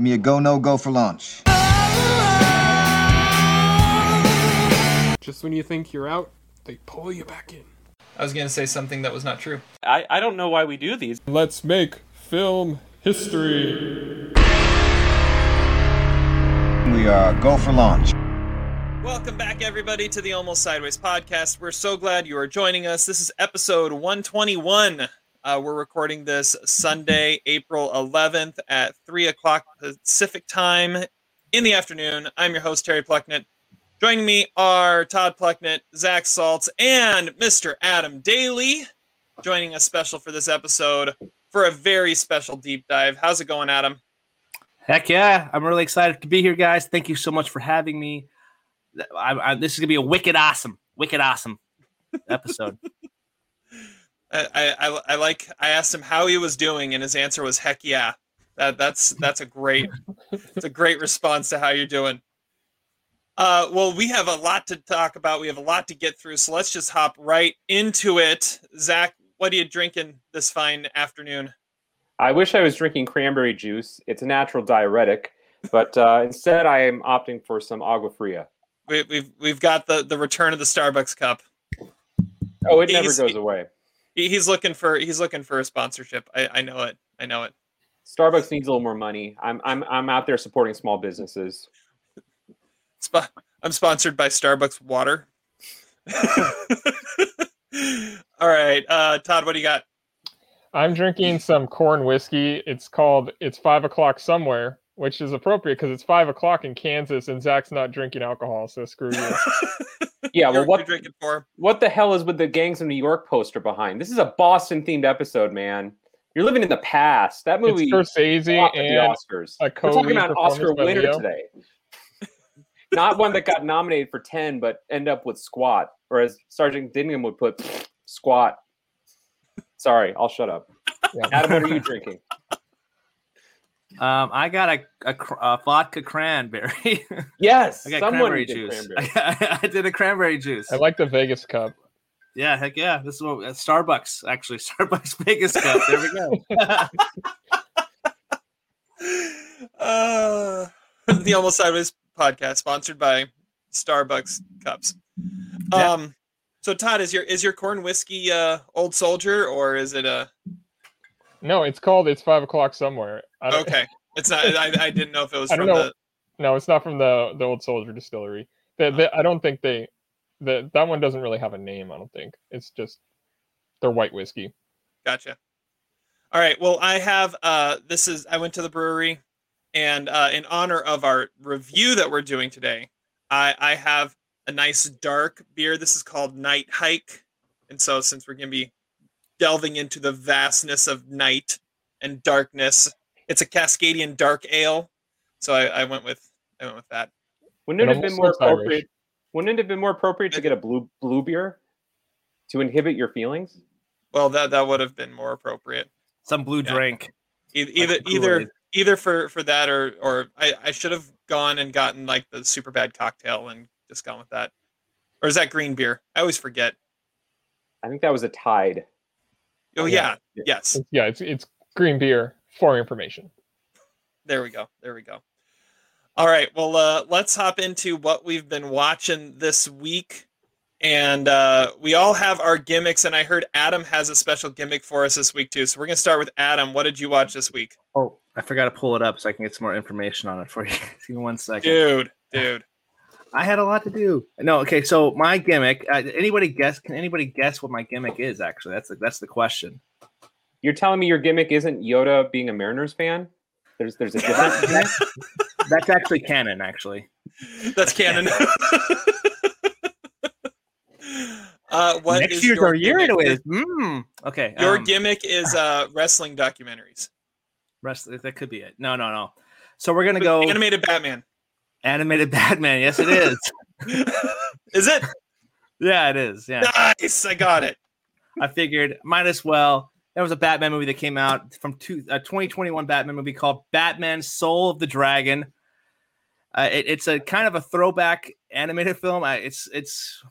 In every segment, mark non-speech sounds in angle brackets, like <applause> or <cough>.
Give me a go, no go for launch. Just when you think you're out, they pull you back in. I was going to say something that was not true. I, I don't know why we do these. Let's make film history. We are go for launch. Welcome back, everybody, to the Almost Sideways podcast. We're so glad you are joining us. This is episode 121. Uh, we're recording this Sunday, April 11th at 3 o'clock Pacific time in the afternoon. I'm your host, Terry Plucknett. Joining me are Todd Plucknett, Zach Saltz, and Mr. Adam Daly. Joining us special for this episode for a very special deep dive. How's it going, Adam? Heck yeah. I'm really excited to be here, guys. Thank you so much for having me. I, I, this is going to be a wicked awesome, wicked awesome episode. <laughs> I, I, I like. I asked him how he was doing, and his answer was "Heck yeah." That that's that's a great, it's a great response to how you're doing. Uh, well, we have a lot to talk about. We have a lot to get through, so let's just hop right into it. Zach, what are you drinking this fine afternoon? I wish I was drinking cranberry juice. It's a natural diuretic, but uh, instead I am opting for some agua fria. We, have we've, we've got the the return of the Starbucks cup. Oh, it never goes away. He, he's looking for he's looking for a sponsorship. I, I know it. I know it. Starbucks needs a little more money. I'm I'm I'm out there supporting small businesses. Sp- I'm sponsored by Starbucks water. <laughs> All right, uh, Todd, what do you got? I'm drinking some corn whiskey. It's called It's Five O'clock Somewhere, which is appropriate because it's five o'clock in Kansas and Zach's not drinking alcohol, so screw you. <laughs> yeah, well, what drinking for? What the hell is with the Gangs of New York poster behind? This is a Boston themed episode, man. You're living in the past. That movie. It's Scorsese and the Oscars. A We're talking about Oscar winner Leo. today. Not one that got nominated for ten, but end up with squat, or as Sergeant Dignam would put, squat. Sorry, I'll shut up. Yeah. Adam, what are you <laughs> drinking? Um, I got a, a, a vodka cranberry. <laughs> yes, I got cranberry juice. <laughs> I, I, did a cranberry juice. I like the Vegas cup. Yeah, heck yeah. This is what uh, Starbucks actually <laughs> Starbucks Vegas cup. There we go. uh, the Almost Sideways podcast sponsored by Starbucks cups. Yeah. Um, so Todd, is your is your corn whiskey uh, old soldier or is it a? No, it's called. It's five o'clock somewhere. Okay, it's not. I, I didn't know if it <laughs> was. I don't know. The... No, it's not from the the old soldier distillery. They, they, I don't think they. The, that one doesn't really have a name. I don't think it's just their white whiskey. Gotcha. All right. Well, I have. Uh, this is. I went to the brewery, and uh, in honor of our review that we're doing today, I I have a nice dark beer. This is called Night Hike. And so, since we're going to be delving into the vastness of night and darkness, it's a Cascadian dark ale. So I, I went with I went with that. Wouldn't it have been more appropriate? Irish. Wouldn't it have been more appropriate to get a blue blue beer to inhibit your feelings? Well, that that would have been more appropriate. Some blue yeah. drink. Either either, like either either for for that or or I, I should have gone and gotten like the super bad cocktail and just gone with that. Or is that green beer? I always forget. I think that was a Tide. Oh yeah, yeah. yes. Yeah, it's it's green beer for information. There we go. There we go. All right. Well, uh, let's hop into what we've been watching this week. And uh, we all have our gimmicks, and I heard Adam has a special gimmick for us this week too. So we're gonna start with Adam. What did you watch this week? Oh, I forgot to pull it up so I can get some more information on it for you. <laughs> Give me one second, dude. Dude, I had a lot to do. No, okay. So my gimmick. Uh, anybody guess? Can anybody guess what my gimmick is? Actually, that's the, that's the question. You're telling me your gimmick isn't Yoda being a Mariners fan? There's there's a different <laughs> gimmick. That's actually canon. Actually, that's canon. <laughs> <laughs> uh, what Next year's our year it is. Mm. Okay. Your um, gimmick is <sighs> uh, wrestling documentaries. Wrestling. That could be it. No, no, no. So we're gonna go animated Batman. Animated <laughs> Batman. Yes, it is. <laughs> is it? Yeah, it is. Yeah. Nice. I got it. I figured might as well. There was a Batman movie that came out from two, a 2021 Batman movie called Batman Soul of the Dragon. Uh, it, it's a kind of a throwback animated film. Uh, it's it's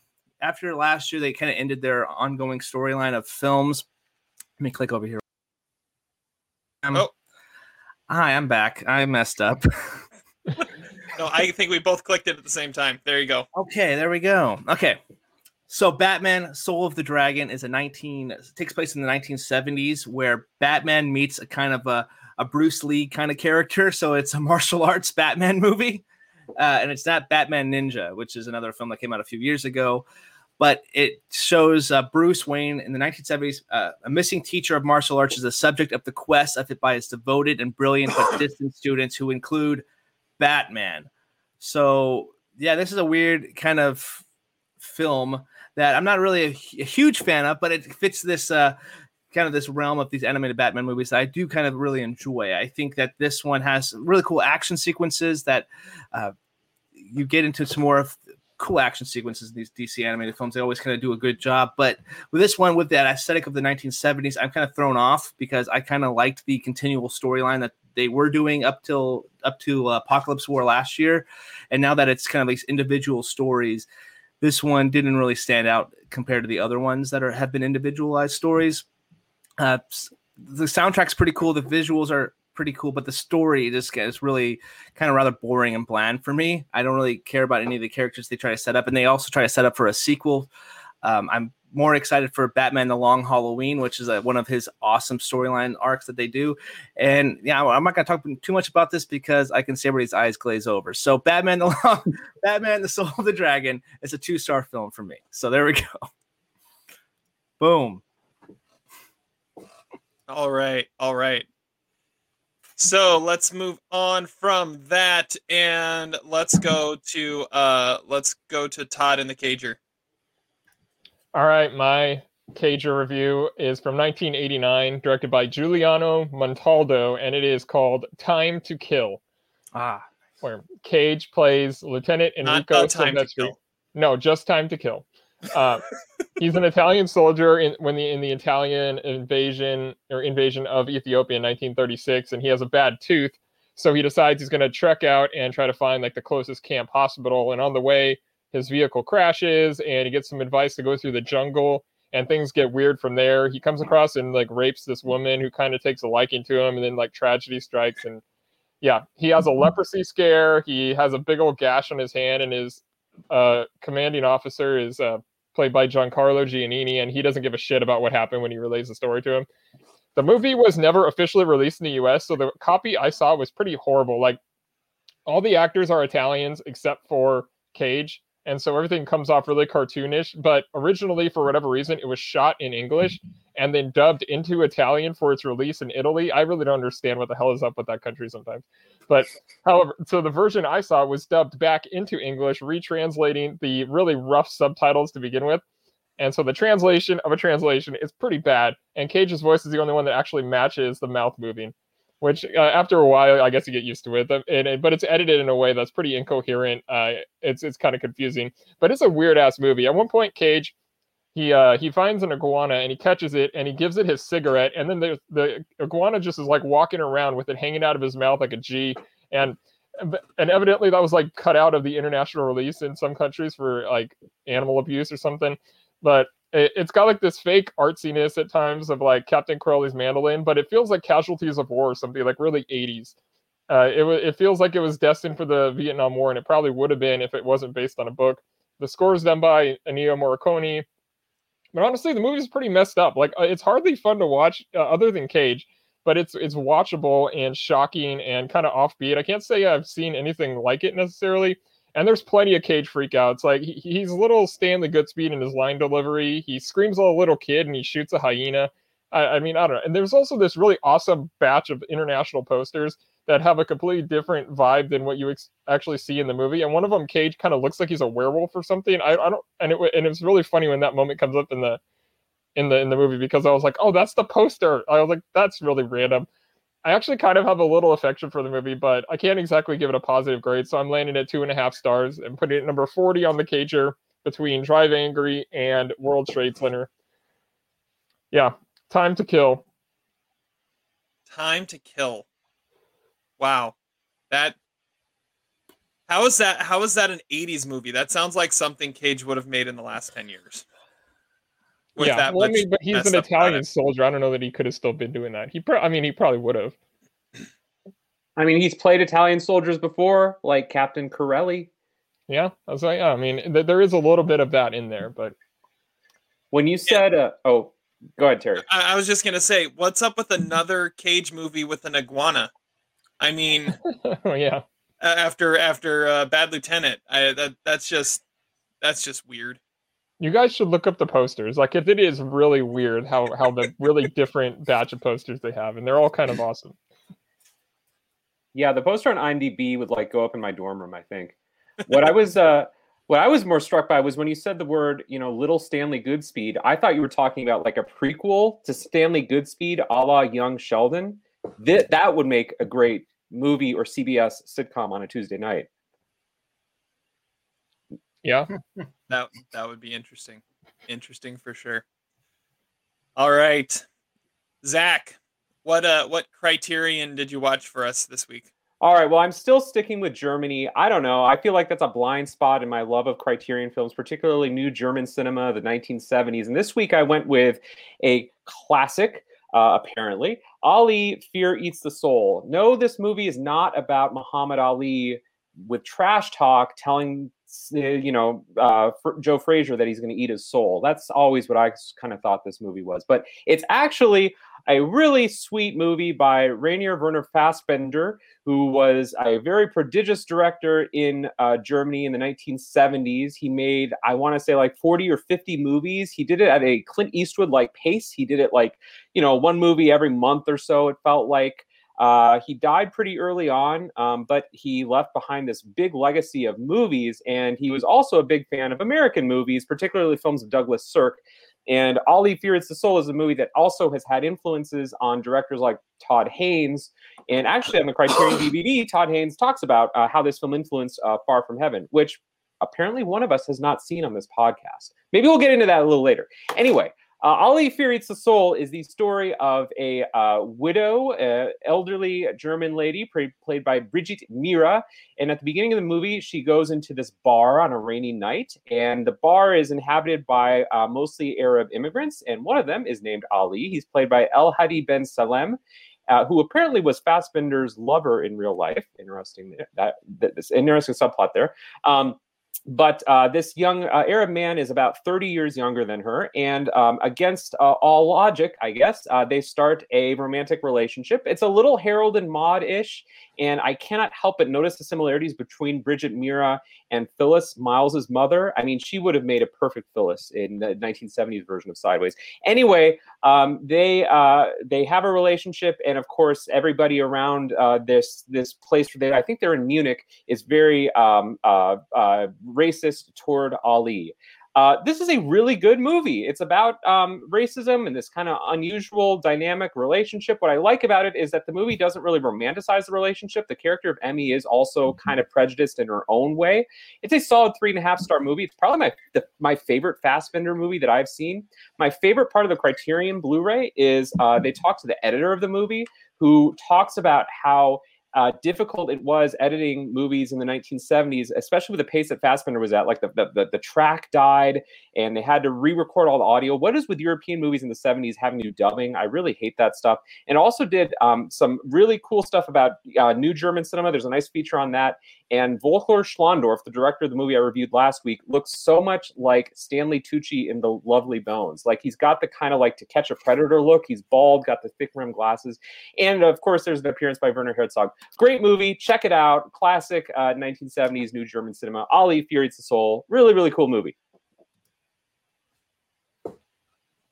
after last year they kind of ended their ongoing storyline of films. Let me click over here. Um, oh. Hi, I'm back. I messed up. <laughs> no, I think we both clicked it at the same time. There you go. Okay, there we go. Okay. So Batman Soul of the Dragon is a 19 takes place in the 1970s where Batman meets a kind of a, a Bruce Lee kind of character. So it's a martial arts Batman movie. Uh, and it's not Batman Ninja, which is another film that came out a few years ago. But it shows uh, Bruce Wayne in the 1970s. Uh, a missing teacher of martial arts is the subject of the quest of it by his devoted and brilliant but <coughs> distant students who include Batman. So yeah, this is a weird kind of film that I'm not really a, a huge fan of, but it fits this uh, kind of this realm of these animated Batman movies that I do kind of really enjoy. I think that this one has really cool action sequences that uh, you get into some more of cool action sequences in these DC animated films. They always kind of do a good job. But with this one, with that aesthetic of the 1970s, I'm kind of thrown off because I kind of liked the continual storyline that they were doing up till up to uh, Apocalypse War last year, and now that it's kind of these individual stories, this one didn't really stand out compared to the other ones that are have been individualized stories. Uh, the soundtrack's pretty cool. The visuals are pretty cool, but the story just gets really kind of rather boring and bland for me. I don't really care about any of the characters they try to set up, and they also try to set up for a sequel. Um, I'm more excited for Batman: The Long Halloween, which is a, one of his awesome storyline arcs that they do. And yeah, I'm not going to talk too much about this because I can see everybody's eyes glaze over. So, Batman: The Long, <laughs> Batman: The Soul of the Dragon is a two star film for me. So there we go. Boom. All right, all right. So let's move on from that and let's go to uh let's go to Todd and the Cager. All right, my Cager review is from 1989, directed by Giuliano Montaldo, and it is called Time to Kill. Ah, where Cage plays Lieutenant Enrico Silvestri. No, just Time to Kill. Uh, he's an Italian soldier in when the in the Italian invasion or invasion of Ethiopia in 1936, and he has a bad tooth. So he decides he's going to trek out and try to find like the closest camp hospital. And on the way, his vehicle crashes and he gets some advice to go through the jungle and things get weird from there. He comes across and like rapes this woman who kind of takes a liking to him and then like tragedy strikes and yeah, he has a leprosy scare. He has a big old gash on his hand and his uh, commanding officer is uh, played by Giancarlo Giannini and he doesn't give a shit about what happened when he relays the story to him. The movie was never officially released in the US, so the copy I saw was pretty horrible. Like all the actors are Italians except for Cage and so everything comes off really cartoonish. But originally, for whatever reason, it was shot in English and then dubbed into Italian for its release in Italy. I really don't understand what the hell is up with that country sometimes. But however, so the version I saw was dubbed back into English, retranslating the really rough subtitles to begin with. And so the translation of a translation is pretty bad. And Cage's voice is the only one that actually matches the mouth moving which uh, after a while, I guess you get used to it. it. But it's edited in a way that's pretty incoherent. Uh, it's it's kind of confusing, but it's a weird ass movie. At one point, Cage he uh, he finds an iguana and he catches it and he gives it his cigarette, and then the the iguana just is like walking around with it hanging out of his mouth like a G, and and evidently that was like cut out of the international release in some countries for like animal abuse or something. But it, has got like this fake artsiness at times of like Captain Corelli's mandolin, but it feels like Casualties of War or something like really 80s. Uh, it it feels like it was destined for the Vietnam War, and it probably would have been if it wasn't based on a book. The score is done by Ennio Morricone, but honestly, the movie is pretty messed up. Like uh, it's hardly fun to watch, uh, other than Cage, but it's it's watchable and shocking and kind of offbeat. I can't say I've seen anything like it necessarily. And there's plenty of cage freakouts. Like he, he's little Stanley Goodspeed in his line delivery. He screams a little kid and he shoots a hyena. I, I mean, I don't know. And there's also this really awesome batch of international posters that have a completely different vibe than what you ex- actually see in the movie. And one of them, Cage, kind of looks like he's a werewolf or something. I, I don't. And it and it's really funny when that moment comes up in the in the in the movie because I was like, oh, that's the poster. I was like, that's really random. I actually kind of have a little affection for the movie, but I can't exactly give it a positive grade. So I'm landing at two and a half stars and putting it number 40 on the cager between Drive Angry and World Trade Center. Yeah, Time to Kill. Time to Kill. Wow. That how is that how is that an 80s movie? That sounds like something Cage would have made in the last 10 years yeah, well, I mean, but he's an Italian soldier. I don't know that he could have still been doing that. He, pro- I mean, he probably would have. I mean, he's played Italian soldiers before, like Captain Corelli. Yeah, I was like, yeah, I mean, th- there is a little bit of that in there, but when you said, uh, "Oh, go ahead, Terry," I, I was just gonna say, what's up with another Cage movie with an iguana? I mean, <laughs> oh, yeah, after after uh, Bad Lieutenant, I that that's just that's just weird. You guys should look up the posters. Like, if it is really weird how how the really different batch of posters they have, and they're all kind of awesome. Yeah, the poster on IMDb would like go up in my dorm room. I think. What I was uh, what I was more struck by was when you said the word, you know, Little Stanley Goodspeed. I thought you were talking about like a prequel to Stanley Goodspeed, a la Young Sheldon. That that would make a great movie or CBS sitcom on a Tuesday night. Yeah, <laughs> that that would be interesting. Interesting for sure. All right, Zach, what uh what criterion did you watch for us this week? All right, well, I'm still sticking with Germany. I don't know. I feel like that's a blind spot in my love of Criterion films, particularly new German cinema, the 1970s. And this week I went with a classic, uh, apparently Ali Fear Eats the Soul. No, this movie is not about Muhammad Ali with trash talk telling you know uh, Joe Frazier that he's going to eat his soul. That's always what I kind of thought this movie was, but it's actually a really sweet movie by Rainier Werner Fassbinder, who was a very prodigious director in uh, Germany in the 1970s. He made, I want to say, like 40 or 50 movies. He did it at a Clint Eastwood like pace. He did it like, you know, one movie every month or so, it felt like. Uh, he died pretty early on, um, but he left behind this big legacy of movies. And he was also a big fan of American movies, particularly films of Douglas Sirk. And Ali Fears the Soul is a movie that also has had influences on directors like Todd Haynes. And actually, on the Criterion <coughs> DVD, Todd Haynes talks about uh, how this film influenced uh, Far From Heaven, which apparently one of us has not seen on this podcast. Maybe we'll get into that a little later. Anyway, uh, Ali the Soul is the story of a uh, widow, uh, elderly German lady played by Brigitte Mira. And at the beginning of the movie, she goes into this bar on a rainy night. And the bar is inhabited by uh, mostly Arab immigrants. And one of them is named Ali. He's played by El Hadi Ben Salem. Uh, who apparently was Fassbinder's lover in real life. Interesting that, that interesting subplot there. Um, but uh, this young uh, Arab man is about 30 years younger than her, and um, against uh, all logic, I guess, uh, they start a romantic relationship. It's a little Harold and Maude ish, and I cannot help but notice the similarities between Brigitte Mira and Phyllis Miles's mother. I mean, she would have made a perfect Phyllis in the 1970s version of Sideways. Anyway, um, they uh, they have a relationship, and of course, everybody around uh, this this place where they I think they're in Munich is very um, uh, uh, racist toward Ali. Uh, this is a really good movie. It's about um, racism and this kind of unusual dynamic relationship. What I like about it is that the movie doesn't really romanticize the relationship. The character of Emmy is also mm-hmm. kind of prejudiced in her own way. It's a solid three and a half star movie. It's probably my the, my favorite Fassbinder movie that I've seen. My favorite part of the Criterion Blu-ray is uh, they talk to the editor of the movie who talks about how uh, difficult it was editing movies in the 1970s, especially with the pace that Fassbinder was at. Like the, the, the, the track died and they had to re record all the audio. What is with European movies in the 70s having do dubbing? I really hate that stuff. And also did um, some really cool stuff about uh, new German cinema. There's a nice feature on that. And Volker Schlöndorff, the director of the movie I reviewed last week, looks so much like Stanley Tucci in The Lovely Bones. Like he's got the kind of like to catch a predator look. He's bald, got the thick rim glasses. And of course, there's an appearance by Werner Herzog. Great movie. Check it out. Classic uh, 1970s New German cinema. Ali Fear Eats the Soul. Really, really cool movie.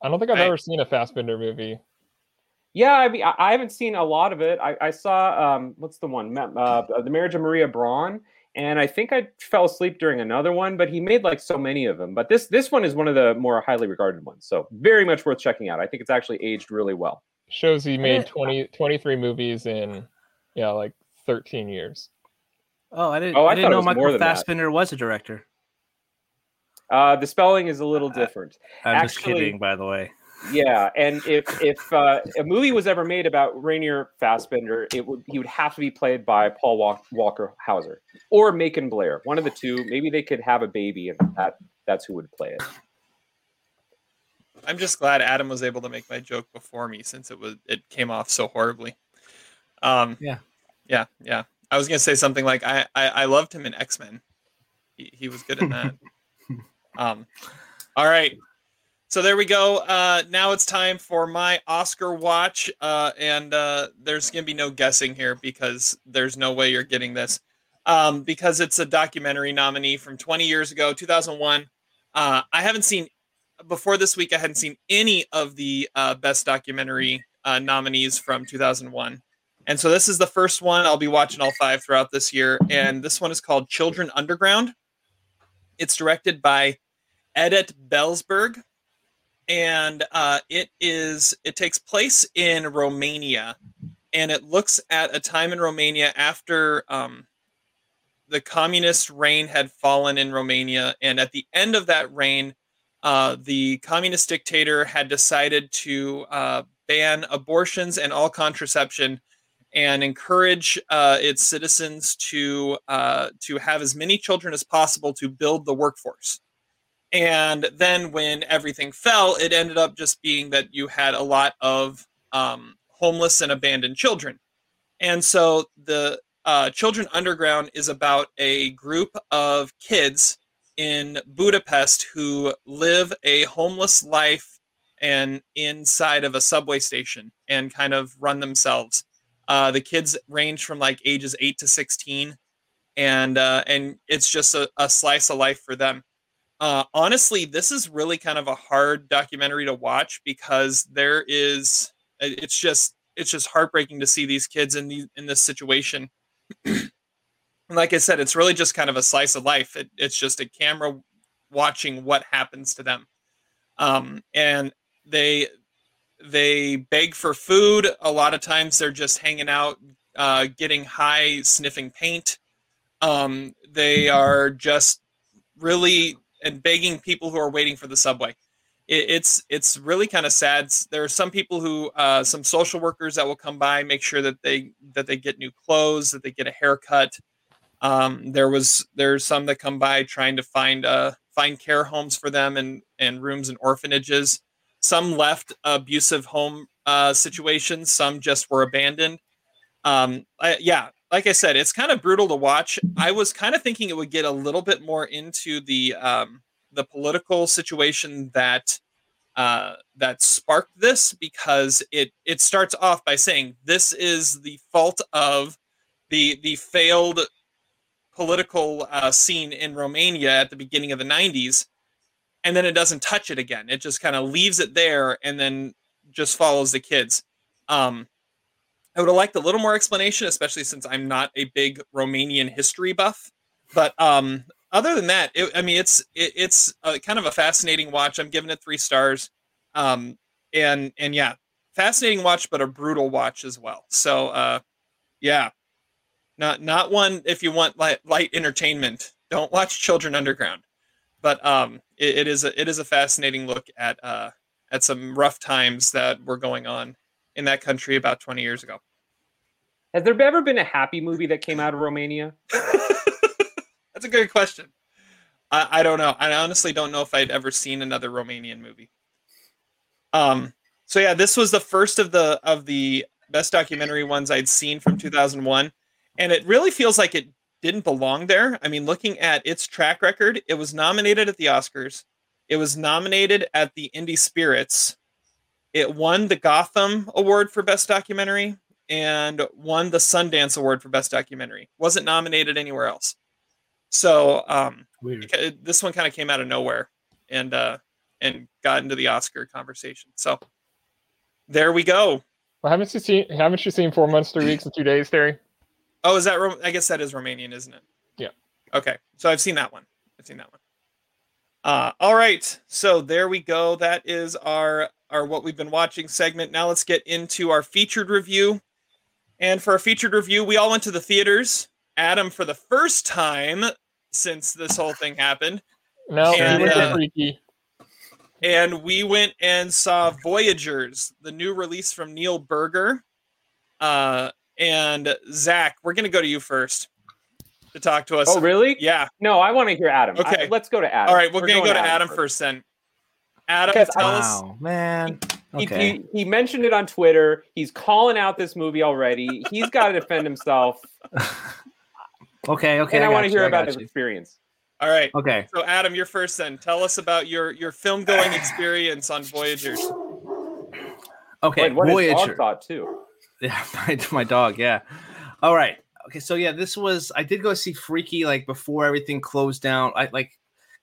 I don't think I've ever seen a Fassbinder movie. Yeah, I mean, I haven't seen a lot of it. I, I saw um, what's the one? Uh, the Marriage of Maria Braun, and I think I fell asleep during another one. But he made like so many of them. But this this one is one of the more highly regarded ones, so very much worth checking out. I think it's actually aged really well. Shows he made 20, 23 movies in yeah, like thirteen years. Oh, I didn't. Oh, I, I didn't know Michael Fassbender that. was a director. Uh, the spelling is a little different. I'm Actually, just kidding, by the way. Yeah, and if if uh, a movie was ever made about Rainier Fassbinder, it would he would have to be played by Paul Walk, Walker Hauser or Macon Blair, one of the two. Maybe they could have a baby, and that that's who would play it. I'm just glad Adam was able to make my joke before me, since it was it came off so horribly. Um, yeah, Yeah, yeah. I was gonna say something like I I, I loved him in X Men. He, he was good in that. <laughs> um, all right. So there we go. Uh, now it's time for my Oscar watch, uh, and uh, there's gonna be no guessing here because there's no way you're getting this, um, because it's a documentary nominee from 20 years ago, 2001. Uh, I haven't seen before this week. I hadn't seen any of the uh, best documentary uh, nominees from 2001. And so this is the first one. I'll be watching all five throughout this year. And this one is called Children Underground. It's directed by Edet Belzberg. And uh, it is it takes place in Romania, and it looks at a time in Romania after um, the communist reign had fallen in Romania, and at the end of that reign, uh, the communist dictator had decided to uh, ban abortions and all contraception and encourage uh, its citizens to uh, to have as many children as possible to build the workforce. And then when everything fell, it ended up just being that you had a lot of um, homeless and abandoned children. And so the uh, Children Underground is about a group of kids in Budapest who live a homeless life and inside of a subway station and kind of run themselves. Uh, the kids range from like ages eight to sixteen, and uh, and it's just a, a slice of life for them. Uh, honestly, this is really kind of a hard documentary to watch because there is it's just it's just heartbreaking to see these kids in the in this situation. <clears throat> like I said, it's really just kind of a slice of life. It, it's just a camera watching what happens to them, um, and they they beg for food. A lot of times they're just hanging out, uh, getting high, sniffing paint. Um, they are just really and begging people who are waiting for the subway. It, it's it's really kind of sad. There are some people who, uh, some social workers that will come by, make sure that they that they get new clothes, that they get a haircut. Um, there was there's some that come by trying to find uh, find care homes for them and and rooms and orphanages. Some left abusive home uh, situations. Some just were abandoned. Um, I, yeah, like I said, it's kind of brutal to watch. I was kind of thinking it would get a little bit more into the um, the political situation that uh, that sparked this because it it starts off by saying this is the fault of the the failed political uh, scene in Romania at the beginning of the 90s and then it doesn't touch it again. It just kind of leaves it there and then just follows the kids. Um, I would have liked a little more explanation, especially since I'm not a big Romanian history buff. But um, other than that, it, I mean, it's it, it's a, kind of a fascinating watch. I'm giving it three stars. Um, and and yeah, fascinating watch, but a brutal watch as well. So uh, yeah, not not one if you want light, light entertainment. Don't watch Children Underground but um, it, it is a it is a fascinating look at uh, at some rough times that were going on in that country about 20 years ago. Has there ever been a happy movie that came out of Romania? <laughs> That's a good question. I, I don't know. I honestly don't know if I'd ever seen another Romanian movie. Um. So yeah, this was the first of the of the best documentary ones I'd seen from 2001, and it really feels like it didn't belong there. I mean, looking at its track record, it was nominated at the Oscars. It was nominated at the Indie Spirits. It won the Gotham Award for Best Documentary and won the Sundance Award for Best Documentary. Wasn't nominated anywhere else. So um, this one kind of came out of nowhere and uh, and got into the Oscar conversation. So there we go. Well, haven't you seen haven't you seen four months, three weeks, and two days, Terry? Oh, is that? I guess that is Romanian, isn't it? Yeah. Okay, so I've seen that one. I've seen that one. Uh, all right, so there we go. That is our our what we've been watching segment. Now let's get into our featured review. And for our featured review, we all went to the theaters. Adam, for the first time since this whole thing happened. No, and, uh, freaky. And we went and saw Voyagers, the new release from Neil Burger. Uh, and Zach, we're going to go to you first to talk to us. Oh, really? Yeah. No, I want to hear Adam. Okay. I, let's go to Adam. All right, we're, we're going to go to Adam, Adam first then. Adam, tell wow, us. man. okay. He, he, he, mentioned it on Twitter. He's calling out this movie already. He's got to defend himself. <laughs> okay, okay. And I, I want to hear about his experience. All right. Okay. So Adam, you're first then. Tell us about your your film going experience on Voyagers. Okay, Wait, what Voyager. Dog thought too. <laughs> Yeah, my, my dog. Yeah. All right. Okay. So yeah, this was I did go see Freaky like before everything closed down. I like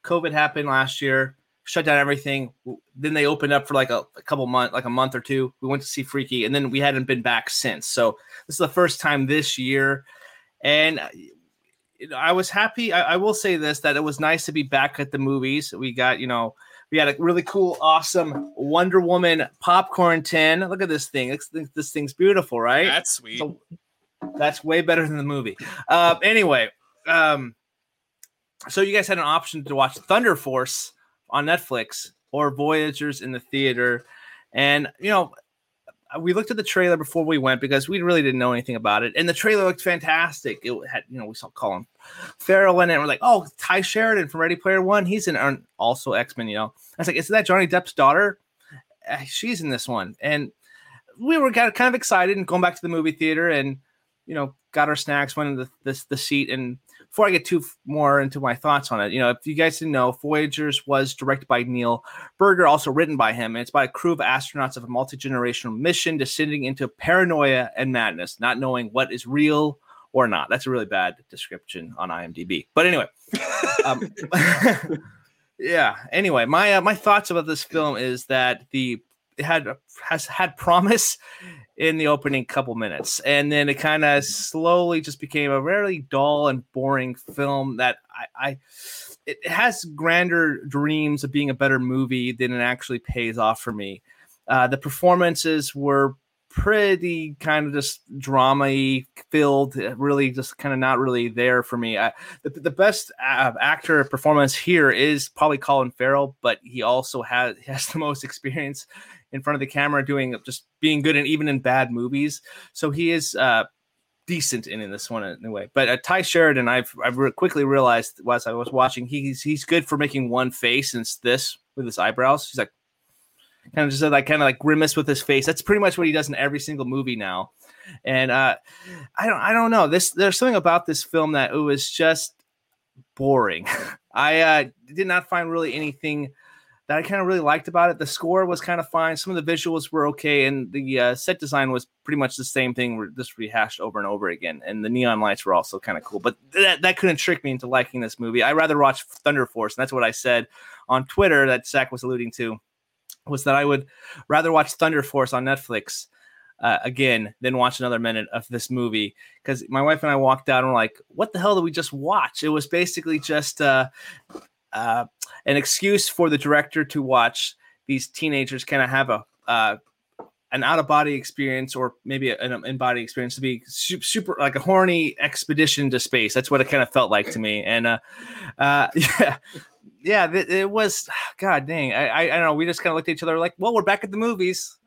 COVID happened last year, shut down everything. Then they opened up for like a, a couple months, like a month or two. We went to see Freaky, and then we hadn't been back since. So this is the first time this year, and I was happy. I, I, will say this that it was nice to be back at the movies. We got, you know, we had a really cool, awesome Wonder Woman popcorn tin. Look at this thing. This, this thing's beautiful, right? That's sweet. So, that's way better than the movie. Uh, anyway, um, so you guys had an option to watch Thunder Force on Netflix or Voyagers in the theater, and you know we looked at the trailer before we went because we really didn't know anything about it, and the trailer looked fantastic. It had, you know, we saw Colin Farrell in it. And we're like, oh, Tye Sheridan from Ready Player One. He's in also X Men. You know, I was like, is that Johnny Depp's daughter? Uh, she's in this one, and we were kind of excited and going back to the movie theater, and you know, got our snacks, went in the this the seat, and before I get too more into my thoughts on it, you know, if you guys didn't know, Voyagers was directed by Neil Burger, also written by him. And it's by a crew of astronauts of a multi generational mission descending into paranoia and madness, not knowing what is real or not. That's a really bad description on IMDb. But anyway, <laughs> um, <laughs> yeah. Anyway, my uh, my thoughts about this film is that the it had has had promise in the opening couple minutes, and then it kind of slowly just became a really dull and boring film that I, I it has grander dreams of being a better movie than it actually pays off for me. Uh, the performances were pretty kind of just drama filled, really just kind of not really there for me. I, the, the best uh, actor performance here is probably Colin Farrell, but he also has <laughs> has the most experience in front of the camera doing just being good and even in bad movies. So he is uh, decent in, in this one in a way. But uh, Tye Sheridan, I've I've re- quickly realized as I was watching, he's he's good for making one face and this with his eyebrows. He's like kind of just like kind of like grimace with his face. That's pretty much what he does in every single movie now. And uh, I don't I don't know this. There's something about this film that it was just boring. <laughs> I uh, did not find really anything that I kind of really liked about it. The score was kind of fine. Some of the visuals were okay, and the uh, set design was pretty much the same thing, just rehashed over and over again. And the neon lights were also kind of cool. But that, that couldn't trick me into liking this movie. I rather watch Thunder Force, and that's what I said on Twitter that Zach was alluding to, was that I would rather watch Thunder Force on Netflix. Uh, again, than watch another minute of this movie because my wife and I walked out and we're like, "What the hell did we just watch?" It was basically just uh, uh, an excuse for the director to watch these teenagers kind of have a uh, an out of body experience or maybe an in body experience to be super, super, like a horny expedition to space. That's what it kind of felt like to me. And uh, uh, <laughs> yeah, yeah, it, it was. <sighs> God dang, I, I, I don't know. We just kind of looked at each other like, well, we're back at the movies.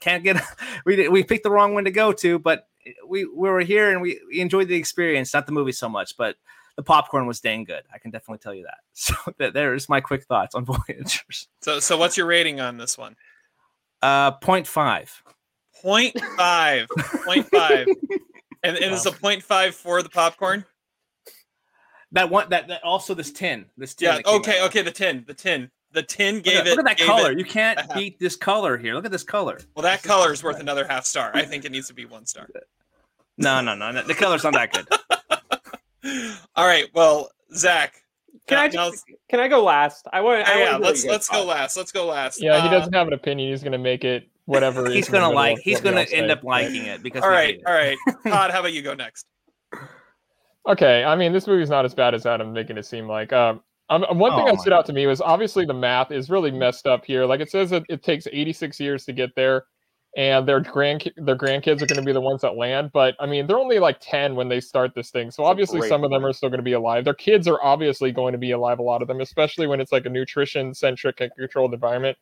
Can't get <laughs> we we picked the wrong one to go to, but we we were here and we, we enjoyed the experience, not the movie so much, but the popcorn was dang good. I can definitely tell you that. <laughs> So that, there's my quick thoughts on <laughs> Voyagers. So so what's your rating on this one? Uh, 0.5. 0.5. 0.5. and, and wow. it's a 0.5 for the popcorn? That one that, that also this tin. This tin. Yeah, okay, okay, the tin. The tin. The tin gave look at, it. Look at that color. You can't beat this color here. Look at this color. Well, that color is worth another half star. I think it needs to be one star. <laughs> No, no, no. The color's not that good. All right. Well, Zach. Can uh, I just, can I go last? I want. I yeah, let's let's go last. Let's go last. Yeah, uh, he doesn't have an opinion. He's gonna make it <laughs> whatever. he's gonna like. He's gonna end say. up liking it because. All right, all right. <laughs> Todd, how about you go next? Okay, I mean this movie's not as bad as Adam making it seem like. Um, um one thing oh, that stood God. out to me was obviously the math is really messed up here. Like it says that it takes 86 years to get there and their grand their grandkids are going to be the ones that land. But I mean, they're only like ten when they start this thing, so obviously some of them are still going to be alive. Their kids are obviously going to be alive. A lot of them, especially when it's like a nutrition centric and controlled environment.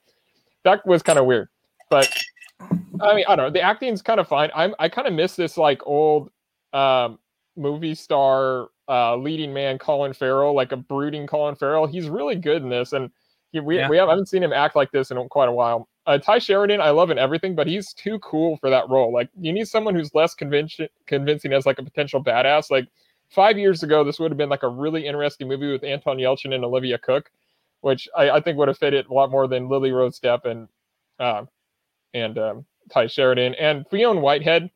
That was kind of weird, but I mean, I don't know. The acting's kind of fine. I'm I kind of miss this like old um, movie star uh, leading man Colin Farrell, like a brooding Colin Farrell. He's really good in this, and he, we yeah. we have, haven't seen him act like this in quite a while. Uh, Tye Sheridan, I love in everything, but he's too cool for that role. Like you need someone who's less convincing, convincing as like a potential badass. Like five years ago, this would have been like a really interesting movie with Anton Yelchin and Olivia Cooke, which I, I think would have fit it a lot more than Lily Rose Depp and uh, and um, Tye Sheridan and Fionn Whitehead.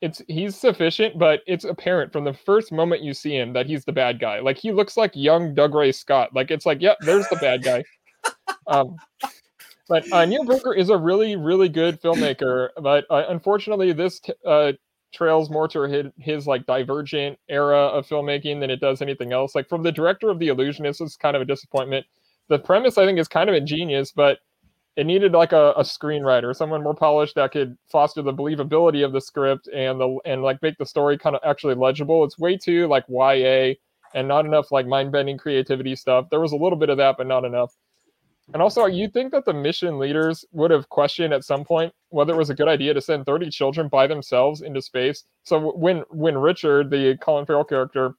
It's he's sufficient, but it's apparent from the first moment you see him that he's the bad guy. Like he looks like young Dougray Scott. Like it's like, yep, there's the bad guy. <laughs> Um, but uh, Neil Burger is a really, really good filmmaker. But uh, unfortunately, this uh, trails more to his, his, like divergent era of filmmaking than it does anything else. Like from the director of The Illusionist, is kind of a disappointment. The premise, I think, is kind of ingenious, but it needed like a, a screenwriter, someone more polished that could foster the believability of the script and the and like make the story kind of actually legible. It's way too like YA and not enough like mind bending creativity stuff. There was a little bit of that, but not enough. And also, you think that the mission leaders would have questioned at some point whether it was a good idea to send 30 children by themselves into space. So when when Richard, the Colin Farrell character,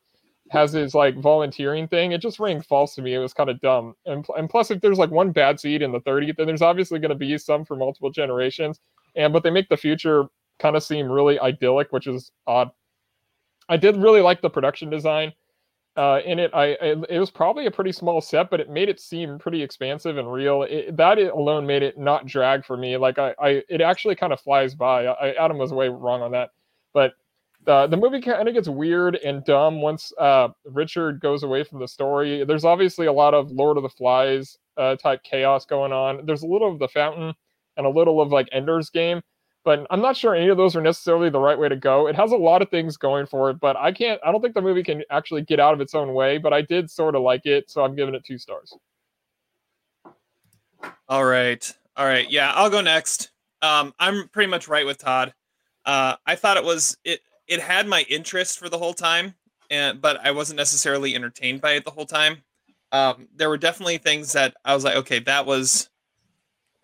has his like volunteering thing, it just rang false to me. It was kind of dumb. And, and plus, if there's like one bad seed in the 30th, then there's obviously going to be some for multiple generations. And but they make the future kind of seem really idyllic, which is odd. I did really like the production design uh, in it. I, I, it was probably a pretty small set, but it made it seem pretty expansive and real. It, that alone made it not drag for me. Like I, I it actually kind of flies by. I, Adam was way wrong on that, but uh, the movie kind of gets weird and dumb once uh, Richard goes away from the story. There's obviously a lot of Lord of the Flies uh, type chaos going on. There's a little of the Fountain and a little of like Ender's Game, but I'm not sure any of those are necessarily the right way to go. It has a lot of things going for it, but I can't. I don't think the movie can actually get out of its own way. But I did sort of like it, so I'm giving it two stars. All right, all right, yeah, I'll go next. Um, I'm pretty much right with Todd. Uh, I thought it was it it had my interest for the whole time, and but I wasn't necessarily entertained by it the whole time. Um, there were definitely things that I was like, okay, that was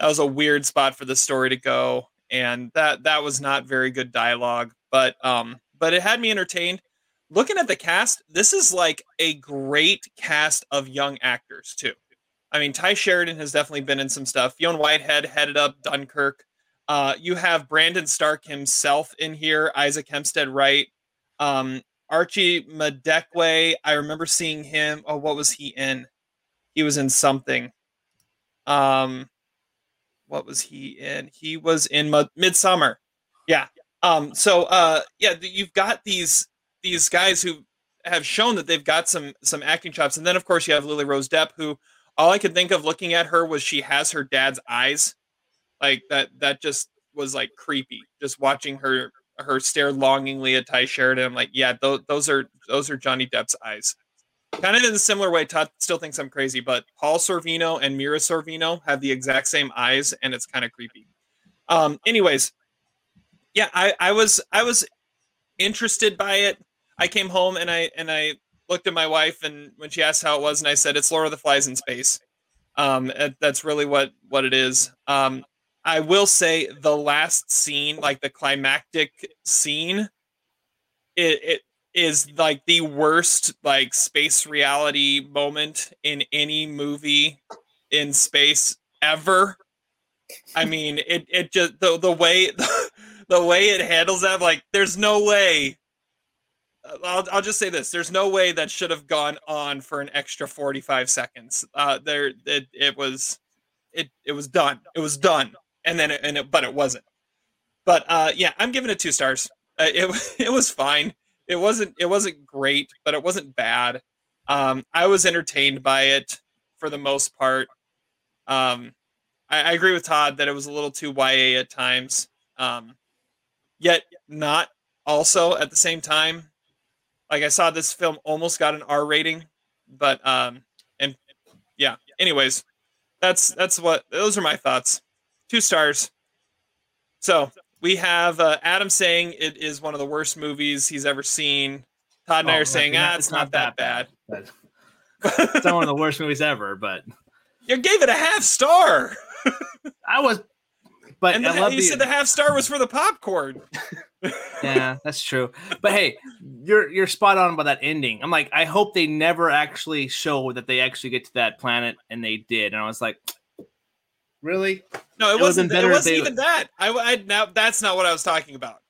that was a weird spot for the story to go, and that that was not very good dialogue. But um, but it had me entertained. Looking at the cast, this is like a great cast of young actors too. I mean, Tye Sheridan has definitely been in some stuff. Fionn Whitehead headed up Dunkirk. Uh, you have Brandon Stark himself in here, Isaac Hempstead Wright, um, Archie Madekwe. I remember seeing him. Oh, what was he in? He was in something. Um, what was he in? He was in Midsommar, Yeah. Um. So, uh, yeah, you've got these these guys who have shown that they've got some some acting chops, and then of course you have Lily Rose Depp, who all I could think of looking at her was she has her dad's eyes like that that just was like creepy. Just watching her her stare longingly at Tye Sheridan. I'm like, yeah, those, those are those are Johnny Depp's eyes. Kind of in a similar way, Todd still thinks I'm crazy, but Paul Sorvino and Mira Sorvino have the exact same eyes, and it's kind of creepy. Um, anyways, yeah, I, I was I was interested by it. I came home and I and I looked at my wife and when she asked how it was, and I said it's of the Flies in space. Um, that's really what what it is. Um, I will say the last scene, like the climactic scene, it, it is like the worst like space reality moment in any movie in space ever. I <laughs> mean, it it just the the way the, <laughs> the way it handles that, like, there's no way. I'll I'll just say this: there's no way that should have gone on for an extra 45 seconds. Uh, there it it was it it was done. It was done and then it, and it, but it wasn't. But uh, yeah, I'm giving it two stars. Uh, it <laughs> it was fine. It wasn't it wasn't great, but it wasn't bad. Um, I was entertained by it for the most part. Um, I, I, agree with Todd that it was a little too YA at times. Um, yet not also at the same time. Like I saw this film almost got an R rating, but um, and yeah. Anyways, that's that's what those are my thoughts two stars. So we have uh, Adam saying it is one of the worst movies he's ever seen. Todd and oh, I are saying, ah, it's, it's not, not, that bad. bad. <laughs> it's not one of the worst movies ever, but you gave it a half star. <laughs> I was, but and the, you the, said the half star was for the popcorn. <laughs> yeah, that's true. But hey, you're you're spot on about that ending. I'm like, I hope they never actually show that they actually get to that planet, and they did. And I was like, Really? No, it, it wasn't. It wasn't even that. I, I now that's not what I was talking about.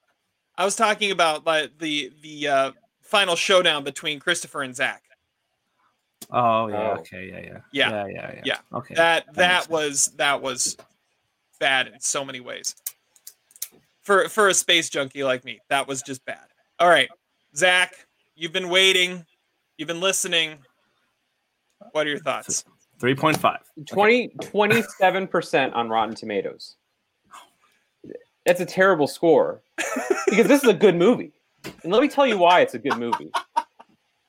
I was talking about like the the uh, final showdown between Christopher and Zach. Oh yeah. Oh. Okay. Yeah. Yeah. Yeah. Yeah. Yeah. Yeah. yeah. Okay. That that, that was that was bad in so many ways. For for a space junkie like me, that was just bad. All right, Zach, you've been waiting, you've been listening. What are your thoughts? 3.5. 20, 27% on Rotten Tomatoes. That's a terrible score because this is a good movie. And let me tell you why it's a good movie.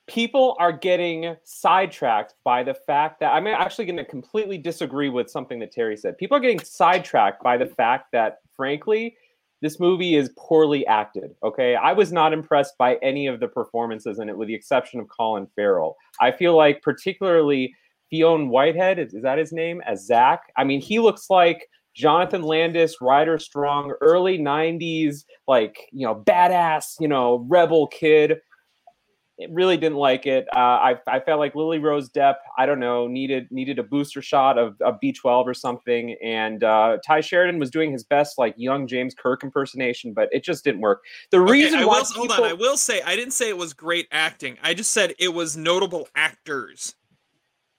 People are getting sidetracked by the fact that I'm actually going to completely disagree with something that Terry said. People are getting sidetracked by the fact that, frankly, this movie is poorly acted. Okay. I was not impressed by any of the performances in it, with the exception of Colin Farrell. I feel like, particularly, Fionn Whitehead, is, is that his name, as Zach? I mean, he looks like Jonathan Brandis, Ryder Strong, early 90s, like, you know, badass, you know, rebel kid. It really didn't like it. Uh, I, I felt like Lily Rose Depp, I don't know, needed needed a booster shot of, of B12 or something. And uh, Tye Sheridan was doing his best, like young James Kirk impersonation, but it just didn't work. The okay, reason I why will, people... hold on, I will say I didn't say it was great acting. I just said it was notable actors.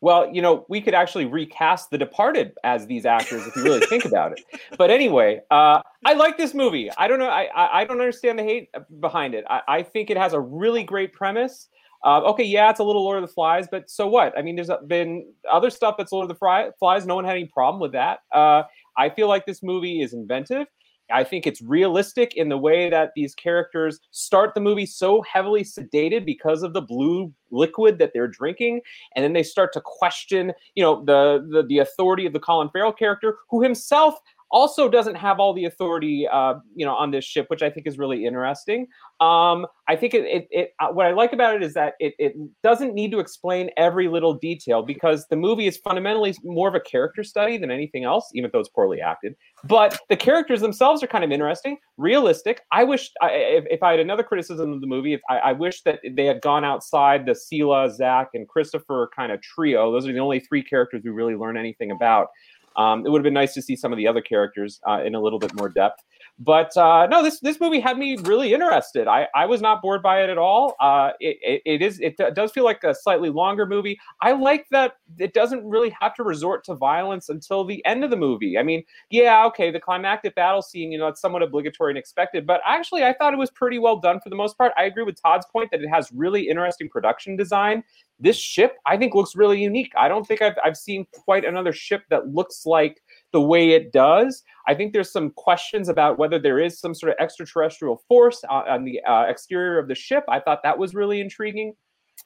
Well, you know, we could actually recast The Departed as these actors if you really think about it. But anyway, uh, I like this movie. I don't know. I, I, I don't understand the hate behind it. I, I think it has a really great premise. Uh, okay, yeah, it's a little Lord of the Flies, but so what? I mean, there's been other stuff that's Lord of the Flies. No one had any problem with that. Uh, I feel like this movie is inventive. I think it's realistic in the way that these characters start the movie so heavily sedated because of the blue liquid that they're drinking, and then they start to question, you know, the the, the authority of the Colin Farrell character, who himself also doesn't have all the authority, uh, you know, on this ship, which I think is really interesting. Um, I think it, it, it uh, what I like about it is that it, it doesn't need to explain every little detail because the movie is fundamentally more of a character study than anything else, even though it's poorly acted. But the characters themselves are kind of interesting, realistic. I wish, I, if, if I had another criticism of the movie, if I, I wish that they had gone outside the Sela, Zach, and Christopher kind of trio. Those are the only three characters we really learn anything about. Um, it would have been nice to see some of the other characters uh, in a little bit more depth. But uh, no, this this movie had me really interested. I, I was not bored by it at all. Uh, it, it, it is it does feel like a slightly longer movie. I like that it doesn't really have to resort to violence until the end of the movie. I mean, yeah, okay, the climactic battle scene, you know, it's somewhat obligatory and expected, but actually, I thought it was pretty well done for the most part. I agree with Todd's point that it has really interesting production design this ship I think looks really unique. I don't think I've, I've seen quite another ship that looks like the way it does. I think there's some questions about whether there is some sort of extraterrestrial force on, on the uh, exterior of the ship. I thought that was really intriguing.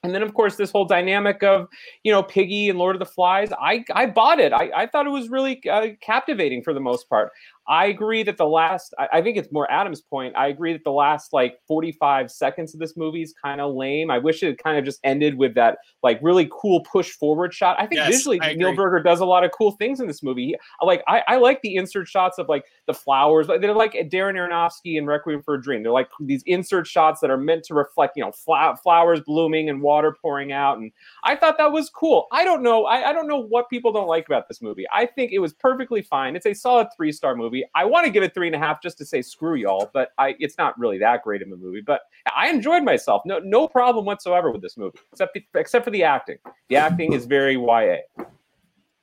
And then, of course, this whole dynamic of, you know, Piggy and Lord of the Flies, I, I bought it. I, I thought it was really uh, captivating for the most part. I agree that the last, I, I, think it's more Adam's point. I agree that the last like 45 seconds of this movie is kind of lame. I wish it kind of just ended with that like really cool push forward shot. I think yes, visually I Neil Burger does a lot of cool things in this movie. like, I, I like the insert shots of like the flowers. They're like Darren Aronofsky and Requiem for a Dream. They're like these insert shots that are meant to reflect, you know, fla- flowers blooming and water pouring out. And I thought that was cool. I don't know. I, I don't know what people don't like about this movie. I think it was perfectly fine. It's a solid three star movie movie. I want to give it three and a half just to say screw y'all, but I it's not really that great of a movie. But I enjoyed myself. No no problem whatsoever with this movie, except except for the acting. The acting is very YA.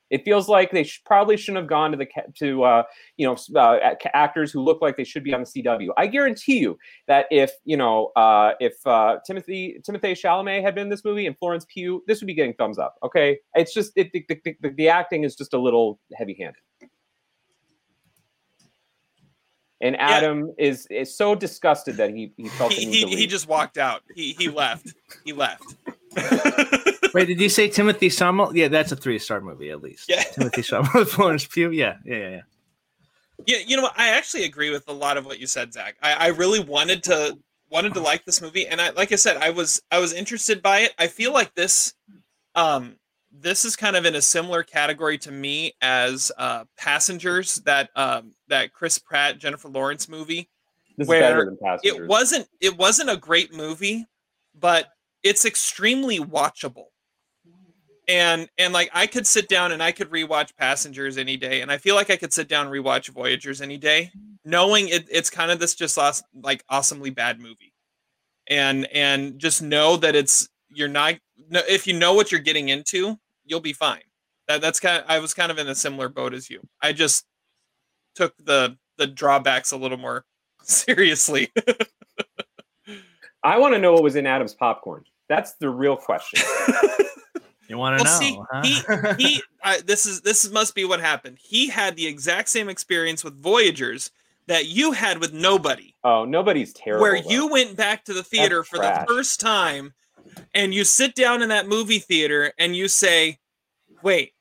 It feels like they sh- probably shouldn't have gone to the to uh, you know uh, actors who look like they should be on the CW. I guarantee you that if you know uh, if uh, Timothée Timothée Chalamet had been in this movie and Florence Pugh, this would be getting thumbs up. Okay, it's just it, the, the, the, the acting is just a little heavy handed. And Adam yeah. is is so disgusted that he he felt he he, he, just walked out. He he left. he left. <laughs> Wait, did you say Timothée Chalamet? Yeah, that's a three star movie at least. Yeah, Timothée Chalamet, Florence Pugh. Yeah, yeah, yeah, yeah. Yeah, you know what? I actually agree with a lot of what you said, Zach. I, I really wanted to wanted to like this movie, and I like I said, I was I was interested by it. I feel like this um this is kind of in a similar category to me as uh, Passengers, that um, that Chris Pratt Jennifer Lawrence movie, this where it wasn't it wasn't a great movie, but it's extremely watchable. and and like I could sit down and I could rewatch Passengers any day, and I feel like I could sit down and rewatch Voyagers any day, knowing it, it's kind of this just lost, like awesomely bad movie, and and just know that it's you're not if you know what you're getting into, you'll be fine. That that's kind of I was kind of in a similar boat as you. I just took the the drawbacks a little more <laughs> seriously. I want to know what was in Adam's popcorn. That's the real question. <laughs> You want to well, know? See, huh? he <laughs> he. Uh, this is this must be what happened. He had the exact same experience with Voyagers that you had with Nobody. Oh, Nobody's terrible. Where though. you went back to the theater That's for trash. the first time, and you sit down in that movie theater and you say, "Wait,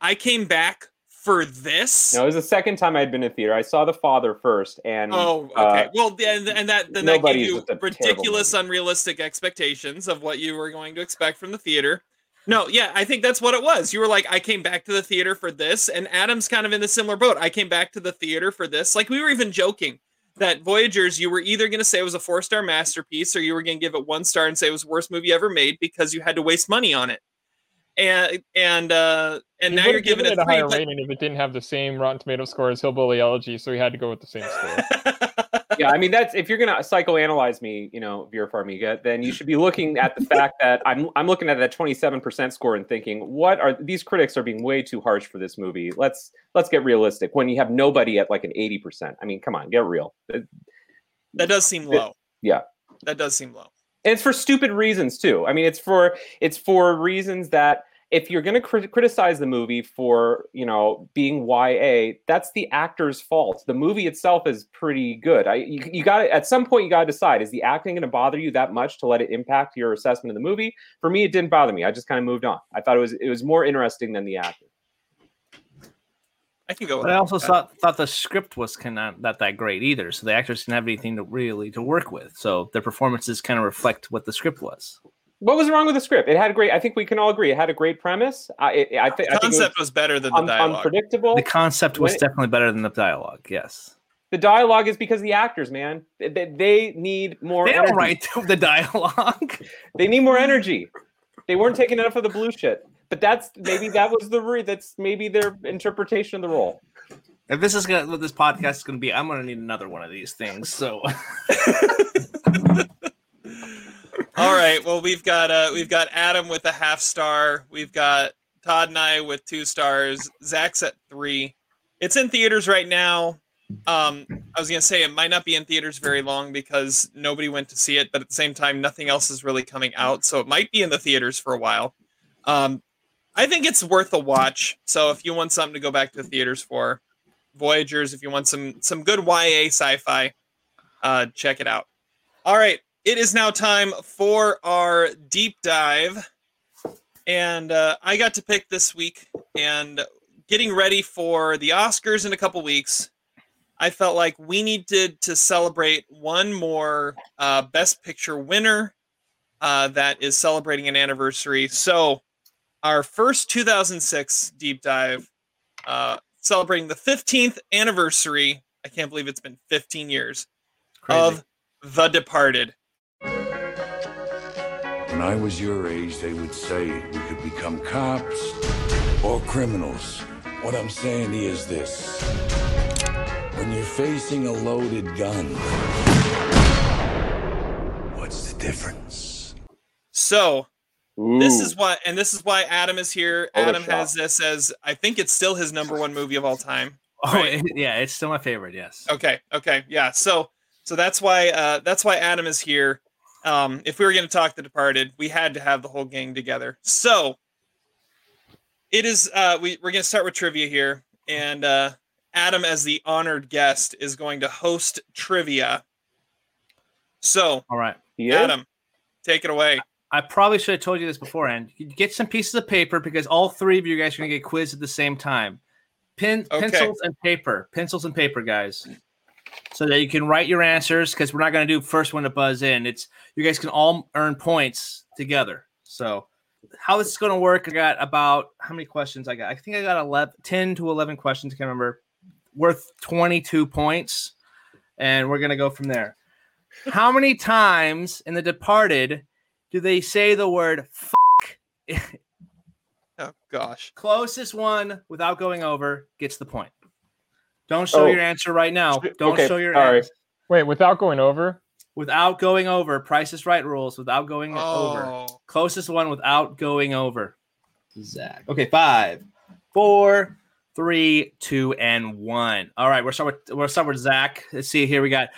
I came back for this. No, it was the second time I'd been in theater. I saw The Father first, and oh, okay. Uh, well, and, and that then that gave you ridiculous, unrealistic expectations of what you were going to expect from the theater. No, yeah, I think that's what it was. You were like, I came back to the theater for this, and Adam's kind of in the similar boat. I came back to the theater for this. Like we were even joking that Voyagers, you were either going to say it was a four star masterpiece, or you were going to give it one star and say it was the worst movie ever made because you had to waste money on it. And and uh, and now you're giving it, it a higher but... rating if it didn't have the same Rotten Tomato score as Hillbilly Elegy, so he had to go with the same score. <laughs> yeah, I mean that's if you're gonna psychoanalyze me, you know, Vera Farmiga, then you should be looking at the fact <laughs> that I'm I'm looking at that 27% score and thinking, what are these critics are being way too harsh for this movie. Let's let's get realistic. When you have nobody at like an 80%. I mean, come on, get real. That does seem low. It, yeah. That does seem low. And it's for stupid reasons too. I mean, it's for it's for reasons that if you're going to crit- criticize the movie for you know being YA, that's the actor's fault. The movie itself is pretty good. I you, you got at some point you got to decide: is the acting going to bother you that much to let it impact your assessment of the movie? For me, it didn't bother me. I just kind of moved on. I thought it was it was more interesting than the actor. I can go. but I also thought thought the script was kind of not that great either. So the actors didn't have anything to really to work with. So their performances kind of reflect what the script was what was wrong with the script? It had a great. I think we can all agree it had a great premise. I, it, I, th- the concept I think was, was, better than the un- dialogue. Unpredictable. The concept was definitely better than the dialogue. Yes. The dialogue is because the actors, man, they, they need more. They don't write <laughs> the dialogue. they need more energy. They weren't taking enough of the blue shit. But that's maybe that was the re- that's maybe their interpretation of the role. If this is gonna what this podcast is gonna be, I'm gonna need another one of these things. So. <laughs> All right. Well, we've got uh, we've got Adam with a half star. We've got Todd and I with two stars. Zach's at three. It's in theaters right now. Um, I was gonna say it might not be in theaters very long because nobody went to see it, but at the same time, nothing else is really coming out, so it might be in the theaters for a while. Um, I think it's worth a watch. So if you want something to go back to the theaters for, Voyagers. If you want some some good YA sci-fi, uh, check it out. All right, it is now time for our deep dive. And uh, I got to pick this week and getting ready for the Oscars in a couple weeks. I felt like we needed to celebrate one more uh, Best Picture winner uh, that is celebrating an anniversary. So, our first 2006 deep dive, uh, celebrating the 15th anniversary. I can't believe it's been 15 years Crazy. of The Departed. When I was your age, they would say we could become cops or criminals. What I'm saying is this. When you're facing a loaded gun, what's the difference? So, Ooh. this is why, and this is why Adam is here. Adam has this as, I think it's still his number one movie of all time. Oh, right? yeah, it's still my favorite. Yes. Okay. Okay. Yeah. So, so that's why, uh, that's why Adam is here um, if we were going to talk The Departed, we had to have the whole gang together. So it is. Uh, we we're going to start with trivia here, and uh, Adam, as the honored guest, is going to host trivia. So, all right, yeah. Adam, take it away. I probably should have told you this beforehand. Get some pieces of paper because all three of you guys are going to get quizzed at the same time. Pen, okay. pencils, and paper. Pencils and paper, guys so that you can write your answers because we're not going to do first one to buzz in. It's you guys can all earn points together. So how this is going to work, I got about how many questions I got? I think I got 11, 10 to 11 questions. I can't remember. Worth 22 points. And we're going to go from there. How many times in The Departed do they say the word fuck <laughs> Oh gosh. Closest one without going over gets the point. Don't show Oh. your answer right now. Don't Okay, show your sorry. answer. Wait, without going over. Without going over. Price is right rules. Without going over. Oh, Closest one without going over. Zach. Okay, five, four, three, two, and one. All right, we're start with we'll start with Zach. Let's see here. We got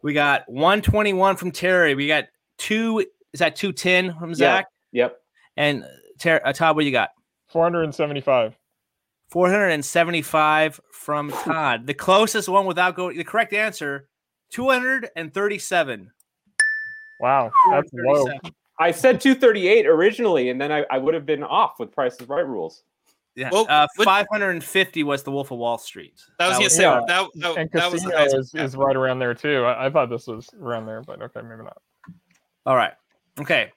we got 121 from Terry. We got two. Is that 210 from Yeah. Zach? Yep. And Ter- uh, Todd, what you got? 475. 475 from Todd. The closest one without going the correct answer, 237. Wow, that's low. I said 238 originally, and then I, I would have been off with Price's Right rules. Yeah. Well, uh, 550 was the Wolf of Wall Street. that was gonna say yeah. that, that, And that was the Casino is, is right around there too. I, I thought this was around there, but okay, maybe not. All right. Okay.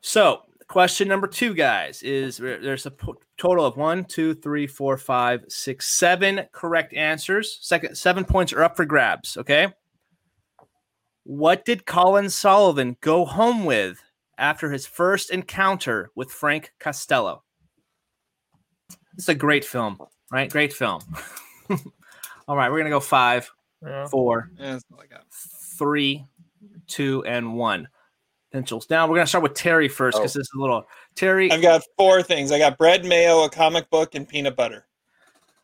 So, question number two, guys, is there's a po- total of one, two, three, four, five, six, seven correct answers. Second, seven points are up for grabs. Okay. What did Colin Sullivan go home with after his first encounter with Frank Costello? It's a great film, right? Great film. <laughs> All right, we're gonna go five, Yeah. four, Yeah, that's all I got. three, two, and one. Pencils. Now we're gonna start with Terry first because Oh. this is a little Terry. I've got four things. I got bread, mayo, a comic book, and peanut butter.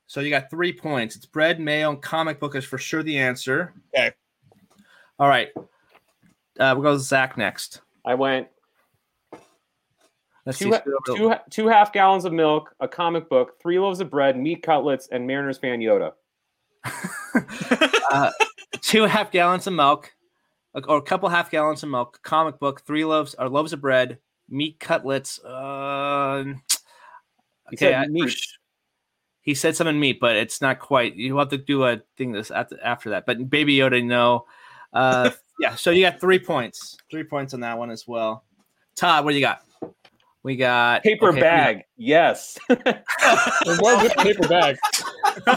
So you got three points. It's bread, mayo, and comic book is for sure the answer. Okay. All right. Uh, we'll go with Zach next. I went Let's two, see. two, two half gallons of milk, a comic book, three loaves of bread, meat cutlets, and Mariners fan Yoda. <laughs> uh, two half gallons of milk, or a couple half gallons of milk, comic book, three loaves or loaves of bread, meat cutlets. Uh, okay, said I- meat. he said something meat, but it's not quite. You have to do a thing this after, after that. But Baby Yoda, no. Uh, <laughs> yeah, so you got three points. Three points on that one as well. Todd, what do you got? We got Paper okay, bag. Yes. <laughs> It was paper bag. <laughs>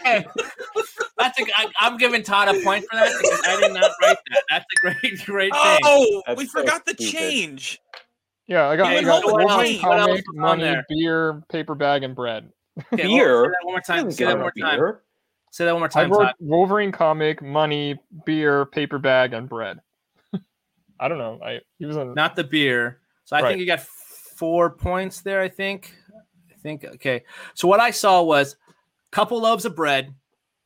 okay. That's a, I, I'm giving Todd a point for that because I did not write that. That's a great, <laughs> great thing. Oh, That's we so forgot the stupid. change. Yeah, I got, I got home with Wolverine What else comic, money, beer, paper bag, and bread. Okay, Beer? Say that one more time. Say that one more time. beer. Say that one more I time, wrote Todd. Wolverine comic, money, beer, paper bag, and bread. <laughs> I don't know. I he was on Not the beer. So I Right. think you got four points there. I think. I think okay. So what I saw was a couple loaves of bread,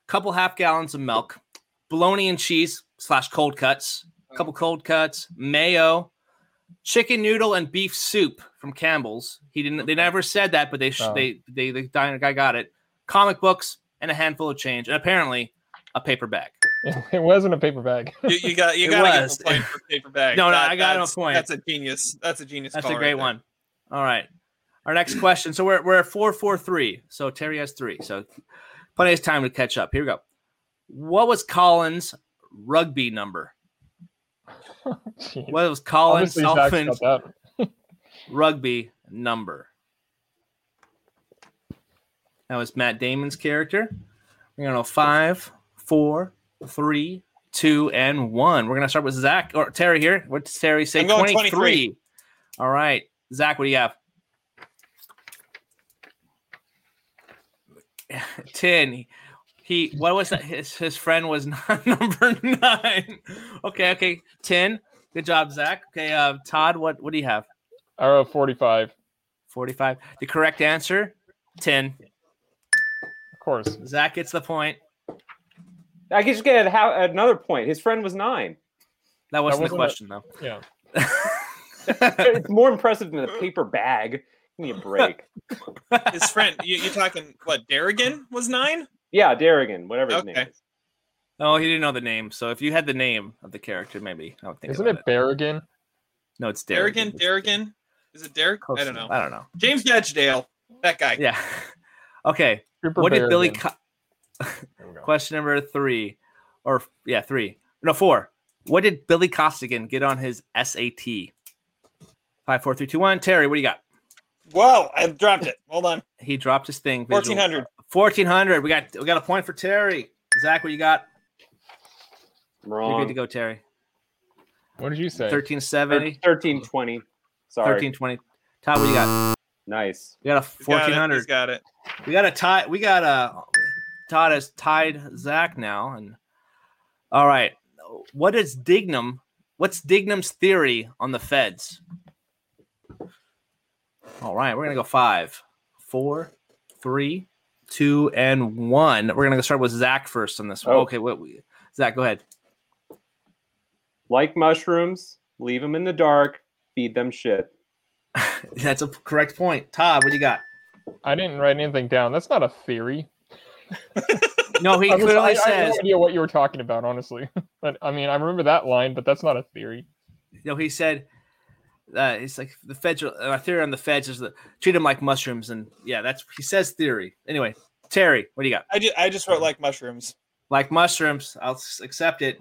couple half gallons of milk, bologna and cheese slash cold cuts, a couple cold cuts, mayo, chicken noodle and beef soup from Campbell's. He didn't. They never said that, but they sh- Oh. they they the diner guy got it. Comic books and a handful of change, and apparently a paper bag. <laughs> It wasn't a paper bag. You, you got you <laughs> got to was. give him a point for paper bag. <laughs> No, no, I got him a that's- point. That's a genius. That's a genius. That's call a right great there. one. All right. Our next question. So we're we're at four four three. So Terry has three. So plenty of time to catch up. Here we go. What was Colin's rugby number? Jeez. What was Collins Obviously, Zach's Sullivan's got that. <laughs> rugby number? That was Matt Damon's character. We're gonna go five, four, three, two, and one. We're gonna start with Zach or Terry here. What does Terry say? I'm going 23. 23. All right. Zach, what do you have? <laughs> 10. He what was that? His his friend was <laughs> not number nine. Okay, okay. 10. Good job, Zach. Okay, uh Todd, what what do you have? I wrote 45. 45. The correct answer, 10. Of course. Zach gets the point. I can just get a, how, another point. His friend was nine. That wasn't the wasn't question though. Yeah. <laughs> it's more impressive than a paper bag. Give me a break. <laughs> His friend, you, you're talking what? Darrigan was nine. yeah, Darrigan, whatever his name Okay. is. Oh, he didn't know the name. So if you had the name of the character, maybe I would think Isn't about it Barrigan? No, it's Darrigan, Darrigan. Darrigan. Is it Derek? Close I don't know. enough. I don't know. James Badge Dale. That guy. Yeah. <laughs> okay. Cooper what did Billy Barrigan. Co- There we go. Question number three, or yeah, three. No, four. What did Billy Costigan get on his SAT? Five, four, three, two, one. Terry, what do you got? Whoa! I dropped it. Hold on. <laughs> He dropped his thing. visual. Fourteen hundred. Fourteen hundred. We got we got a point for Terry. Zach, what you got? Wrong. You're good to go, Terry. What did you say? Thirteen seventy. Thirteen twenty. Sorry. Thirteen twenty. Todd, what you got? Nice. We got a He's got fourteen hundred. He's got it. We got a tie. We got a Todd has tied Zach now, and all right. What is Dignam? What's Dignam's theory on the feds? All right, we're gonna go five, four, three, two, and one. We're gonna go start with Zach first on this one. Oh. Okay, what? we- Zach, go ahead. Like mushrooms, leave them in the dark, feed them shit. <laughs> That's a correct point. Todd, what do you got? I didn't write anything down. That's not a theory. <laughs> No, he I, clearly I- I have no idea what you were talking about, honestly. <laughs> but I mean, I remember that line, but that's not a theory. No, he said. Uh, it's like the feds. Are, uh, theory on the feds is that treat them like mushrooms, and yeah, that's he says theory. Anyway, Terry, what do you got? I just, I just wrote like mushrooms. like mushrooms. I'll accept it.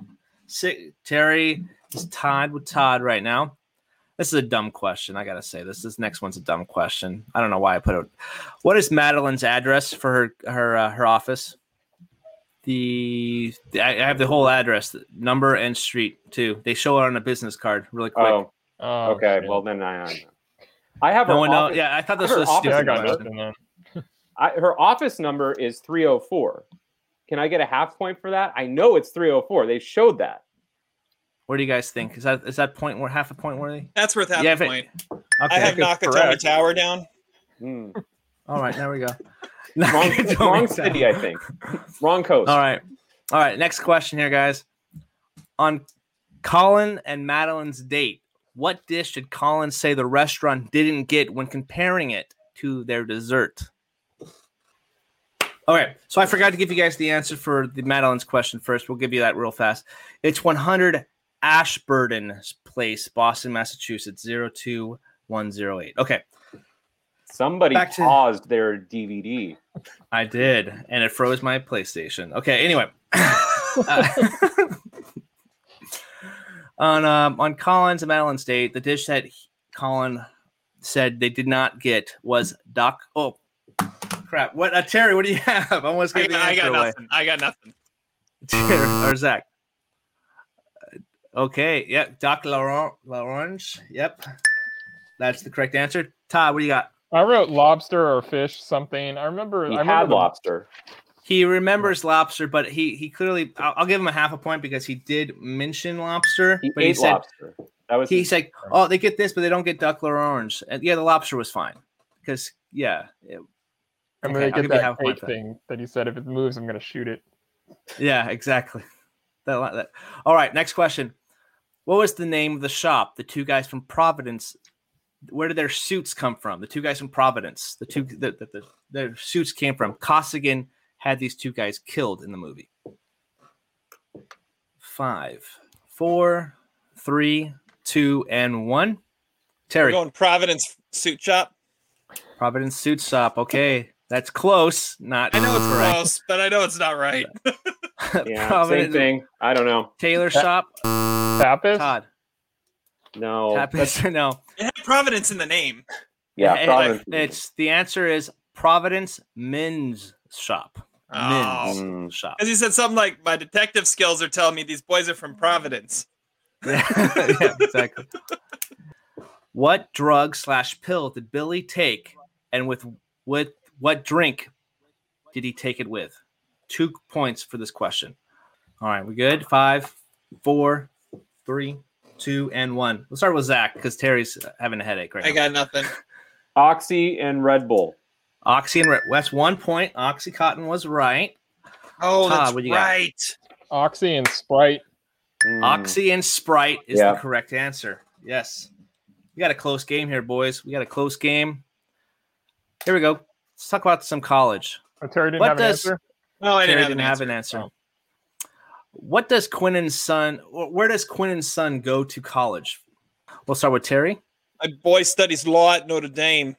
Si- Terry is tied with Todd right now. This is a dumb question. I gotta say this. This next one's a dumb question. I don't know why I put it. What is Madeline's address for her her uh, her office? The I I have the whole address, number and street too. They show it on a business card really quick. Oh, Oh, okay. shit. Well, then I, I. I have no her one knows. office, Yeah, I thought this was a office yeah, I got number. nothing. <laughs> I, her office number is 304. Can I get a half point for that? I know it's 304. They showed that. What do you guys think? Is that is that point where half a point worthy? That's worth half Yeah, a if it- point. Okay. I have that's Nakatomi correct. Tower down. Hmm. <laughs> All right, there we go. <laughs> Wrong, wrong city, I think. Wrong coast. All right. All right. Next question here, guys. On Colin and Madeline's date, what dish did Colin say the restaurant didn't get when comparing it to their dessert? All right. So I forgot to give you guys the answer for the Madeline's question first. We'll give you that real fast. It's 100 Ashburton Place, Boston, Massachusetts, 02108. Okay. Somebody Back to- paused their DVD. I did, and it froze my PlayStation. Okay, anyway. <laughs> Uh, <laughs> on um, on Collins and Madeline's date, the dish that Colin said they did not get was duck. Oh, crap! What uh, Terry? What do you <laughs> have? I almost I gave the got, I got away. nothing. I got nothing. <laughs> Terry, or Zach. Uh, Okay, yep. Doc Laurent, Laurence. Yep, that's the correct answer. Todd, what do you got? I wrote lobster or fish something. I remember. He I remember had the- lobster. He remembers lobster, but he he clearly I'll, I'll give him a half a point because he did mention lobster. He but ate he said lobster. That was he his- said, "Oh, they get this, but they don't get duck or orange." And yeah, the lobster was fine because yeah, it- I'm Okay, gonna I'll get that half point crate for that. thing that he said. If it moves, I'm gonna shoot it. yeah, exactly. <laughs> That, that. All right, next question. What was the name of the shop? The two guys from Providence. Where did their suits come from? The two guys from Providence. The two the, the, the, their suits came from. Costigan had these two guys killed in the movie. Five, four, three, two, and one. We're Terry, going Providence suit shop. Providence suit shop. Okay, that's close. Not I know it's correct. close, but I know it's not right. <laughs> yeah, same thing. I don't know. tailor shop. Pappas. Todd. No. Pappas. No. It had Providence in the name. Yeah, It- Providence. It's the answer is Providence Men's Shop. Oh. Men's Mm. Shop. As he said something like, "My detective skills are telling me these boys are from Providence." yeah, <laughs> yeah, exactly. What drug slash pill did Billy take, and with with what drink did he take it with? Two points for this question. All right, we good? Five, four, three, two, and one. Let's start with Zach because Terry's having a headache right I now. got nothing. Oxy and Red Bull. Oxy and Red. That's one point. Oxycontin was right. Oh, Todd, that's what do you got? right. Oxy and Sprite. Mm. Oxy and Sprite is Yeah. the correct answer. Yes. We got a close game here, boys. We got a close game. Here we go. Let's talk about some college. Oh, Terry didn't What have does- an answer. No, I Terry didn't, have, an answer. answer. What does Queenan's son? wh- Where does Queenan's son go to college? We'll start with Terry. My boy studies law at Notre Dame.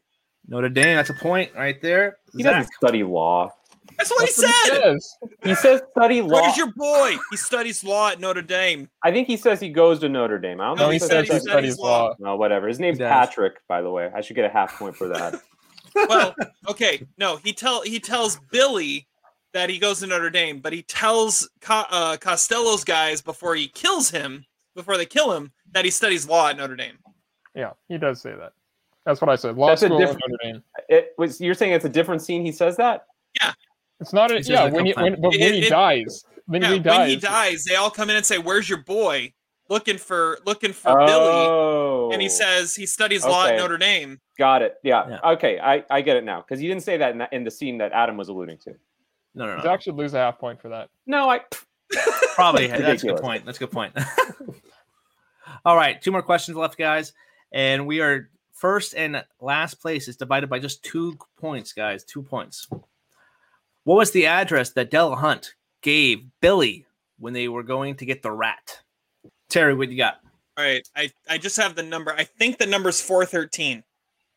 Notre Dame. That's a point right there. He Zach. doesn't study law. That's what he That's what he said. says. He says study law. Where's your boy? He studies law at Notre Dame. I think he says he goes to Notre Dame. I don't No, know he he says said he he studies studies law. No, whatever. His name's Patrick, by the way. I should get a half point for that. <laughs> <laughs> Well, okay, no, he tell he tells Billy that he goes to Notre Dame, but he tells Co- uh, Costello's guys before he kills him, before they kill him, that he studies law at Notre Dame. Yeah, he does say that. That's what I said. Law That's a school at different- Notre Dame. It was. You're saying it's a different scene. He says that. Yeah. It's not. A, yeah, when, he, when but when he it- dies, when Yeah, he dies, when he dies, they all come in and say, "Where's your boy?" Looking for looking for Billy, oh, and he oh. says he studies law at Notre Dame. "Got it. Yeah. Yeah. Okay. I I get it now because you didn't say that in, that in the scene that Adam was alluding to. No, no, no. Zach should lose a half point for that. No, I. <laughs> Probably. That's a good point. That's a good point. <laughs> All right, two more questions left, guys, and we are first and last place is divided by just two points, guys. Two points. What was the address that Delahunt gave Billy when they were going to get the rat? Terry, what you got? All right, I I just have the number. I think the number's four thirteen.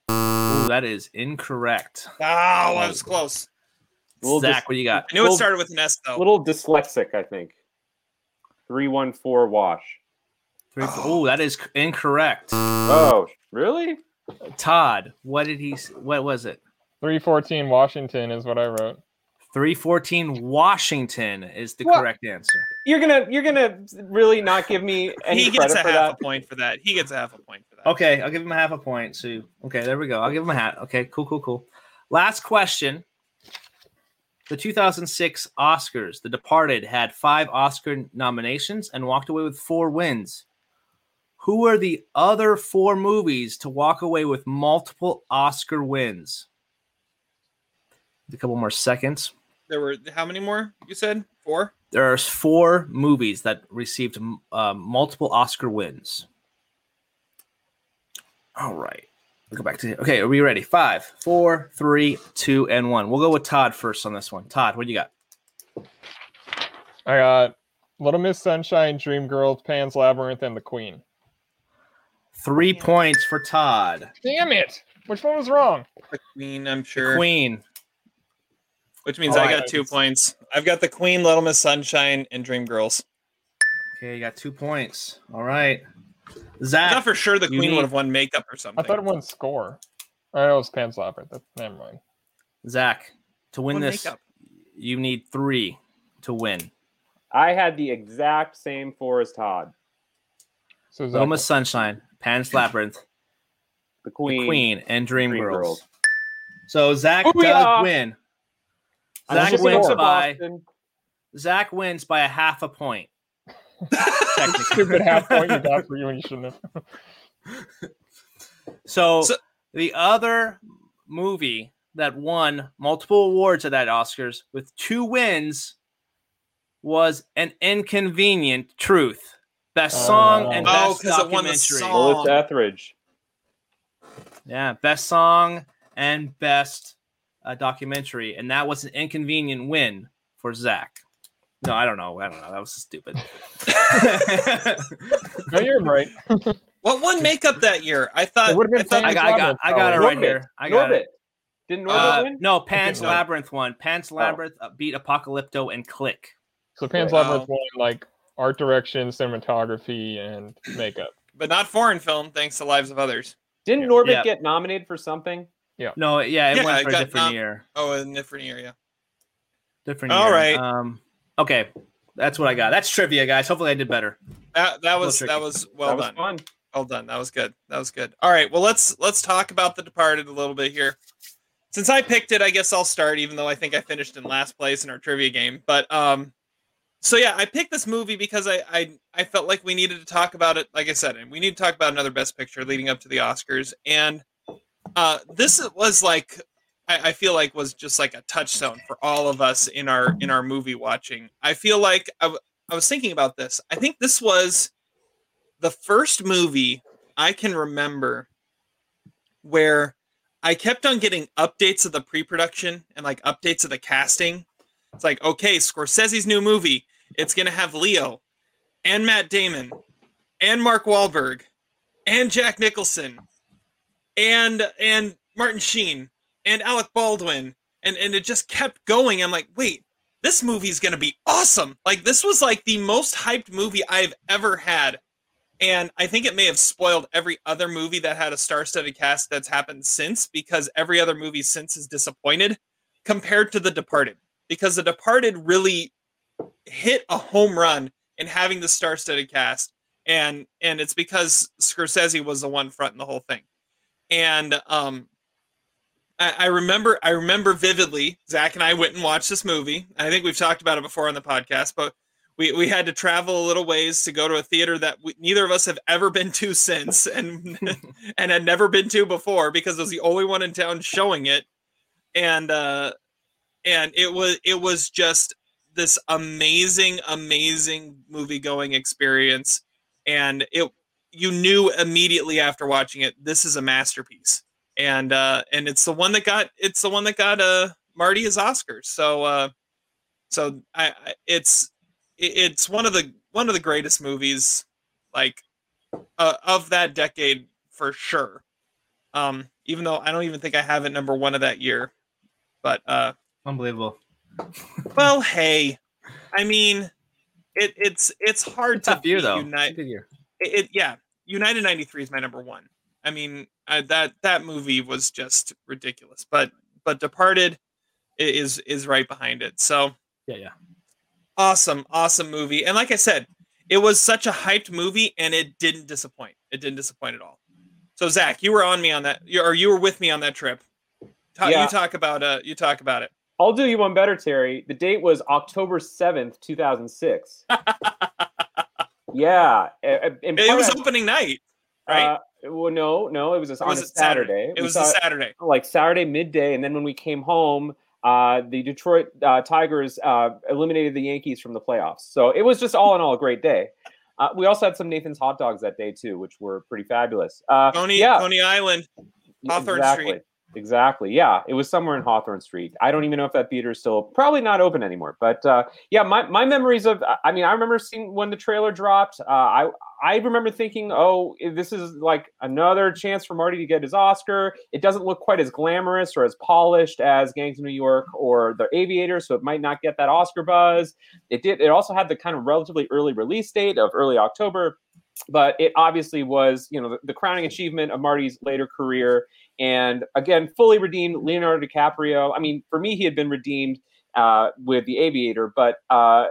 Ooh, that is incorrect. Ah, oh, I was close. Little Zach, dis- what you got? I knew it started with an S though. little dyslexic, I think. Three one four wash. Three, oh, that is incorrect. Oh, really? Todd, what did he? What was it? Three fourteen Washington is what I wrote. Three fourteen Washington is the What? correct answer. You're gonna you're gonna really not give me <laughs> any he gets a for half that? a point for that. He gets a half a point for that. Okay, I'll give him a half a point. So, okay, there we go. I'll give him a hat. Okay, cool, cool, cool. Last question. The 2006 Oscars, The Departed had five Oscar nominations and walked away with four wins. Who are the other four movies to walk away with multiple Oscar wins? A couple more seconds. There were how many more? You said four. There's four movies that received uh, multiple Oscar wins. All right. We'll go back to okay. Are we ready? Five, four, three, two, and one. We'll go with Todd first on this one. Todd, what do you got? I got Little Miss Sunshine, Dreamgirls, Pan's Labyrinth, and The Queen. Three points for Todd. Damn it! Which one was wrong? The Queen, I'm sure. Queen. Which means All I right. got two points. I've got the Queen, Little Miss Sunshine, and Dreamgirls. Okay, you got two points. All right. I Zach. thought for sure the Queen need- would have won makeup or something. I thought it won score. I know it was Pan's Labyrinth. That's, never mind. Zach. To win this, makeup. you need three to win. I had the exact same four as Todd. So Little Zach, Miss Sunshine, Pan's Labyrinth, The The Queen. Queen, and Dreamgirls. Dreamgirls. So Zach Booyah! does win. Zach wins by Boston. Zach wins by a half a point. <laughs> Technically. stupid half point you got for you and you shouldn't have. <laughs> So, So- the other movie that won multiple awards at that Oscars with two wins was An Inconvenient Truth. Best song and best Oh, best 'cause it won the documentary. song. Melissa Etheridge. Yeah, best song and best uh, documentary, and that was an inconvenient win for Zach. No, I don't know. I don't know. That was stupid. No, you're right. <laughs> What won makeup that year? I thought. It would've been I thought I got, I got, I got it Norbit. right here. I got Norbit. it. Didn't Norbit Uh, win? no, Pan's Labyrinth won. Pan's Labyrinth uh, beat Apocalypto and Click. So Pan's Wow. Labyrinth won like art direction, cinematography, and makeup. <laughs> but not foreign film, thanks to Lives of Others. Didn't Norbit Yeah. get nominated for something? Yeah. No, yeah, it Yeah, went it for a got different nom- year. Oh, a different year, yeah. Different All year. right. Um, okay, that's what I got. That's trivia, guys. Hopefully, I did better. That that was tricky. that was well that was done. fun. Well done. That was good. That was good. All right. Well, let's let's talk about The Departed a little bit here. Since I picked it, I guess I'll start, even though I think I finished in last place in our trivia game. But um, so yeah, I picked this movie because I I I felt like we needed to talk about it. Like I said, and we need to talk about another Best Picture leading up to the Oscars. And uh, this was like I, I feel like was just like a touchstone for all of us in our in our movie watching. I feel like I, w- I was thinking about this. I think this was the first movie I can remember where I kept on getting updates of the pre-production and like updates of the casting. It's like, okay, Scorsese's new movie. It's gonna have Leo and Matt Damon and Mark Wahlberg and Jack Nicholson and and Martin Sheen and Alec Baldwin and and it just kept going. I'm like, wait, this movie's gonna be awesome. Like this was like the most hyped movie I've ever had. And I think it may have spoiled every other movie that had a star-studded cast that's happened since because every other movie since is disappointed compared to The Departed. Because The Departed really hit a home run in having the star-studded cast. And and it's because Scorsese was the one fronting the whole thing. and um, I, I remember I remember vividly. Zach and I went and watched this movie. I think we've talked about it before on the podcast, but we, we had to travel a little ways to go to a theater that we, neither of us have ever been to since <laughs> and and had never been to before because it was the only one in town showing it and uh and it was it was just this amazing amazing movie going experience and it you knew immediately after watching it this is a masterpiece and uh and it's the one that got it's the one that got uh marty his oscars so uh so I, I it's it's one of the one of the greatest movies like uh, of that decade for sure. Um, even though I don't even think I have it number one of that year, but uh, unbelievable. Well, hey, I mean, it it's it's hard to year though. Unite, good year. It, it, yeah, United '93 is my number one. I mean, I, that that movie was just ridiculous, but but Departed is is right behind it. So yeah, yeah awesome, awesome movie. And like I said, it was such a hyped movie, and it didn't disappoint. It didn't disappoint at all. So Zach, you were on me on that, or you were with me on that trip. Talk, yeah. You talk about uh, you talk about it. I'll do you one better, Terry. The date was October seventh, two thousand six. <laughs> yeah, it was opening night, right? Uh, well, no, no, it was, a, on was a Saturday. Saturday. It was a Saturday, like Saturday midday, and then when we came home, uh, the Detroit uh, Tigers uh, eliminated the Yankees from the playoffs. So it was just all in all a great day. Uh, we also had some Nathan's hot dogs that day too, which were pretty fabulous. Uh, Coney, yeah. Coney Island, Hawthorne exactly. Street. Exactly. Yeah, it was somewhere in Hawthorne Street. I don't even know if that theater is still probably not open anymore. But uh, yeah, my, my memories of I mean, I remember seeing when the trailer dropped. Uh, I I remember thinking, oh, this is like another chance for Marty to get his Oscar. It doesn't look quite as glamorous or as polished as Gangs of New York or The Aviator, so it might not get that Oscar buzz. It did. It also had the kind of relatively early release date of early October but it obviously was you know the, the, crowning achievement of marty's later career and again fully redeemed leonardo dicaprio i mean for me he had been redeemed uh, with the aviator but uh,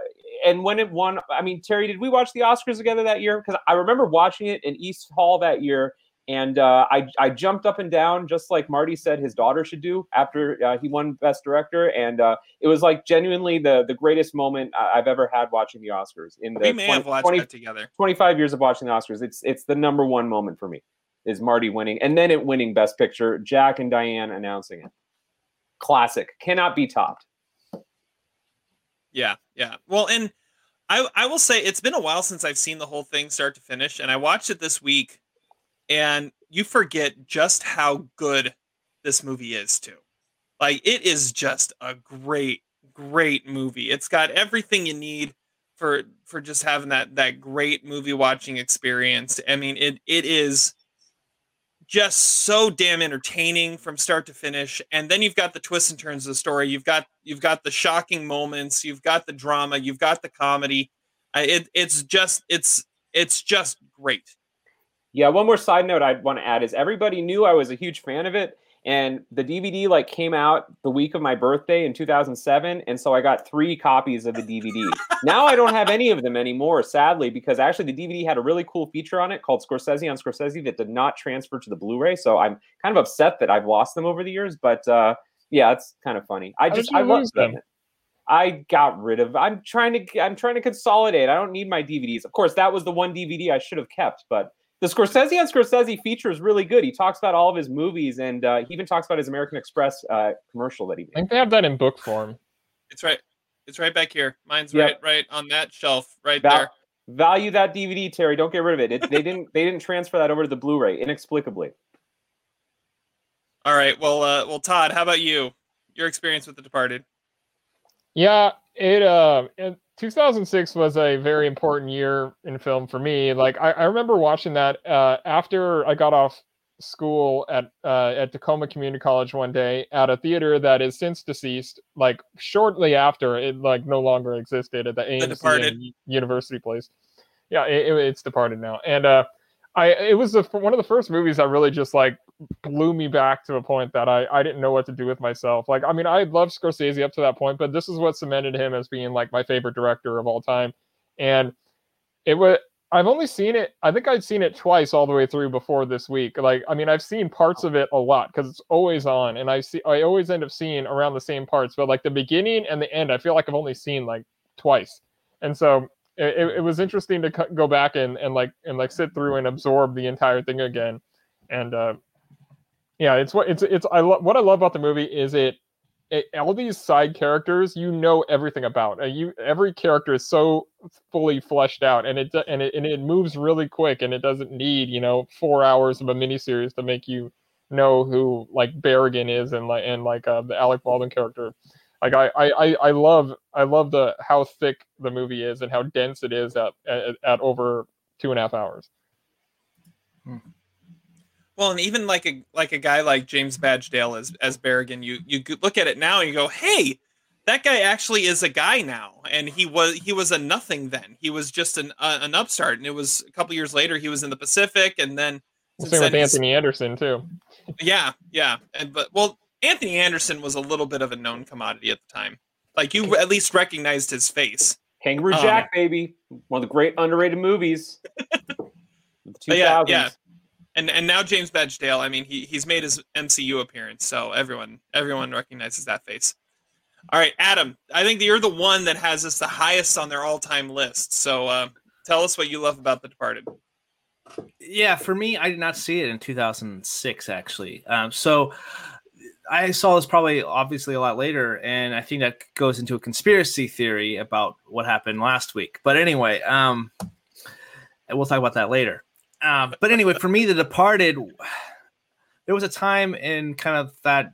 and when it won i mean terry did we watch the oscars together that year because i remember watching it in east hall that year and uh, I, I jumped up and down just like Marty said his daughter should do after uh, he won Best Director, and uh, it was like genuinely the the greatest moment I've ever had watching the Oscars. In the we may 20, have watched 20, that together. Twenty five years of watching the Oscars, it's it's the number one moment for me is Marty winning, and then it winning Best Picture, Jack and Diane announcing it. Classic, cannot be topped. Yeah, yeah. Well, and I I will say it's been a while since I've seen the whole thing start to finish, and I watched it this week and you forget just how good this movie is too. Like it is just a great, great movie. It's got everything you need for for just having that that great movie watching experience. I mean, it it is just so damn entertaining from start to finish. And then you've got the twists and turns of the story. You've got you've got the shocking moments. You've got the drama. You've got the comedy. It, it's just it's it's just great. Yeah, one more side note I'd want to add is everybody knew I was a huge fan of it, and the DVD like came out the week of my birthday in 2007, and so I got three copies of the DVD. <laughs> now I don't have any of them anymore, sadly, because actually the DVD had a really cool feature on it called Scorsese on Scorsese that did not transfer to the Blu-ray. So I'm kind of upset that I've lost them over the years, but uh, yeah, it's kind of funny. I just I love them. I got rid of. I'm trying to. I'm trying to consolidate. I don't need my DVDs. Of course, that was the one DVD I should have kept, but the Scorsese on Scorsese feature is really good. He talks about all of his movies, and uh, he even talks about his American Express uh, commercial that he made. I think they have that in book form. It's right. It's right back here. Mine's yep. right, right on that shelf, right Val- there. Value that DVD, Terry. Don't get rid of it. it. They didn't. They didn't transfer that over to the Blu-ray inexplicably. All right. Well, uh, well, Todd, how about you? Your experience with The Departed? Yeah, it uh, it, 2006 was a very important year in film for me. Like I, I remember watching that uh, after I got off school at uh, at Tacoma Community College one day at a theater that is since deceased. Like shortly after it like no longer existed at the AMC University Place. Yeah, it, it, it's departed now, and uh, I it was the, one of the first movies I really just like blew me back to a point that I I didn't know what to do with myself. Like I mean I loved Scorsese up to that point, but this is what cemented him as being like my favorite director of all time, and it was I've only seen it. I think I'd seen it twice all the way through before this week. Like, I mean, I've seen parts of it a lot because it's always on, and I see I always end up seeing around the same parts. But like the beginning and the end, I feel like I've only seen like twice, and so it, it was interesting to go back and and like and like sit through and absorb the entire thing again, and uh, yeah, it's what it's it's I love what I love about the movie is it it, all these side characters you know everything about. You every character is so fully fleshed out, and it and it and it moves really quick, and it doesn't need you know four hours of a miniseries to make you know who like Barrigan is and like and like uh, the Alec Baldwin character. Like I, I I love I love the how thick the movie is and how dense it is at at, at over two and a half hours. Hmm. Well, and even like a like a guy like James Badge Dale as as Barrigan, you you look at it now and you go, hey, that guy actually is a guy now, and he was he was a nothing then. He was just an uh, an upstart, and it was a couple years later he was in the Pacific, and then same with Anthony Anderson too. Yeah, yeah, and but well, Anthony Anderson was a little bit of a known commodity at the time. Like you at least recognized his face. Kangaroo um, Jack, baby, one of the great underrated movies. <laughs> yeah, yeah and and now James Badge Dale. I mean, he he's made his MCU appearance, so everyone everyone recognizes that face. All right, Adam. I think you're the one that has this the highest on their all-time list. So uh, tell us what you love about The Departed. Yeah, for me, I did not see it in 2006 actually. Um, so I saw this probably obviously a lot later, and I think that goes into a conspiracy theory about what happened last week. But anyway, um, we'll talk about that later. Um, but anyway, for me, The Departed, there was a time in kind of that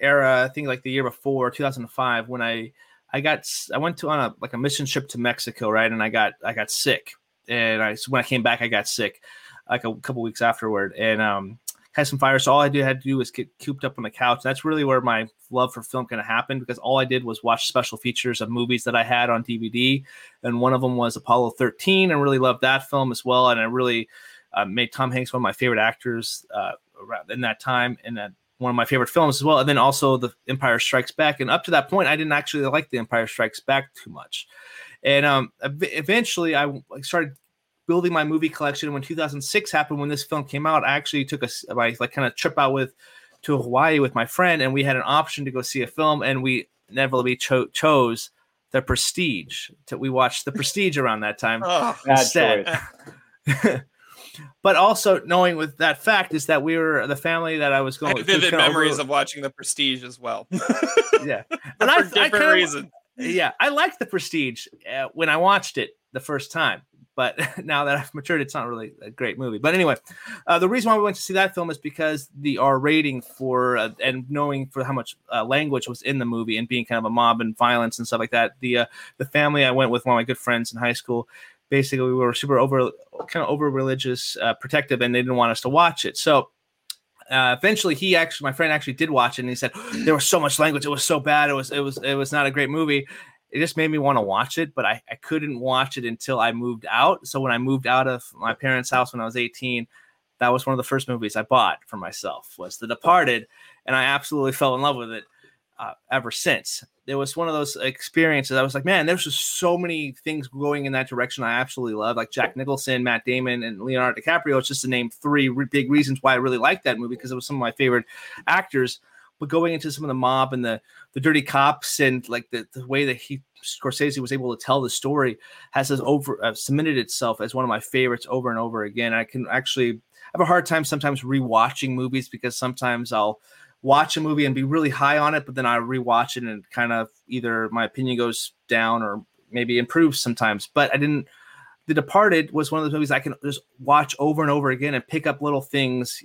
era, I think like the year before, 2005, when I I got I went to on a like a mission trip to Mexico, right? And I got I got sick, and I so when I came back, I got sick like a couple weeks afterward, and um had some fire. So all I did had to do was get cooped up on the couch. That's really where my love for film kind of happened because all I did was watch special features of movies that I had on DVD, and one of them was Apollo 13. and really loved that film as well, and I really uh, made Tom Hanks one of my favorite actors uh, in that time, and that one of my favorite films as well. And then also The Empire Strikes Back. And up to that point, I didn't actually like The Empire Strikes Back too much. And um, eventually, I started building my movie collection. When 2006 happened, when this film came out, I actually took a my like kind of trip out with to Hawaii with my friend, and we had an option to go see a film, and we inevitably cho- chose The Prestige. To, we watched The Prestige around that time <laughs> oh, instead. <laughs> but also knowing with that fact is that we were the family that I was going. I vivid memories over... of watching The Prestige as well. <laughs> yeah, <laughs> and I, for different I reasons. Yeah, I liked The Prestige uh, when I watched it the first time, but <laughs> now that I've matured, it's not really a great movie. But anyway, uh, the reason why we went to see that film is because the R rating for uh, and knowing for how much uh, language was in the movie and being kind of a mob and violence and stuff like that. The uh, the family I went with one of my good friends in high school basically we were super over kind of over religious uh, protective and they didn't want us to watch it. So uh, eventually he actually my friend actually did watch it and he said <gasps> there was so much language. It was so bad. It was it was it was not a great movie. It just made me want to watch it but I, I couldn't watch it until i moved out. So when i moved out of my parents house when i was 18 that was one of the first movies i bought for myself was the departed and i absolutely fell in love with it uh, ever since. It was one of those experiences. I was like, man, there's just so many things going in that direction. I absolutely love, like Jack Nicholson, Matt Damon, and Leonardo DiCaprio. It's just to name three re- big reasons why I really like that movie because it was some of my favorite actors. But going into some of the mob and the the dirty cops and like the, the way that he Scorsese was able to tell the story has has over uh, cemented itself as one of my favorites over and over again. I can actually have a hard time sometimes rewatching movies because sometimes I'll watch a movie and be really high on it, but then I rewatch it and kind of either my opinion goes down or maybe improves sometimes. But I didn't. The Departed was one of those movies I can just watch over and over again and pick up little things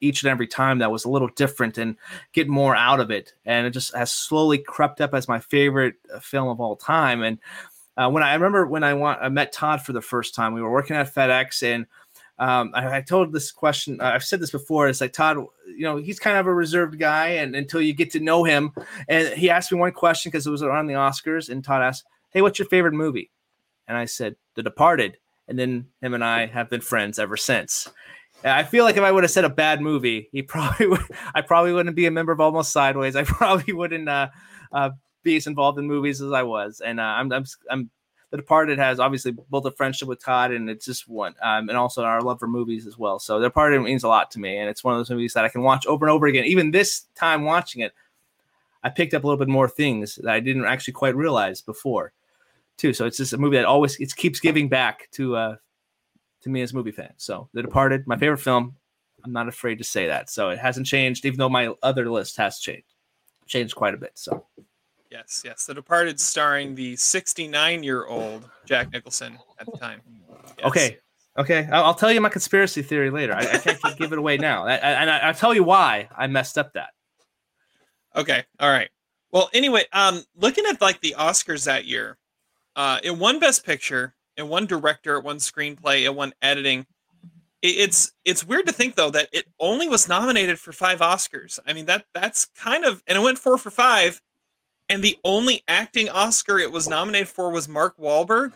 each and every time that was a little different and get more out of it. And it just has slowly crept up as my favorite uh, film of all time. And uh, when I, I remember when I, want, I met Todd for the first time, we were working at FedEx and um, I, I, told this question. Uh, I've said this before. It's like Todd, you know, he's kind of a reserved guy, and until you get to know him, and he asked me one question because it was around the Oscars, and Todd asked, "Hey, what's your favorite movie?" And I said, "The Departed." And then him and I have been friends ever since. I feel like if I would have said a bad movie, he <laughs> probably would. I probably wouldn't be a member of Almost Sideways. I <laughs> probably wouldn't uh, uh, be as involved in movies as I was. And uh, I'm, I'm, I'm The Departed has obviously built a friendship with Todd, and it's just one, um, and also our love for movies as well. So The Departed means a lot to me, and it's one of those movies that I can watch over and over again. Even this time watching it, I picked up a little bit more things that I didn't actually quite realize before, too. So it's just a movie that always it keeps giving back to uh, to me as a movie fan. So The Departed, my favorite film. I'm not afraid to say that. So it hasn't changed, even though my other list has changed, changed quite a bit. So yes, yes, The Departed, starring the 69 year old Jack Nicholson at the time. Yes. Okay, okay, I'll, I'll, tell you my conspiracy theory later. I, I can't give it away now, I, I, and I, will tell you why I messed up that. Okay, all right. Well, anyway, um, looking at like the Oscars that year, uh, it won Best Picture, it won Director, it won Screenplay, it won Editing it's it's weird to think though that it only was nominated for five Oscars. I mean that that's kind of and it went four for five, and the only acting Oscar it was nominated for was Mark Wahlberg,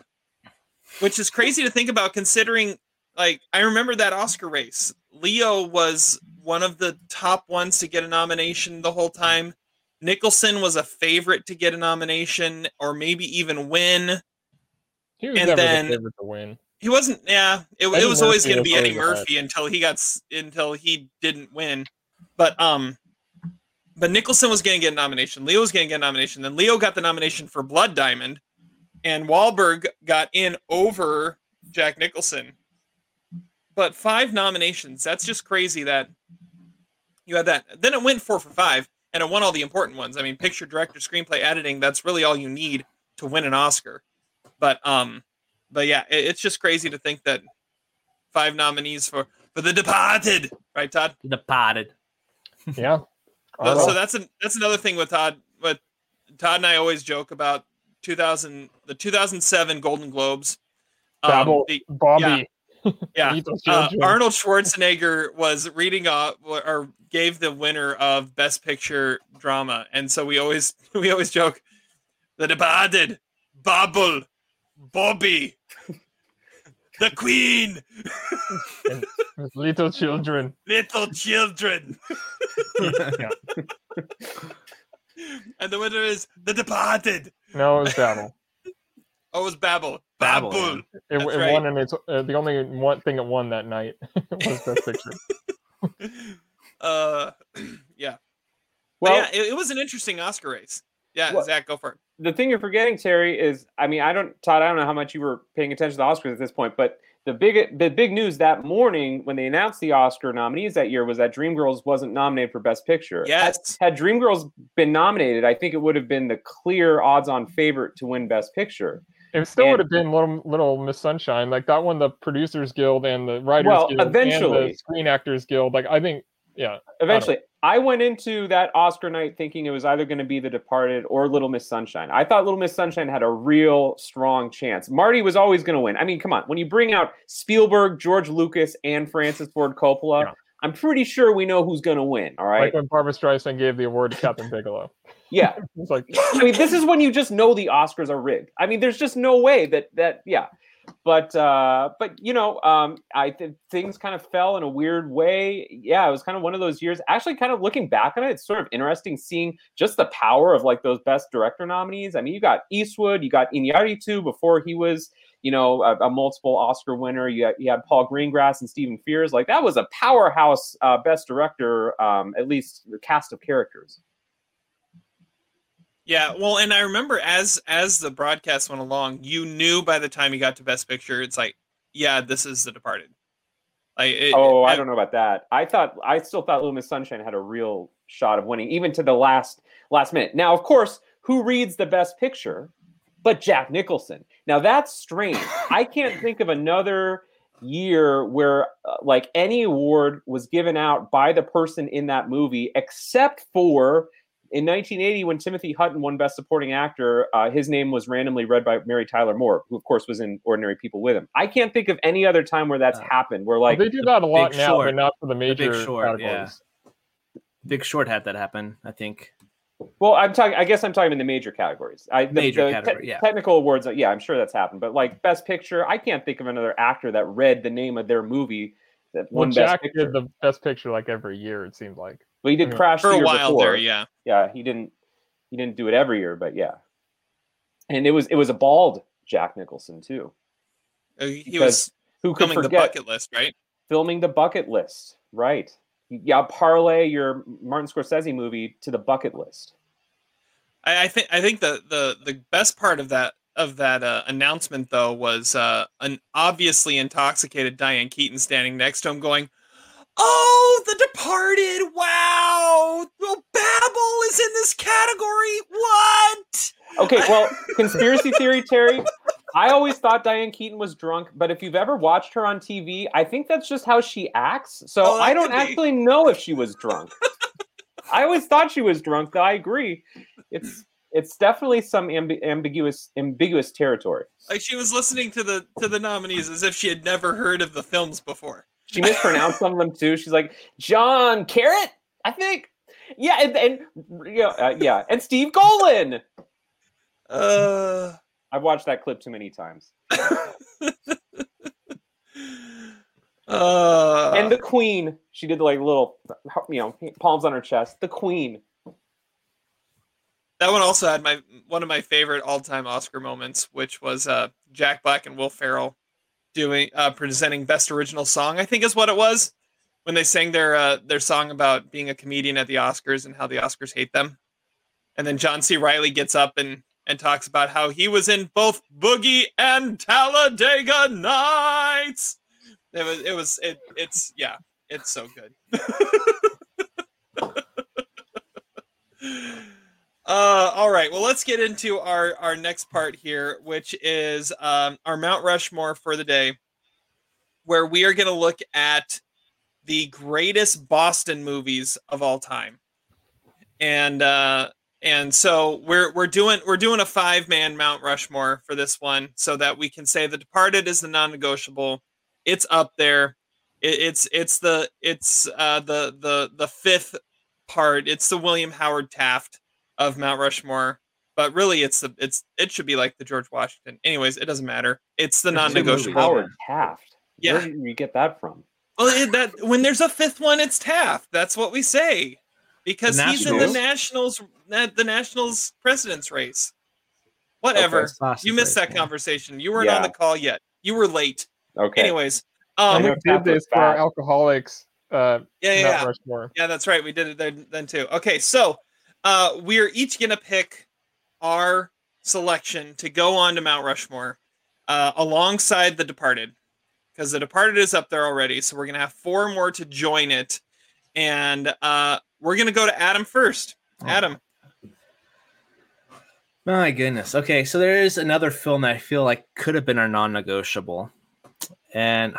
which is crazy to think about considering. Like I remember that Oscar race. Leo was one of the top ones to get a nomination the whole time. Nicholson was a favorite to get a nomination or maybe even win. He was and never then, the favorite to win he wasn't. Yeah, it, it was always going to be Eddie Murphy until he got until he didn't win. But um, but Nicholson was going to get a nomination. Leo was going to get a nomination. Then Leo got the nomination for Blood Diamond, and Wahlberg got in over Jack Nicholson. But five nominations. That's just crazy that you had that. Then it went four for five, and it won all the important ones. I mean, picture, director, screenplay, editing. That's really all you need to win an Oscar. But um, but yeah, it, it's just crazy to think that five nominees for for The Departed, right, Todd? The Departed. yeah. So, so that's an that's another thing with Todd. But Todd and I always joke about 2000 the 2007 Golden Globes. Um, the, Bobby. Yeah. <laughs> yeah. Uh, Arnold Schwarzenegger was reading off or gave the winner of Best Picture drama, and so we always <laughs> we always joke, The Departed, Bubble, Bobby, the Queen, little children, little children. <laughs> and the winner is The Departed. No, it was Babel. Oh, it was Babel. Babel. Babel. It, it right. won, and it's uh, the only one thing it won that night <laughs> was Best Picture. <laughs> uh, <clears throat> yeah. Well, but yeah, it, it was an interesting Oscar race. Yeah, well, Zach, go for it. The thing you're forgetting, Terry, is I mean, I don't, Todd, I don't know how much you were paying attention to the Oscars at this point, but the big the big news that morning when they announced the Oscar nominees that year was that Dreamgirls wasn't nominated for Best Picture. Yes. Had, had Dreamgirls been nominated, I think it would have been the clear odds-on favorite to win Best Picture. It still and, would have been little little Miss Sunshine, like that one, the Producers Guild and the Writers well, Guild eventually, and the Screen Actors Guild. Like I think, yeah. Eventually, I went into that Oscar night thinking it was either going to be The Departed or Little Miss Sunshine. I thought Little Miss Sunshine had a real strong chance. Marty was always going to win. I mean, come on. When you bring out Spielberg, George Lucas, and Francis Ford Coppola, yeah. I'm pretty sure we know who's going to win. All right. Like when Barbra Streisand gave the award to Kathryn Bigelow. yeah. <laughs> it's like, I mean, this is when you just know the Oscars are rigged. I mean, there's just no way that that yeah but uh, but you know, um, I things kind of fell in a weird way. Yeah, it was kind of one of those years. Actually, kind of looking back on it, it's sort of interesting seeing just the power of like those best director nominees. I mean, you got Eastwood, you got Iñárritu before he was you know a, a multiple Oscar winner. You had, you had Paul Greengrass and Stephen Frears. Like that was a powerhouse uh, best director, um, at least the cast of characters. Yeah, well, and I remember as as the broadcast went along, you knew by the time you got to Best Picture, it's like, yeah, this is The Departed. Like, it, oh, I, I don't know about that. I thought I still thought Little Miss Sunshine had a real shot of winning, even to the last last minute. Now, of course, who reads the Best Picture? But Jack Nicholson. Now that's strange. I can't think of another year where uh, like any award was given out by the person in that movie except for in 1980, when Timothy Hutton won Best Supporting Actor, uh, his name was randomly read by Mary Tyler Moore, who of course was in Ordinary People with him. I can't think of any other time where that's uh, happened. Where like well, they do that a lot now, Short. but not for the major Big Short, categories. Yeah. Big Short had that happen, I think. Well, I'm talking. I guess I'm talking in the major categories. I, the, major the category, te- yeah. Technical awards, yeah, I'm sure that's happened. But like Best Picture, I can't think of another actor that read the name of their movie that well, won Jack Best Picture. did the Best Picture like every year. It seemed like. Well, he did Crash for a while before. there. Yeah, yeah, he didn't he didn't do it every year, but yeah. And it was it was a bald Jack Nicholson too. Uh, he because was who could forget the bucket list, right? Filming the bucket list, right? Yeah, parlay your Martin Scorsese movie to the bucket list. I, I think I think the the the best part of that of that uh, announcement though was uh, an obviously intoxicated Diane Keaton standing next to him, going, "Oh, The Departed! Wow, well, Babel is in this category. What?" Okay, <laughs> well, conspiracy theory, Terry. I always thought Diane Keaton was drunk, but if you've ever watched her on TV, I think that's just how she acts. So oh, I don't actually know if she was drunk. I always thought she was drunk. Though I agree, it's it's definitely some amb- ambiguous ambiguous territory. Like she was listening to the to the nominees as if she had never heard of the films before. She mispronounced some of them too. She's like John Carrot, I think. Yeah, and, and yeah, uh, yeah, and Steve Golin. Uh, I've watched that clip too many times. <laughs> uh, and the Queen, she did like little, you know, palms on her chest. The Queen. That one also had my one of my favorite all-time Oscar moments, which was uh, Jack Black and Will Ferrell doing uh, presenting Best Original Song. I think is what it was when they sang their uh, their song about being a comedian at the Oscars and how the Oscars hate them. And then John C. Reilly gets up and and talks about how he was in both Boogie and Talladega Nights. It was it was it it's yeah, it's so good. <laughs> Uh, all right. Well, let's get into our our next part here, which is um, our Mount Rushmore for the day, where we are going to look at the greatest Boston movies of all time, and uh, and so we're we're doing we're doing a five man Mount Rushmore for this one, so that we can say The Departed is the non negotiable. It's up there. It, it's it's the it's uh, the the the fifth part. It's the William Howard Taft of Mount Rushmore, but really it's the it's it should be like the George Washington. Anyways, it doesn't matter. It's the non-negotiable. Howard Taft. Yeah. Where did you get that from? Well, it, that when there's a fifth one, it's Taft. That's what we say because he's in the Nationals the Nationals president's race. Whatever. Okay, you missed that conversation. You weren't yeah. on the call yet. You were late. Okay. Anyways, um, we did this for our alcoholics. Uh, yeah, yeah, yeah. yeah. That's right. We did it then, then too. Okay, so uh, we're each gonna pick our selection to go on to Mount Rushmore uh, alongside The Departed, because The Departed is up there already. So we're gonna have four more to join it, and uh, we're gonna go to Adam first. Oh. Adam. My goodness. Okay, so there is another film that I feel like could have been our non-negotiable, and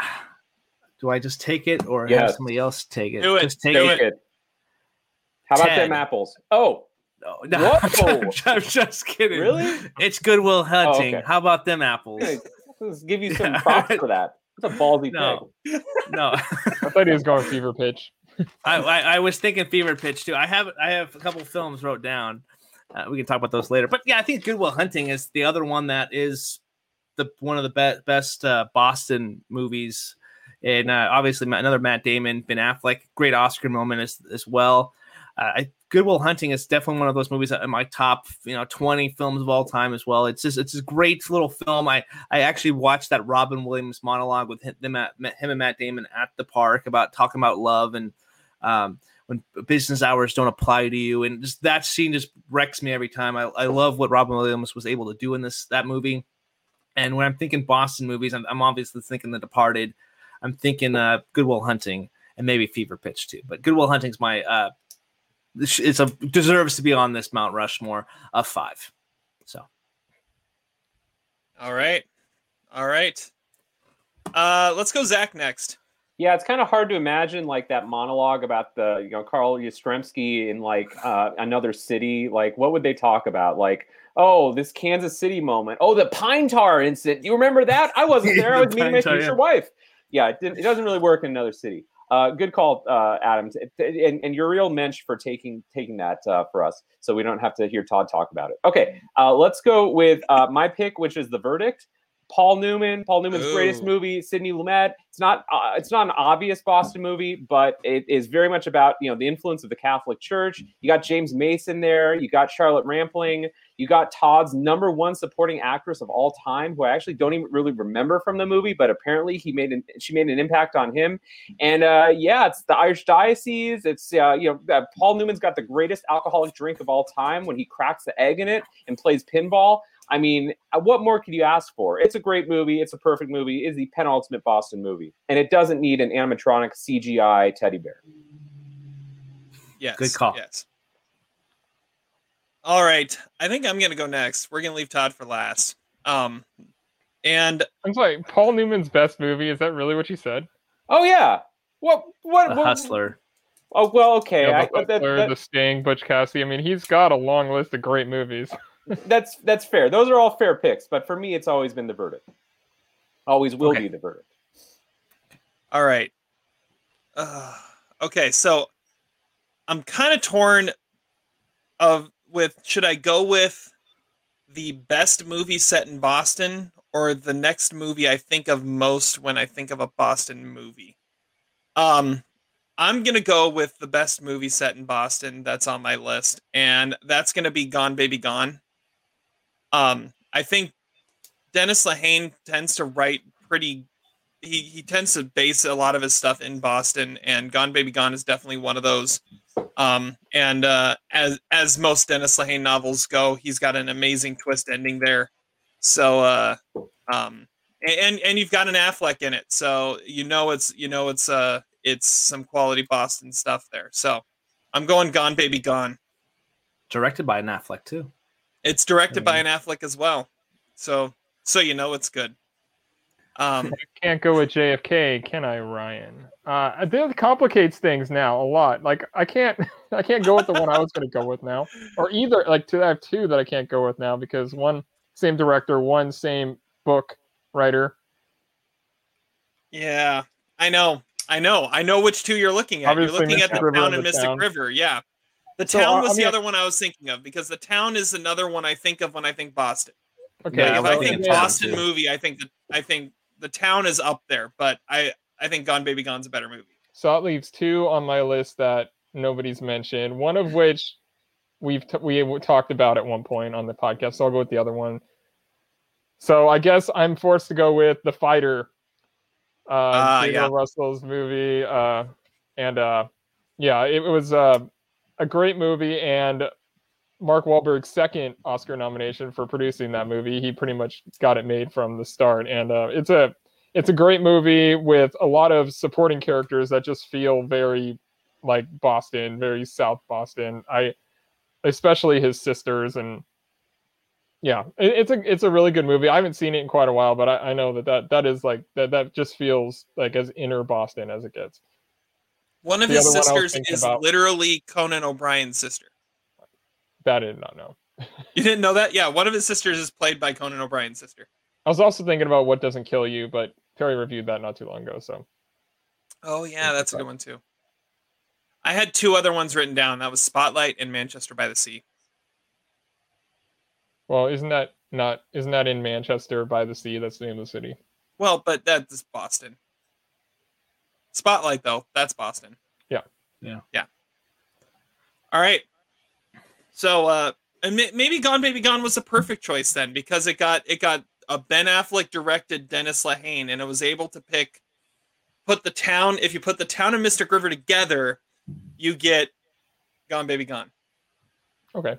<sighs> do I just take it or yes. have somebody else take it? Do it. Just take do it. it. How about them apples? Oh, no, <laughs> no I'm, I'm, just kidding. Really? It's Good Will Hunting. Oh, okay. How about them apples? Let's give you some <laughs> props for that. It's a ballsy no. pick. No, <laughs> I thought he was going fever pitch. I, I, I was thinking fever pitch too. I have I have a couple films wrote down. Uh, we can talk about those later. But yeah, I think Good Will Hunting is the other one that is the one of the be- best uh, Boston movies, and uh, obviously another Matt Damon, Ben Affleck, great Oscar moment as as well. Uh, I Good Will Hunting is definitely one of those movies that in my top, you know, 20 films of all time as well. It's just it's a great little film. I I actually watched that Robin Williams monologue with him, at, him and Matt Damon at the park about talking about love and um, when business hours don't apply to you, and just that scene just wrecks me every time. I, I love what Robin Williams was able to do in this that movie. And when I'm thinking Boston movies, I'm, I'm obviously thinking The Departed. I'm thinking uh, Good Will Hunting and maybe Fever Pitch too. But Good Will Hunting's my uh, it's a deserves to be on this Mount Rushmore of five. So, all right, all right. Uh, let's go Zach next. Yeah, it's kind of hard to imagine like that monologue about the you know Carl Yastrzemski in like uh, another city. Like, what would they talk about? Like, oh, this Kansas City moment. Oh, the pine tar incident. You remember that? I wasn't <laughs> there. I was meeting my future wife. Yeah, it, it doesn't really work in another city. Uh, good call, uh, Adam, and, and you're real mensch for taking taking that uh, for us, so we don't have to hear Todd talk about it. Okay, uh, let's go with uh, my pick, which is The Verdict. Paul Newman, Paul Newman's Ooh. greatest movie, Sidney Lumet. It's not uh, it's not an obvious Boston movie, but it is very much about you know the influence of the Catholic Church. You got James Mason there, you got Charlotte Rampling, You got Todd's number one supporting actress of all time, who I actually don't even really remember from the movie, but apparently he made an, she made an impact on him. And uh, yeah, it's the Irish Diocese. It's uh, you know uh, Paul Newman's got the greatest alcoholic drink of all time when he cracks the egg in it and plays pinball. I mean, uh, what more could you ask for? It's a great movie. It's a perfect movie. It's the penultimate Boston movie, and it doesn't need an animatronic CGI teddy bear. Yes. Good call. Yes. All right. I think I'm gonna go next. We're gonna leave Todd for last. Um, and I'm sorry, Paul Newman's best movie. Is that really what you said? Oh yeah. What? What? The what Hustler. Oh well, okay. Yeah, I, the, that- Hustler, that- the Sting, Butch Cassidy. I mean, he's got a long list of great movies. <laughs> that's that's fair. Those are all fair picks, but for me, it's always been the verdict. Always will Okay. be the verdict. all right. Uh, okay, so I'm kind of torn of with should I go with the best movie set in Boston or the next movie I think of most when I think of a Boston movie. Um I'm to go with the best movie set in Boston that's on my list and that's to be Gone Baby Gone. Um I think Dennis Lehane tends to write pretty he he tends to base a lot of his stuff in Boston and Gone Baby Gone is definitely one of those. Um, and uh, as as most Dennis Lehane novels go, he's got an amazing twist ending there. So uh, um, and and you've got an Affleck in it, so you know it's you know it's uh it's some quality Boston stuff there. So I'm going Gone Baby Gone. Directed by an Affleck too. It's directed by an Affleck as well, so so you know it's good. Um, Can't go with JFK, can I, Ryan? Uh, that complicates things now a lot. Like I can't, <laughs> I can't go with the one I was going to go with now, or either like two. I have two that I can't go with now because one same director, one same book writer. Yeah, I know. I know. I know which two you're looking at. Obviously, you're looking at the River town and Mystic Town. River. Yeah. The So, town uh, was the other one I was thinking of because the town is another one I think of when I think Boston. Okay, Like, if I I think Boston movie, I think that I think the town is up there, but I I think Gone Baby Gone's a better movie. So that leaves two on my list that nobody's mentioned. One of which we've t- we talked about at one point on the podcast. So I'll go with the other one. So I guess I'm forced to go with the fighter. Uh, Gabriel yeah. Russell's movie, uh, and uh, yeah, it was uh, a great movie, and Mark Wahlberg's second Oscar nomination for producing that movie. He pretty much got it made from the start, and uh, it's a it's a great movie with a lot of supporting characters that just feel very like Boston, very South Boston. I especially his sisters and yeah, it, it's a it's a really good movie. I haven't seen it in quite a while, but I, I know that, that that is like that that just feels like as inner Boston as it gets. One of The his other one I was sisters is about- literally Conan O'Brien's sister. That I did not know. <laughs> You didn't know that? Yeah, one of his sisters is played by Conan O'Brien's sister. I was also thinking about what doesn't kill you, but Terry reviewed that not too long ago. So Oh yeah, that's a good one too. I had two other ones written down. That was Spotlight and Manchester by the Sea. well, isn't that not isn't that in Manchester by the sea? That's the name of the city. Well, but that's Boston. Spotlight though, that's Boston. Yeah. Yeah. Yeah. All right. So uh maybe Gone Baby Gone was a perfect choice then because it got it got a Ben Affleck directed Dennis Lehane and it was able to pick put the town if you put the town and Mystic River together, you get Gone Baby Gone. Okay.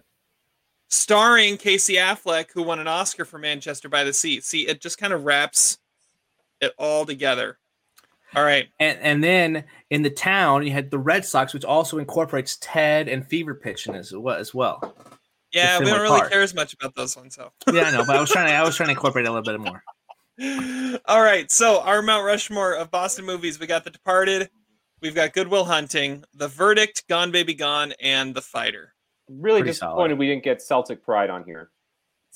Starring Casey Affleck, who won an Oscar for Manchester by the Sea. See, it just kind of wraps it all together. All right. And and then in the town you had the Red Sox, which also incorporates Ted and Fever Pitch in as well as well. Yeah, we don't really part. care as much about those ones, though. Yeah, I know, but I was trying to I was trying to incorporate a little bit more. <laughs> All right, so our Mount Rushmore of Boston movies, we got The Departed, we've got Good Will Hunting, The Verdict, Gone Baby Gone, and The Fighter. Really Pretty disappointed solid. we didn't get Celtic Pride on here.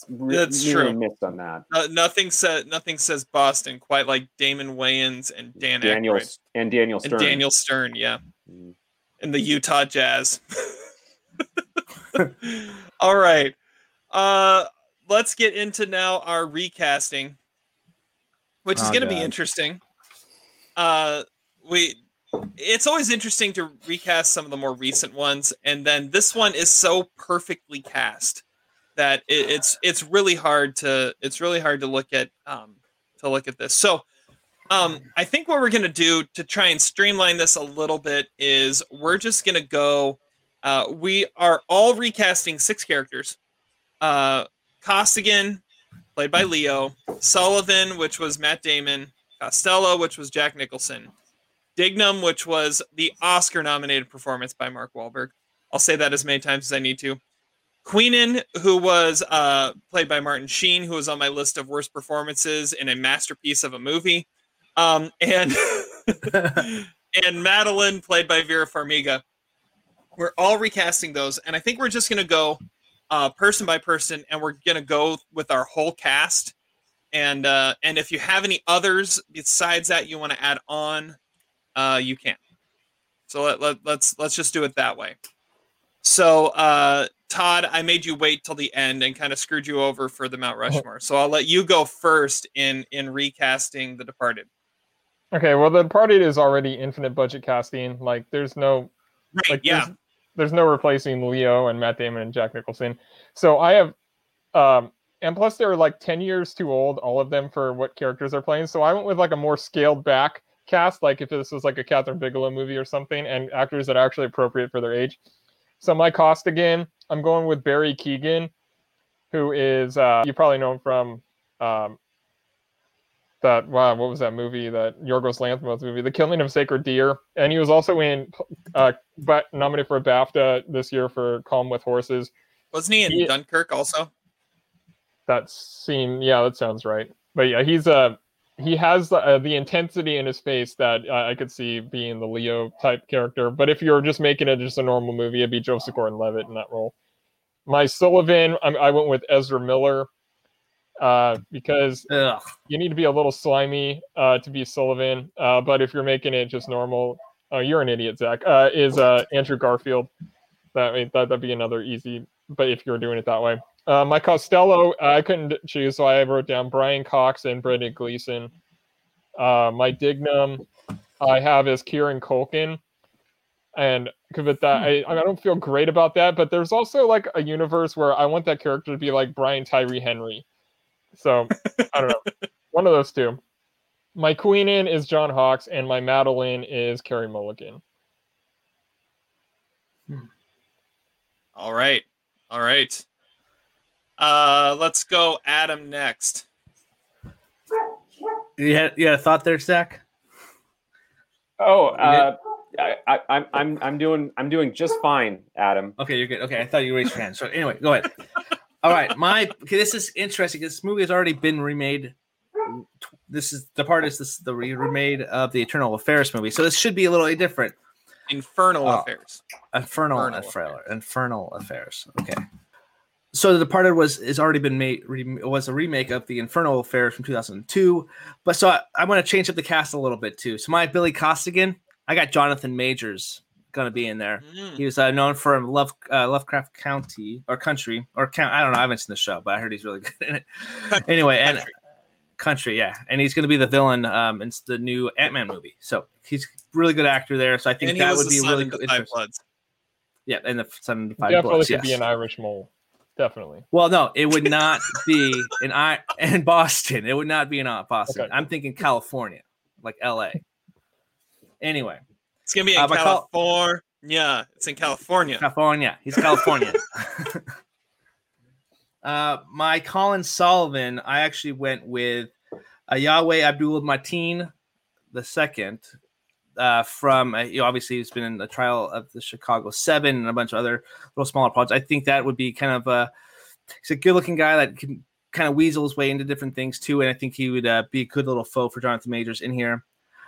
It's re- That's really true. Missed on that. Uh, nothing says nothing says Boston quite like Damon Wayans and Dan Daniel Aykroyd. and Daniel Stern. and Daniel Stern, yeah, Mm. and the Utah Jazz. <laughs> All right, uh, let's get into now our recasting, which is Oh, going to be interesting. Uh, we, it's always interesting to recast some of the more recent ones, and then this one is so perfectly cast. That it, it's it's really hard to it's really hard to look at um, to look at this. So um, I think what we're gonna do to try and streamline this a little bit is we're just gonna go. Uh, we are all recasting six characters. Uh, Costigan, played by Leo, Sullivan, which was Matt Damon, Costello, which was Jack Nicholson, Dignam, which was the Oscar nominated performance by Mark Wahlberg. I'll say that as many times as I need to. Queenan, who was uh, played by Martin Sheen, who was on my list of worst performances in a masterpiece of a movie, um, and <laughs> and Madeleine, played by Vera Farmiga. We're all recasting those, and I think we're just gonna go uh, person by person, and we're gonna go with our whole cast. And uh, and if you have any others besides that you want to add on, uh, you can. So let, let, let's let's just do it that way. So uh, Todd, I made you wait till the end and kind of screwed you over for the Mount Rushmore. So I'll let you go first in in recasting The Departed. Okay, well, The Departed is already infinite budget casting. Like, there's no, right, like, yeah, there's, there's, no replacing Leo and Matt Damon and Jack Nicholson. So I have, um, and plus they're like ten years too old, all of them for what characters they're playing. So I went with like a more scaled back cast, like if this was like a Kathryn Bigelow movie or something, and actors that are actually appropriate for their age. So my Costigan, I'm going with Barry Keoghan, who is uh, you probably know him from um, that wow, what was that movie? That Yorgos Lanthimos movie, The Killing of Sacred Deer, and he was also in uh, but nominated for a BAFTA this year for Calm with Horses. Wasn't he in he, Dunkirk also? That scene, yeah, that sounds right. But yeah, he's a uh, he has uh, the intensity in his face that uh, I could see being the Leo type character. But if you're just making it just a normal movie, it'd be Joseph Gordon-Levitt in that role. My Sullivan, I, I went with Ezra Miller uh, because Ugh. you need to be a little slimy uh, to be Sullivan. Uh, but if you're making it just normal, oh, you're an idiot, Zach. Uh, is Andrew Garfield? That that that'd be another easy. But if you're doing it that way, uh, my Costello, I couldn't choose, so I wrote down Brian Cox and Brendan Gleeson. Uh, my Dignam, I have is Kieran Culkin, and with that, I, I don't feel great about that. But there's also like a universe where I want that character to be like Brian Tyree Henry. So I don't know, <laughs> one of those two. My Queenan is John Hawkes, and my Madeline is Carey Mulligan. All right, all right. Uh, let's go Adam next. You had, you had a thought there, Zach? Oh, uh, I, I, I'm I'm I'm doing I'm doing just fine, Adam. Okay, you're good. Okay, I thought you raised your hand. So anyway, go ahead. All right, my okay, this is interesting. This movie has already been remade. This is the part is this the remade of the Eternal Affairs movie, so this should be a little different. Infernal oh, Affairs. Infernal, Infernal Affairs. Infernal Affairs. Okay so the departed was is already been made re, was a remake of the infernal affair from 2002 but so i, I want to change up the cast a little bit too. So my billy costigan i got jonathan majors gonna be in there. Mm. he was uh, known for love uh, lovecraft county or country or count i don't know i haven't seen the show but i heard he's really <laughs> good in it. Anyway and country. country yeah. And he's gonna be the villain um in the new ant-man movie. So he's really good actor there so i think that would be really good yeah and the son of the five definitely bloods, could yes. be an irish mole Definitely. Well, no, it would not be in I in Boston. It would not be in uh, Boston. Okay. I'm thinking California, like L.A. Anyway, it's gonna be in uh, California. Yeah, it's in California. California. He's California. <laughs> <laughs> uh, my Colin Sullivan. I actually went with uh, Yahya Abdul-Mateen the second, uh, from uh, you know, obviously he's been in the trial of the Chicago Seven and a bunch of other little smaller projects. I think that would be kind of a he's a good looking guy that can kind of weasel his way into different things too, and I think he would uh, be a good little foe for Jonathan Majors in here.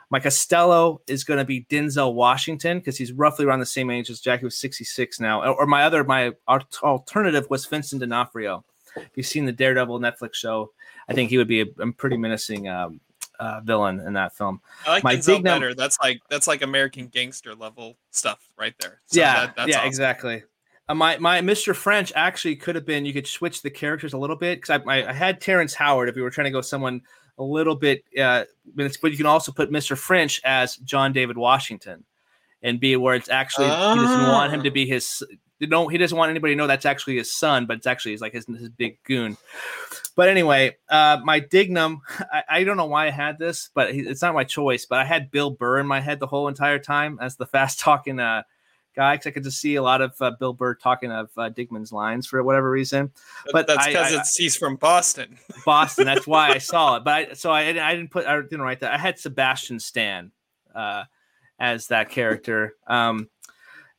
My Costello is going to be Denzel Washington because he's roughly around the same age as Jackie was 66 now. Or my other, my alternative was Vincent D'Onofrio. If you've seen the Daredevil Netflix show, I think he would be a, a pretty menacing um, uh, villain in that film. I like My Denzel better. Num- that's like that's like American gangster level stuff right there. So yeah, that, yeah, awesome. exactly. Uh, my my Mr. French actually could have been. You could switch the characters a little bit because I, I, I, had Terrence Howard. If we were trying to go someone a little bit, uh, but you can also put Mr. French as John David Washington and be where it's actually he doesn't want him to be his no he doesn't want anybody to know that's actually his son, but it's actually his like his, his big goon. But anyway, uh, my Dignam, <laughs> I, I don't know why I had this, but it's not my choice. But I had Bill Burr in my head the whole entire time as the <laughs> fast talking uh, guy because I could just see a lot of uh, Bill Burr talking of uh, Dignam's lines for whatever reason. But that's because he's from Boston. <laughs> Boston. That's why I saw it. But I, so I, I didn't put I didn't write that. I had Sebastian Stan uh, as that character. Um,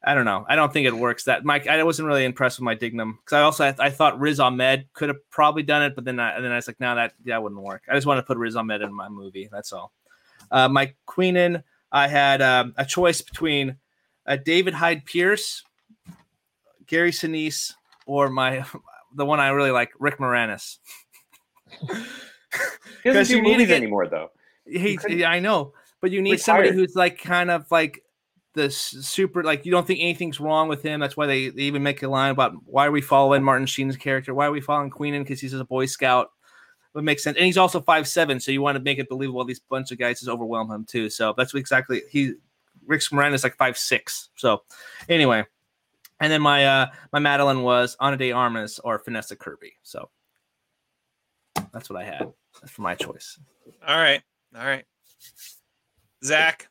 I don't know. I don't think it works. That Mike, I wasn't really impressed with my Dignam because I also I, I, thought Riz Ahmed could have probably done it, but then I, and then I was like, no, that that wouldn't work. I just want to put Riz Ahmed in my movie. That's all. Uh, my Queenan, I had um, a choice between uh, David Hyde Pierce, Gary Sinise, or my <laughs> the one I really like, Rick Moranis. he doesn't <laughs> do movies anymore, though. He, he, I know, but you need retired. somebody who's like kind of like the super like you don't think anything's wrong with him. That's why they, they even make a line about why are we following Martin Sheen's character? Why are we following Queenan? Because he's a Boy Scout. It makes sense, and he's also five seven, so you want to make it believable. These bunch of guys just overwhelm him too. So that's exactly he. Rick Moranis is like five six. So anyway, and then my uh my Madeline was Ana de Armas or Vanessa Kirby. So that's what I had. That's for my choice. All right, all right. Zach,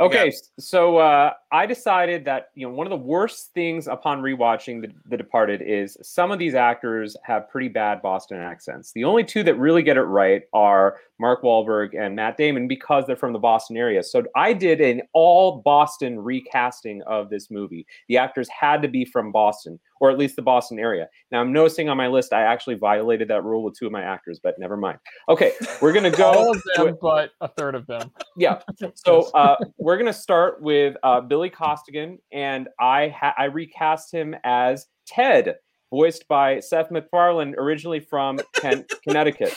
Okay, so uh, I decided that you know one of the worst things upon rewatching the, the Departed is some of these actors have pretty bad Boston accents. The only two that really get it right are Mark Wahlberg and Matt Damon because they're from the Boston area. So I did an all Boston recasting of this movie. The actors had to be from Boston or at least the Boston area. Now I'm noticing on my list I actually violated that rule with two of my actors, but never mind. Okay, we're gonna go. <laughs> All of them, with, but a third of them. Yeah. <laughs> So uh, we're gonna start with uh, Billy Costigan, and I ha- I recast him as Ted, voiced by Seth MacFarlane, originally from Kent, <laughs> Connecticut.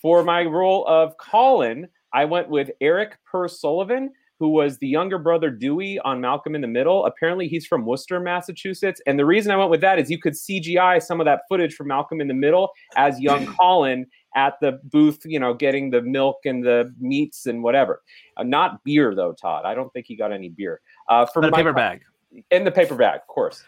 For my role of Colin, I went with Erik Per Sullivan, who was the younger brother Dewey on Malcolm in the Middle. Apparently, he's from Worcester, Massachusetts. And the reason I went with that is you could CGI some of that footage from Malcolm in the Middle as young <clears throat> Colin at the booth, you know, getting the milk and the meats and whatever. Uh, not beer, though, Todd. I don't think he got any beer. Uh, for the paper bag. In the paper bag, of course.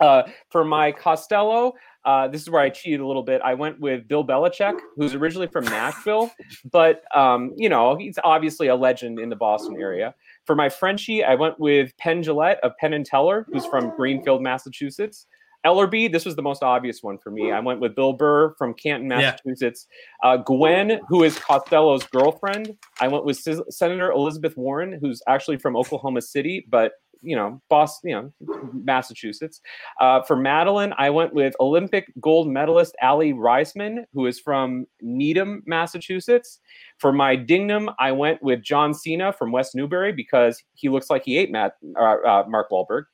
Uh, for my Costello, uh, this is where I cheated a little bit. I went with Bill Belichick, who's originally from Nashville, <laughs> but um, you know he's obviously a legend in the Boston area. For my Frenchie, I went with Penn Jillette of Penn and Teller, who's from Greenfield, Massachusetts. Ellerby, this was the most obvious one for me. I went with Bill Burr from Canton, Massachusetts. Yeah. Uh, Gwen, who is Costello's girlfriend. I went with Senator Elizabeth Warren, who's actually from Oklahoma City, but you know, Boston, you know, Massachusetts. Uh, for Madeline, I went with Olympic gold medalist Aly Raisman, who is from Needham, Massachusetts. For my Dignam, I went with John Cena from West Newbury because he looks like he ate Matt, uh, uh, Mark Wahlberg.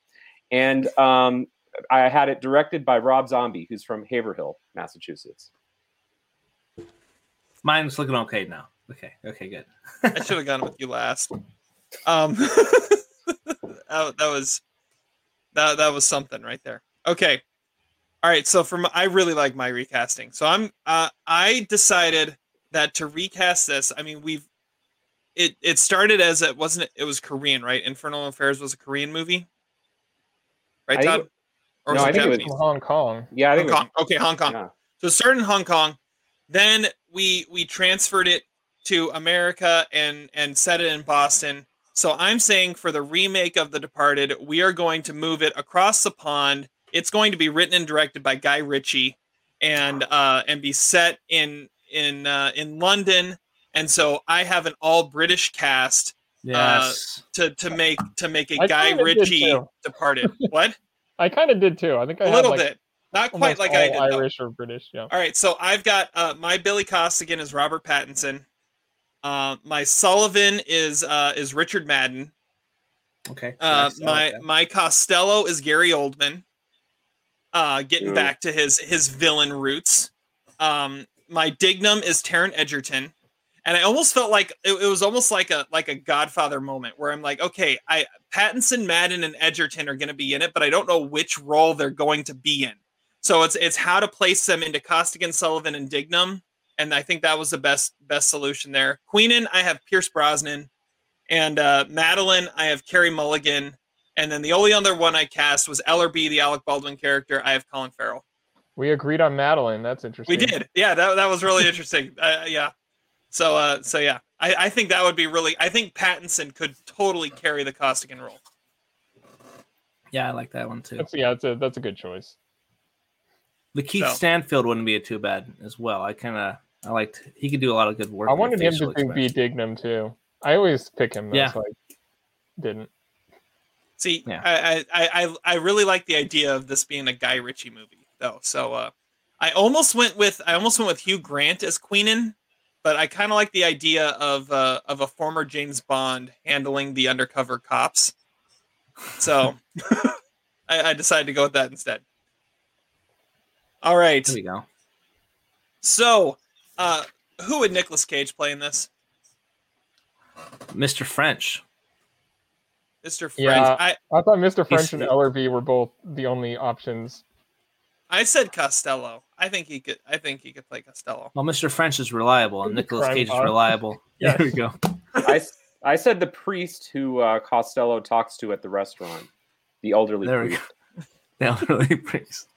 And um, I had it directed by Rob Zombie, who's from Haverhill, Massachusetts. Mine's looking okay now. Okay, okay, good. I should have gone with you last. Um, <laughs> that, that was that that was something right there. Okay. All right, so from I really like my recasting. So I'm uh I decided that to recast this, I mean we've it it started as it wasn't it, it was Korean, right? Infernal Affairs was a Korean movie. Right, Todd? Or no, I think Japanese? it was Hong Kong. Yeah, I think Hong Kong. Was, okay, Hong Kong. Yeah. So it started in Hong Kong. Then we we transferred it to America and and set it in Boston. So I'm saying for the remake of The Departed, we are going to move it across the pond. It's going to be written and directed by Guy Ritchie, and uh, and be set in in uh, in London. And so I have an all British cast. Uh, yes. Uh, to to make to make a I Guy Ritchie Departed. <laughs> what? I kind of did too. I think I a little like bit. Not quite like I did. Irish though. or British, yeah. All right, so I've got uh, my Billy Costigan is Robert Pattinson. Uh, my Sullivan is uh, is Richard Madden. Okay. Uh, my my Costello is Gary Oldman. Uh, getting Ooh. back to his his villain roots. Um, my Dignam is Taron Egerton, and I almost felt like it, it, was almost like a like a Godfather moment where I'm like, okay, I Pattinson, Madden, and Egerton are going to be in it, but I don't know which role they're going to be in. So it's it's how to place them into Costigan, Sullivan, and Dignam and I think that was the best best solution there. Queenan, I have Pierce Brosnan, And uh, Madeline, I have Carey Mulligan. And then the only other one I cast was Ellerby, the Alec Baldwin character. I have Colin Farrell. We agreed on Madeline. That's interesting. We did. Yeah, that, that was really interesting. <laughs> Uh, yeah. So uh, so yeah, I, I think that would be really. I think Pattinson could totally carry the Costigan role. Yeah, I like that one too. That's, yeah, that's a that's a good choice. The Keith so. Stanfield wouldn't be too bad as well. I kind of I liked he could do a lot of good work. I wanted him to expression. be Dignam too. I always pick him. Yeah, so I didn't. See, yeah. I, I I I really like the idea of this being a Guy Ritchie movie though. So uh, I almost went with I almost went with Hugh Grant as Queenan, but I kind of like the idea of uh, of a former James Bond handling the undercover cops. So <laughs> I, I decided to go with that instead. All right. There we go. So, uh, who would Nicolas Cage play in this? Mr. French. Mr. French. Yeah, I, I thought Mr. French and Ellerby were both the only options. I said Costello. I think he could. I think he could play Costello. Well, Mr. French is reliable, and Nicolas Cage is reliable. yeah, <laughs> there we go. I, I said the priest who uh, Costello talks to at the restaurant, the elderly there priest. We go. <laughs> The elderly priest.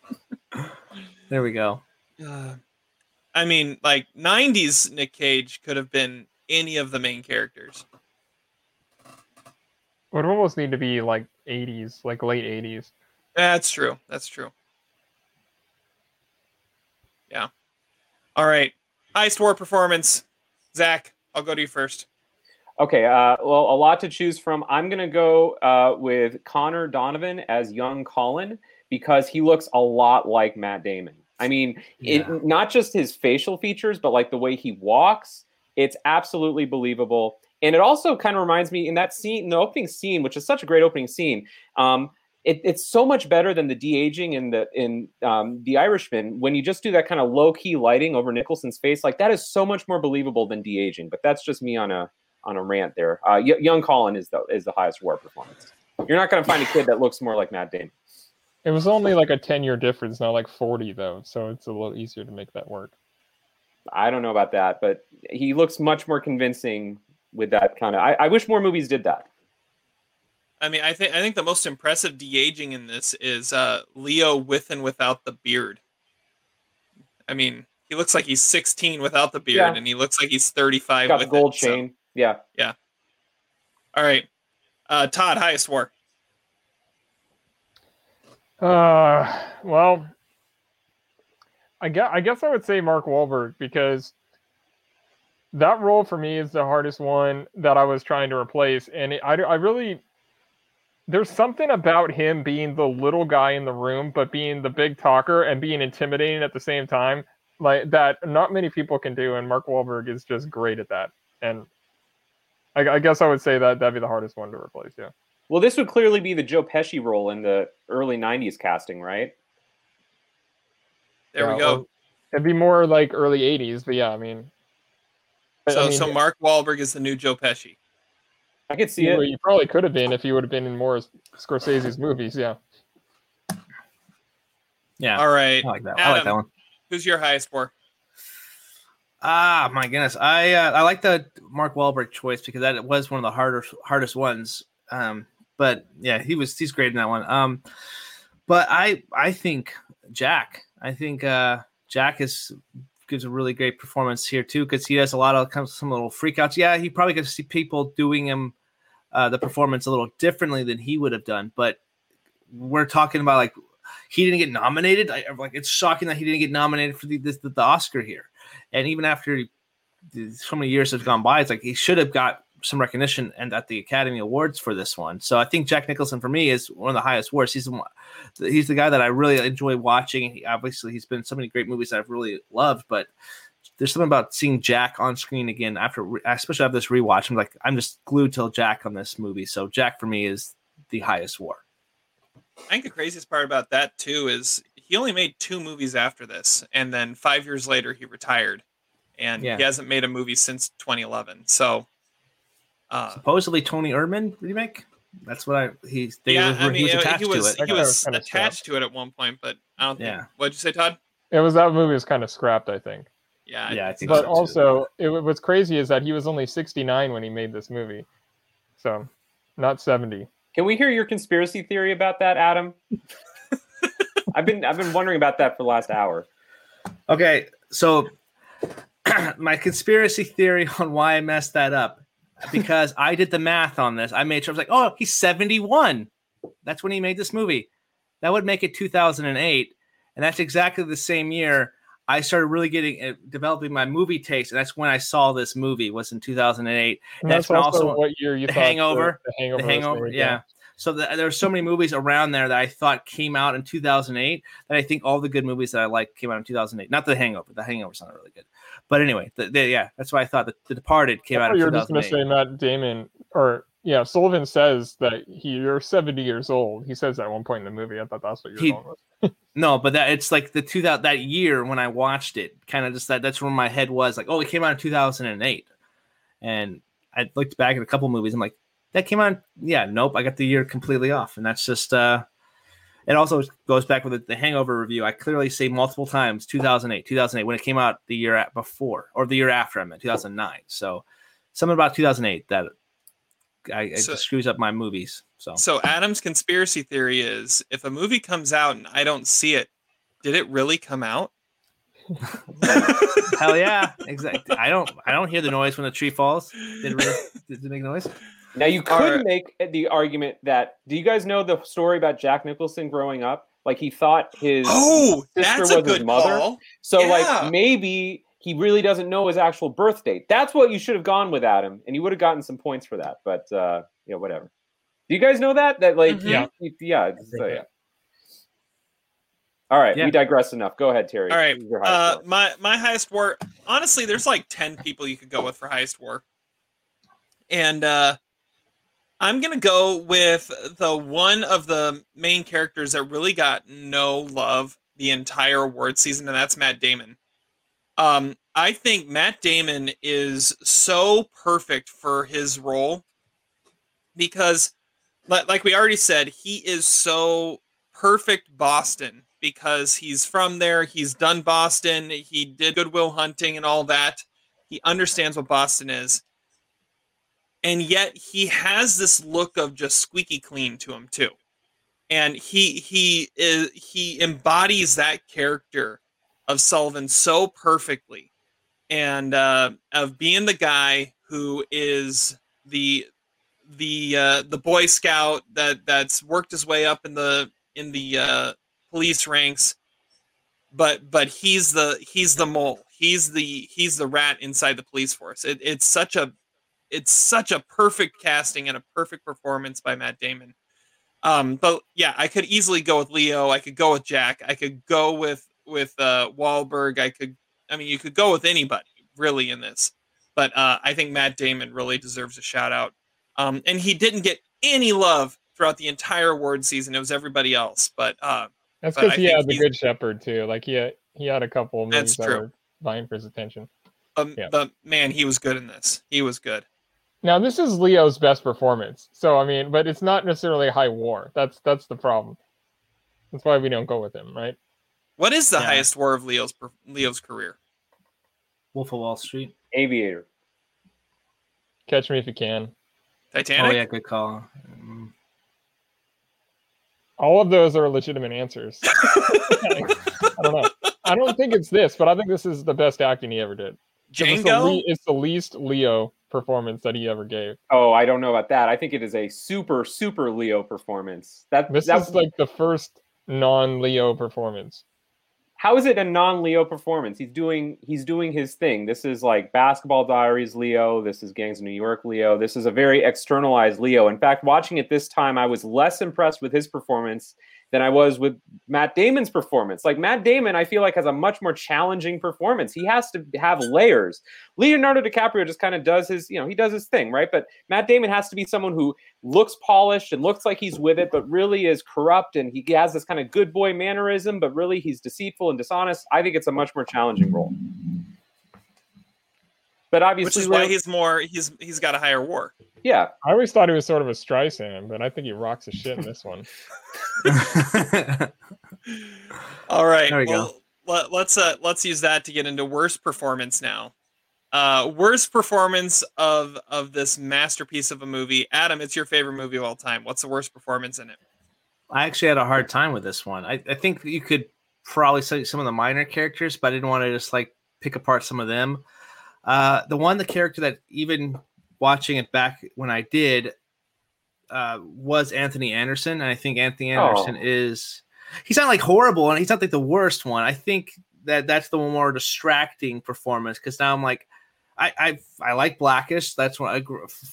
there we go. Uh, I mean, like '90s Nick Cage could have been any of the main characters. Would almost need to be like 80s, like late 80s. That's true. That's true. Yeah. All right. Highest war performance. Zach, I'll go to you first. Okay. Uh, well, a lot to choose from. I'm going to go uh, with Conor Donovan as young Colin because he looks a lot like Matt Damon. I mean, yeah. it, not just his facial features, but like the way he walks. It's absolutely believable. And it also kind of reminds me in that scene, in the opening scene, which is such a great opening scene. Um, it, it's so much better than the de aging in the in um, the Irishman when you just do that kind of low key lighting over Nicholson's face. Like that is so much more believable than de aging. But that's just me on a on a rant there. Uh, y- young Colin is the is the highest war performance. You're not going to find a kid that looks more like Matt Damon. It was only like a ten year difference, not like forty though, so it's a little easier to make that work. I don't know about that, but he looks much more convincing with that kind of. I, I wish more movies did that. I mean, I think I think the most impressive de aging in this is uh, Leo with and without the beard. I mean, he looks like he's 16 without the beard, yeah. and he looks like he's 35 got with the gold it, chain. So. Yeah, yeah. All right, uh, Todd, highest war. Uh, well, I guess I guess I would say Mark Wahlberg because that role for me is the hardest one that I was trying to replace, and it, I I really there's something about him being the little guy in the room, but being the big talker and being intimidating at the same time, like that not many people can do. And Mark Wahlberg is just great at that. And I, I guess I would say that that'd be the hardest one to replace. Yeah. Well, this would clearly be the Joe Pesci role in the early '90s casting, right? There yeah, we go. Well, it'd be more like early '80s, but yeah, I mean. So, I mean, so Mark Wahlberg is the new Joe Pesci. I could see you, it. You probably could have been if you would have been in more Scorsese's movies. Yeah. Yeah. All right. I like that. Adam, I like that one. Who's your highest score? Ah, my goodness. I uh, I like the Mark Wahlberg choice because that was one of the harder hardest ones. Um, but yeah, he was he's great in that one. Um, but I I think Jack. I think uh, Jack is gives a really great performance here too because he has a lot of some little freakouts. Yeah, he probably could see people doing him uh, the performance a little differently than he would have done. But we're talking about like he didn't get nominated. I, like it's shocking that he didn't get nominated for the, the, the Oscar here. And even after so many years have gone by, it's like he should have got some recognition and at the Academy Awards for this one. So I think Jack Nicholson for me is one of the highest awards. He's the, he's the guy that I really enjoy watching. He, obviously, he's been in so many great movies that I've really loved, but there's something about seeing Jack on screen again after, especially after this rewatch. I'm like, I'm just glued to Jack on this movie. So Jack for me is the highest war. I think the craziest part about that too is he only made two movies after this, and then five years later he retired, and yeah. he hasn't made a movie since 2011. So uh, supposedly Toni Erdmann remake. That's what I he's they yeah, I mean, he was attached he was, to it. He was attached to it at one point, but I don't yeah. think. What'd you say, Todd? It was that movie was kind of scrapped, I think. Yeah, yeah, I think. But so also, it, what's crazy is that he was only 69 when he made this movie. So, not 70. Can we hear your conspiracy theory about that, Adam? <laughs> I've been I've been wondering about that for the last hour. Okay, so <clears throat> my conspiracy theory on why I messed that up because I did the math on this. I made sure I was like, oh, he's 71. That's when he made this movie. That would make it 2008, and that's exactly the same year I started really getting uh, developing my movie taste, and that's when I saw this movie was in 2008. And that's, that's also, also, what year you the Hangover, the, the Hangover, the Hangover, yeah. So the, there are so many movies around there that I thought came out in 2008 that I think all the good movies that I like came out in 2008. Not The Hangover. The Hangover's not really good. But anyway, the, the, yeah, that's why I thought that The Departed came out. You're just going to say Matt Damon, or yeah, Sullivan says that he you're 70 years old. He says that at one point in the movie. I thought that's what you're he, going with. <laughs> no, but that it's like the 2000 that year when I watched it, kind of just that that's where my head was like, oh, it came out in 2008, and I looked back at a couple movies. I'm like, that came out. Yeah, nope. I got the year completely off, and that's just. uh It also goes back with the, the Hangover review. I clearly say multiple times 2008, 2008 when it came out the year before or the year after. I meant 2009. So something about 2008 that I, so, screws up my movies. So so Adam's conspiracy theory is if a movie comes out and I don't see it, did it really come out? <laughs> Hell yeah! <laughs> Exactly. I don't. I don't hear the noise when the tree falls. Did it, really, did it make noise? Now you could right. make the argument that do you guys know the story about Jack Nicholson growing up? Like he thought his oh, sister was his mother. Call. So yeah. like maybe he really doesn't know his actual birth date. That's what you should have gone with Adam, and you would have gotten some points for that. But uh yeah, whatever. Do you guys know that? That like mm-hmm. yeah, yeah, so, yeah. All right, yeah. we digress enough. Go ahead, Terry. All right, uh, my my highest war. Honestly, there's like ten people you could go with for highest war, and uh I'm gonna go with the one of the main characters that really got no love the entire award season, and that's Matt Damon. Um, I think Matt Damon is so perfect for his role because, like we already said, he is so perfect Boston because he's from there. He's done Boston. He did Good Will Hunting and all that. He understands what Boston is and yet he has this look of just squeaky clean to him too. And he he is he embodies that character of sullivan so perfectly and uh, of being the guy who is the the uh, the boy scout that that's worked his way up in the in the uh, police ranks but but he's the he's the mole. He's the he's the rat inside the police force. It, it's such a it's such a perfect casting and a perfect performance by Matt Damon. Um, but yeah, I could easily go with Leo. I could go with Jack. I could go with with uh, Wahlberg. I could. I mean, you could go with anybody really in this, but uh, I think Matt Damon really deserves a shout out. Um, and he didn't get any love throughout the entire award season. It was everybody else. But uh, that's because he had the Good Shepherd too. Like he had, he had a couple of movies that were vying for his attention. Um, yeah. But man, he was good in this. He was good. Now this is Leo's best performance. So I mean, but it's not necessarily high war. That's that's the problem. That's why we don't go with him, right? What is the yeah. highest war of Leo's Leo's career? Wolf of Wall Street. Aviator. Catch Me If You Can. Titanic. Oh yeah, good call. Mm. All of those are legitimate answers. <laughs> I don't know. I don't think it's this, but I think this is the best acting he ever did. Django. It's the, it's the least Leo performance that he ever gave. Oh, I don't know about that. I think it is a super super Leo performance. That this that, is like the first non-Leo performance. How is it a non-Leo performance? He's doing he's doing his thing. This is like Basketball Diaries Leo. This is Gangs of New York Leo. This is a very externalized Leo. In fact, watching it this time, I was less impressed with his performance than I was with Matt Damon's performance. Like Matt Damon, I feel like has a much more challenging performance. He has to have layers. Leonardo DiCaprio just kind of does his, you know, he does his thing, right? But Matt Damon has to be someone who looks polished and looks like he's with it, but really is corrupt and he has this kind of good boy mannerism, but really he's deceitful and dishonest. I think it's a much more challenging role. But obviously, which is why he's more he's he's got a higher war. Yeah, I always thought he was sort of a Streisand, but I think he rocks his shit in this one. <laughs> All right, there we well, go. Let, let's uh let's use that to get into worst performance now. Uh, worst performance of of this masterpiece of a movie. Adam, it's your favorite movie of all time. What's the worst performance in it? I actually had a hard time with this one. I, I think you could probably say some of the minor characters, but I didn't want to just like pick apart some of them. Uh, the one, the character that even watching it back when I did, uh, was Anthony Anderson. And I think Anthony Anderson oh. is he's not like horrible and he's not like the worst one. I think that that's the more distracting performance because now I'm like, I, I I like Blackish. That's one a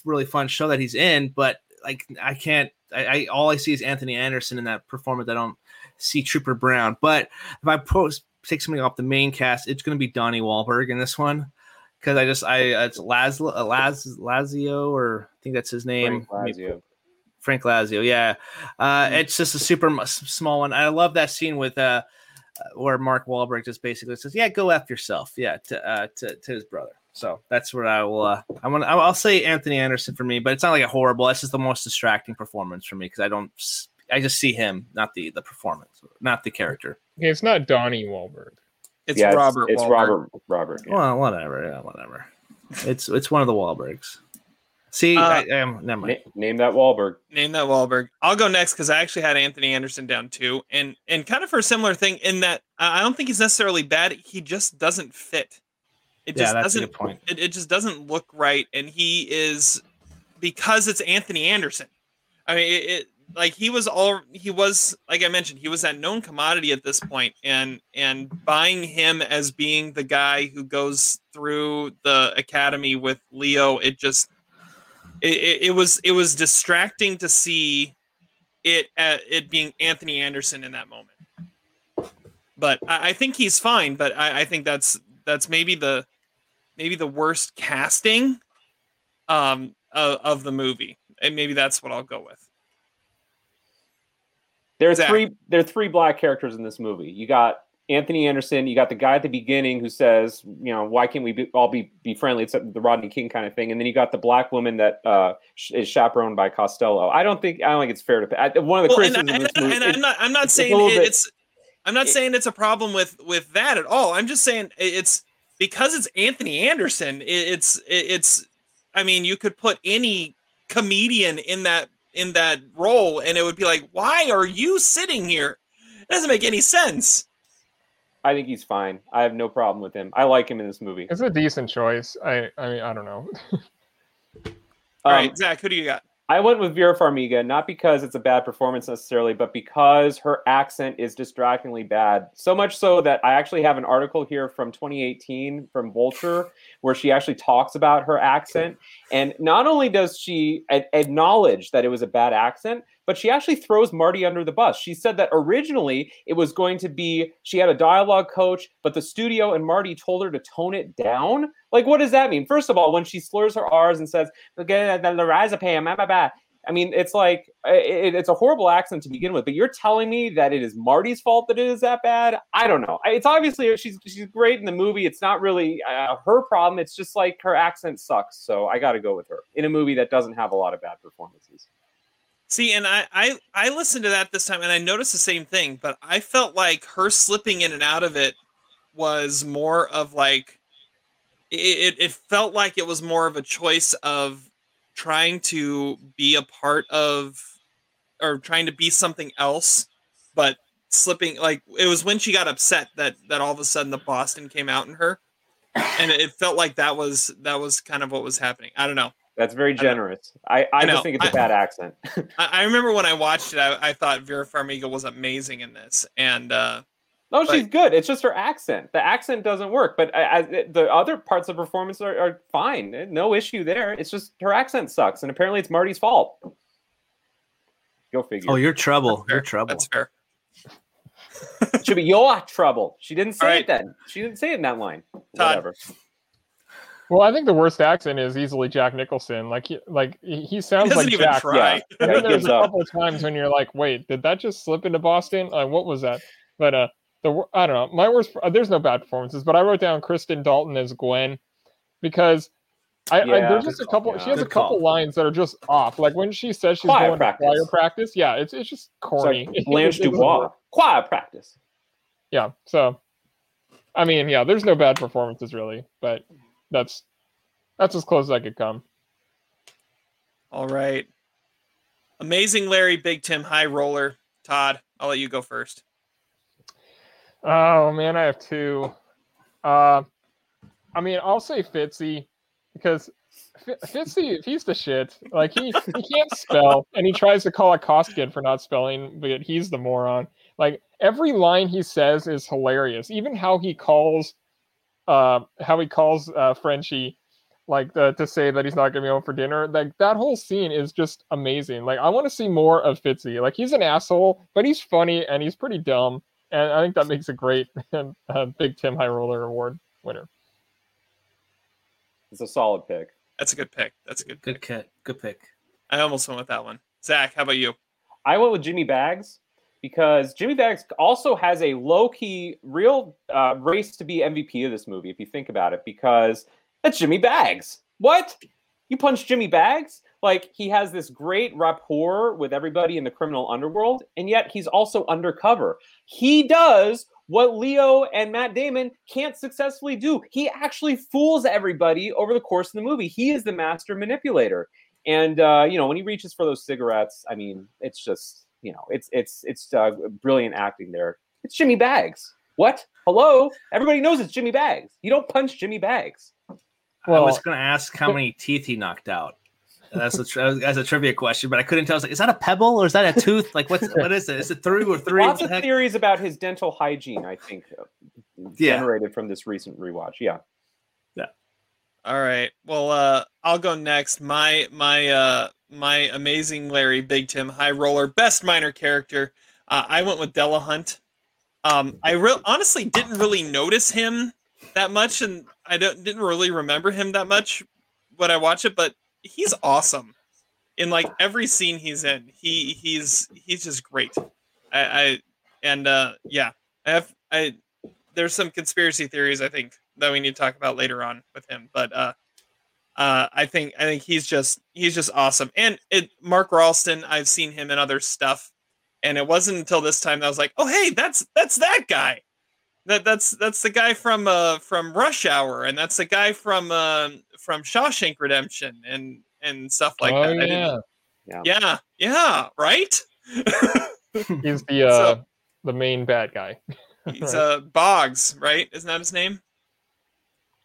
really fun show that he's in, but like I can't. I, I all I see is Anthony Anderson in that performance. I don't see Trooper Brown. But if I post take something off the main cast, it's going to be Donnie Wahlberg in this one because I just I it's Laszlo uh, Laz Lazio or I think that's his name. Frank Lazio. Frank Lazio, yeah. Uh, mm-hmm. It's just a super small one. I love that scene with uh, where Mark Wahlberg just basically says, "Yeah, go after yourself," yeah, to uh, to, to his brother. So that's what I will. Uh, I want. I'll say Anthony Anderson for me, but it's not like a horrible. That's just the most distracting performance for me because I don't. I just see him, not the the performance, not the character. Okay, it's not Donnie Wahlberg. It's yeah, Robert. It's, it's Robert. Robert. Yeah. Well, whatever. Yeah, whatever. It's it's one of the Wahlbergs. See, uh, I, I am never mind. name that Wahlberg. Name that Wahlberg. I'll go next because I actually had Anthony Anderson down too, and and kind of for a similar thing in that I don't think he's necessarily bad. He just doesn't fit. It just yeah, doesn't. It, it just doesn't look right, and he is because it's Anthony Anderson. I mean, it, it like he was all he was like I mentioned, he was that known commodity at this point, and and buying him as being the guy who goes through the academy with Leo, it just it, it, was it was distracting to see it uh, it being Anthony Anderson in that moment. But I, I think he's fine. But I, I, think that's that's maybe the maybe the worst casting um, of, of the movie, and maybe that's what I'll go with. There are Zach. three there are three black characters in this movie. You got Anthony Anderson. You got the guy at the beginning who says, you know, why can't we be, all be, be friendly? It's the Rodney King kind of thing. And then you got the black woman that uh, is chaperoned by Costello. I don't think I don't think it's fair to. I, one of the well, criticisms. And, and, and, I'm not. I'm not saying it's. I'm not saying it's a problem with with that at all. I'm just saying it's because it's Anthony Anderson. It's it's. I mean, you could put any comedian in that in that role, and it would be like, why are you sitting here? It doesn't make any sense. I think he's fine. I have no problem with him. I like him in this movie. It's a decent choice. I I mean I don't know. <laughs> All um, right, Zach, who do you got? I went with Vera Farmiga, not because it's a bad performance necessarily, but because her accent is distractingly bad. So much so that I actually have an article here from 2018 from Vulture where she actually talks about her accent. And not only does she acknowledge that it was a bad accent, but she actually throws Marty under the bus. She said that originally it was going to be she had a dialogue coach, but the studio and Marty told her to tone it down. Like, what does that mean? First of all, when she slurs her R's and says, I mean, it's like it, it's a horrible accent to begin with. But you're telling me that it is Marty's fault that it is that bad? I don't know. It's obviously she's she's great in the movie. It's not really uh, her problem. It's just like her accent sucks. So I got to go with her in a movie that doesn't have a lot of bad performances. See, and I, I I listened to that this time, and I noticed the same thing. But I felt like her slipping in and out of it was more of like it. It felt like it was more of a choice of trying to be a part of or trying to be something else, but slipping. Like it was when she got upset that that all of a sudden the Boston came out in her, and it felt like that was that was kind of what was happening. I don't know. That's very generous. I, I, I just think it's a I, bad accent. <laughs> I, remember when I watched it, I, I, thought Vera Farmiga was amazing in this, and uh, no, but, she's good. It's just her accent. The accent doesn't work, but I, the other parts of the performance are, are, fine. No issue there. It's just her accent sucks, and apparently it's Marty's fault. Go figure. Oh, you're trouble. You're trouble. That's fair. Should be your trouble. She didn't say right. it then. She didn't say it in that line. Todd. Whatever. Well, I think the worst accent is easily Jack Nicholson. Like, he, like he sounds he like Jack. Try. Yeah. And then there's a couple of times when you're like, "Wait, did that just slip into Boston? Like, what was that?" But uh, the I don't know. My worst. There's no bad performances, but I wrote down Kristen Dalton as Gwen because I, yeah, I there's just a couple. Yeah. She has Good a couple call. lines that are just off. Like when she says she's going practice. to choir practice. Yeah, it's it's just corny. It's like <laughs> Blanche Dubois, choir practice. Yeah. So, I mean, yeah, there's no bad performances really, but that's That's as close as I could come. All right. Amazing Larry, Big Tim, High Roller. Todd, I'll let you go first. Oh man, I have two. Uh, I mean, I'll say Fitzy because Fitzy, he's the shit. Like he he can't spell, and he tries to call a Costigan for not spelling, but he's the moron. Like every line he says is hilarious. Even how he calls, uh, how he calls uh, Frenchie, like the, to say that he's not gonna be home for dinner. Like that whole scene is just amazing. Like I want to see more of Fitzy. Like he's an asshole, but he's funny and he's pretty dumb, and I think that makes a great <laughs> uh, Big Tim High Roller Award winner. It's a solid pick. That's a good pick. That's a good good pick. Good pick. I almost went with that one. Zach, how about you? I went with Jimmy Bags because Jimmy Bags also has a low key, real uh, race to be MVP of this movie, if you think about it, because that's Jimmy Bags. What? You punch Jimmy Bags? Like, he has this great rapport with everybody in the criminal underworld, and yet he's also undercover. He does what Leo and Matt Damon can't successfully do. He actually fools everybody over the course of the movie. He is the master manipulator. And uh, you know, when he reaches for those cigarettes, I mean, it's just you know, it's it's it's uh, brilliant acting there. It's Jimmy Bags. What? Hello? Everybody knows it's Jimmy Bags. You don't punch Jimmy Bags. Well, I was going to ask how many teeth he knocked out. That's a that's a trivia question, but I couldn't tell. I was like, is that a pebble or is that a tooth? Like, what's what is it? Is it three or three? Lots of theories about his dental hygiene. I think uh, yeah. generated from this recent rewatch. Yeah. Yeah. All right. Well, uh, I'll go next. My my uh my amazing Larry Big Tim High Roller best minor character. Uh, I went with Delahunt. Um, I re- honestly didn't really notice him that much, and I don't didn't really remember him that much when I watched it, but he's awesome in like every scene he's in. He he's he's just great. I, I and uh yeah, I have I there's some conspiracy theories I think that we need to talk about later on with him, but uh uh, I think I think he's just he's just awesome. And it Mark Rolston, I've seen him in other stuff, and it wasn't until this time that I was like, oh hey, that's that's that guy. That that's that's the guy from uh from Rush Hour, and that's the guy from uh, from Shawshank Redemption, and and stuff like oh, that. Yeah. yeah, yeah, yeah, right. <laughs> he's the uh so, the main bad guy. <laughs> he's uh Boggs, right? Isn't that his name?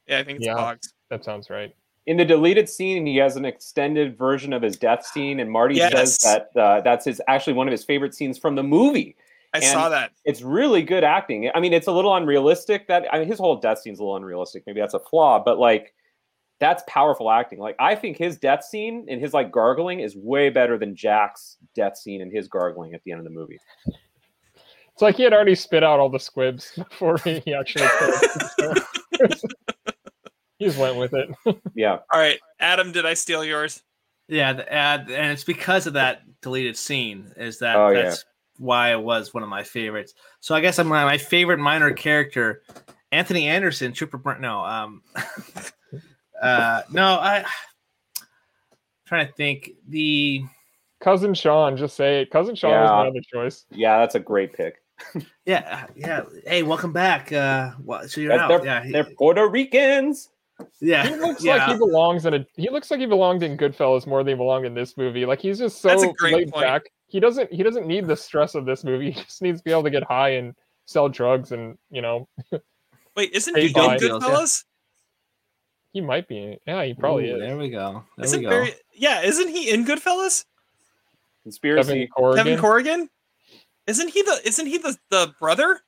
Yeah, I think it's yeah, Boggs. That sounds right in the deleted scene, he has an extended version of his death scene, and Marty yes. says that uh, that's his actually one of his favorite scenes from the movie. I and saw that. It's really good acting. I mean, it's a little unrealistic. That I mean, his whole death scene's a little unrealistic. Maybe that's a flaw, but like, that's powerful acting. Like, I think his death scene and his like gargling is way better than Jack's death scene and his gargling at the end of the movie. It's like he had already spit out all the squibs <laughs> before he actually. killed. <laughs> he just went with it. <laughs> yeah. All right, Adam, did I steal yours? Yeah, the ad, and it's because of that deleted scene. Is that oh, that's yeah. why it was one of my favorites. So I guess I'm my, my favorite minor character, Anthony Anderson, Trooper. No, um, uh, no, I. I'm trying to think the cousin Sean. Just say it. Cousin Sean yeah. my other choice. Yeah, that's a great pick. yeah, yeah. Hey, welcome back. Uh, so you're out. They're, yeah, they're Puerto Ricans. Yeah, he looks yeah. like he belongs in a. He looks like he belonged in Goodfellas more than he belonged in this movie. Like he's just so laid point. back. He doesn't. He doesn't need the stress of this movie. <laughs> He just needs to be able to get high and sell drugs and you know. <laughs> Wait, isn't he in Goodfellas? He might be. Yeah, he probably Ooh, is. There we go. There isn't we go. Barry, yeah, isn't he in Goodfellas? Conspiracy. Kevin Corrigan. Kevin Corrigan. Isn't he the? Isn't he the the brother?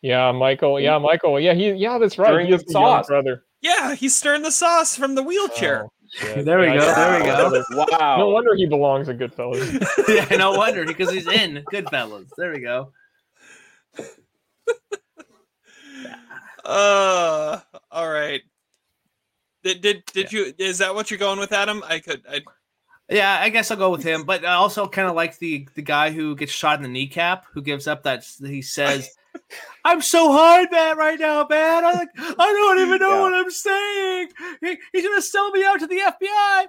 Yeah, Michael. Yeah, Michael. Yeah, he. Yeah, that's right. During he is the sauce. brother. Yeah, he's stirring the sauce from the wheelchair. Oh, <laughs> there we go. There we go. <laughs> Wow. No wonder he belongs in Goodfellas. <laughs> yeah, no wonder because he's in Goodfellas. There we go. uh, all right. Did did did yeah. you? Is that what you're going with, Adam? I could. I. Yeah, I guess I'll go with him. But I also kind of like the the guy who gets shot in the kneecap, who gives up that he says. <laughs> I'm so hard, man, right now, man. I like I don't even know yeah. what I'm saying. He, he's gonna sell me out to the FBI. I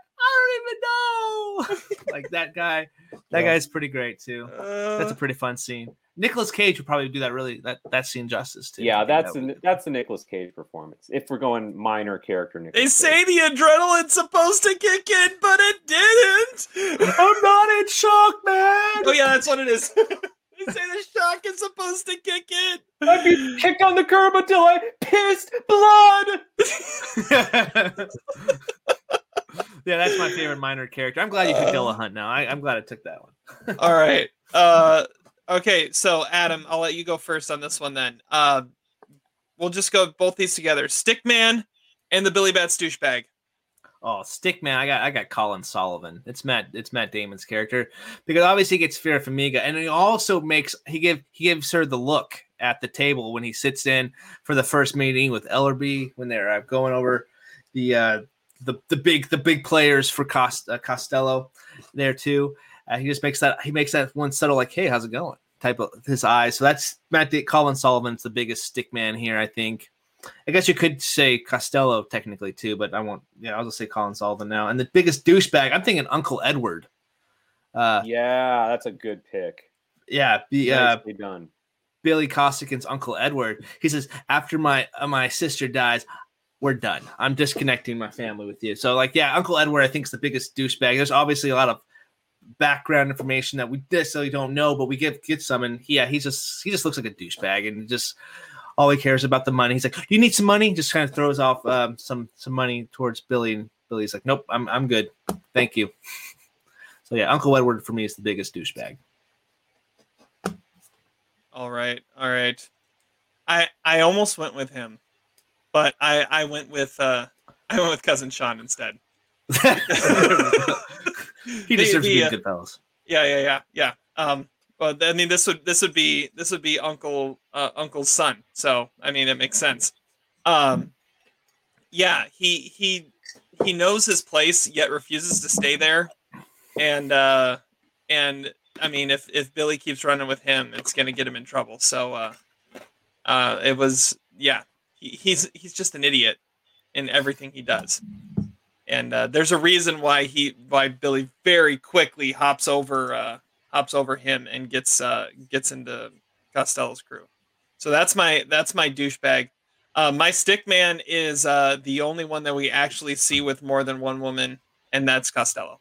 don't even know. <laughs> like that guy. That yeah. guy's pretty great too. Uh, That's a pretty fun scene. Nicolas Cage would probably do that really that that scene justice too. Yeah, that's that a, that's the Nicolas Cage performance. If we're going minor character, Nicolas they say the adrenaline's supposed to kick in, but it didn't. <laughs> I'm not in shock, man. Oh yeah, that's what it is. <laughs> they say the shock is supposed to kick in. I'd be kicked on the curb until I pissed blood. <laughs> yeah, that's my favorite minor character. I'm glad you could kill a hunt now. I, am glad I took that one. All right. Uh, okay, so Adam, I'll let you go first on this one then. Uh, we'll just go both these together. Stickman and the Billy Batts douchebag. Oh, Stickman! I got I got Colin Sullivan. It's Matt. It's Matt Damon's character because obviously he gets Vera Farmiga, and he also makes he give he gives her the look at the table when he sits in for the first meeting with Ellerby when they're uh, going over the uh, the the big the big players for Cost, uh, Costello there too. Uh, he just makes that he makes that one subtle like, "Hey, how's it going?" type of his eyes. So that's Matt D- Colin Sullivan's the biggest stick man here, I think. I guess you could say Costello technically too, but I won't. Yeah, I'll just say Colin Sullivan now. And the biggest douchebag, I'm thinking Uncle Edward. Uh, yeah, that's a good pick. Yeah, be uh, done. Billy Costigan's Uncle Edward. He says, "After my uh, my sister dies, we're done. I'm disconnecting my family with you." So, like, yeah, Uncle Edward, I think is the biggest douchebag. There's obviously a lot of background information that we necessarily don't know, but we get get some. And yeah, he just he just looks like a douchebag and just all he cares about the money. He's like, "You need some money?" Just kind of throws off um, some some money towards Billy, and Billy's like, "Nope, I'm I'm good, thank you." So yeah, Uncle Edward for me is the biggest douchebag. All right, all right. I I almost went with him, but I I went with uh <laughs> I went with cousin Sean instead. <laughs> <laughs> he deserves the, the, to be uh, Goodfellas. Yeah, yeah, yeah, yeah. Um, but I mean, this would this would be this would be Uncle uh, Uncle's son. So I mean, it makes sense. Um, yeah, he he he knows his place, yet refuses to stay there, and uh, and I mean, if if Billy keeps running with him, it's gonna get him in trouble. So uh, uh, it was yeah, he, he's he's just an idiot in everything he does and uh, there's a reason why he why Billy very quickly hops over uh, hops over him and gets uh, gets into Costello's crew. So that's my that's my douchebag. Uh, my stick man is uh, the only one that we actually see with more than one woman, and that's Costello.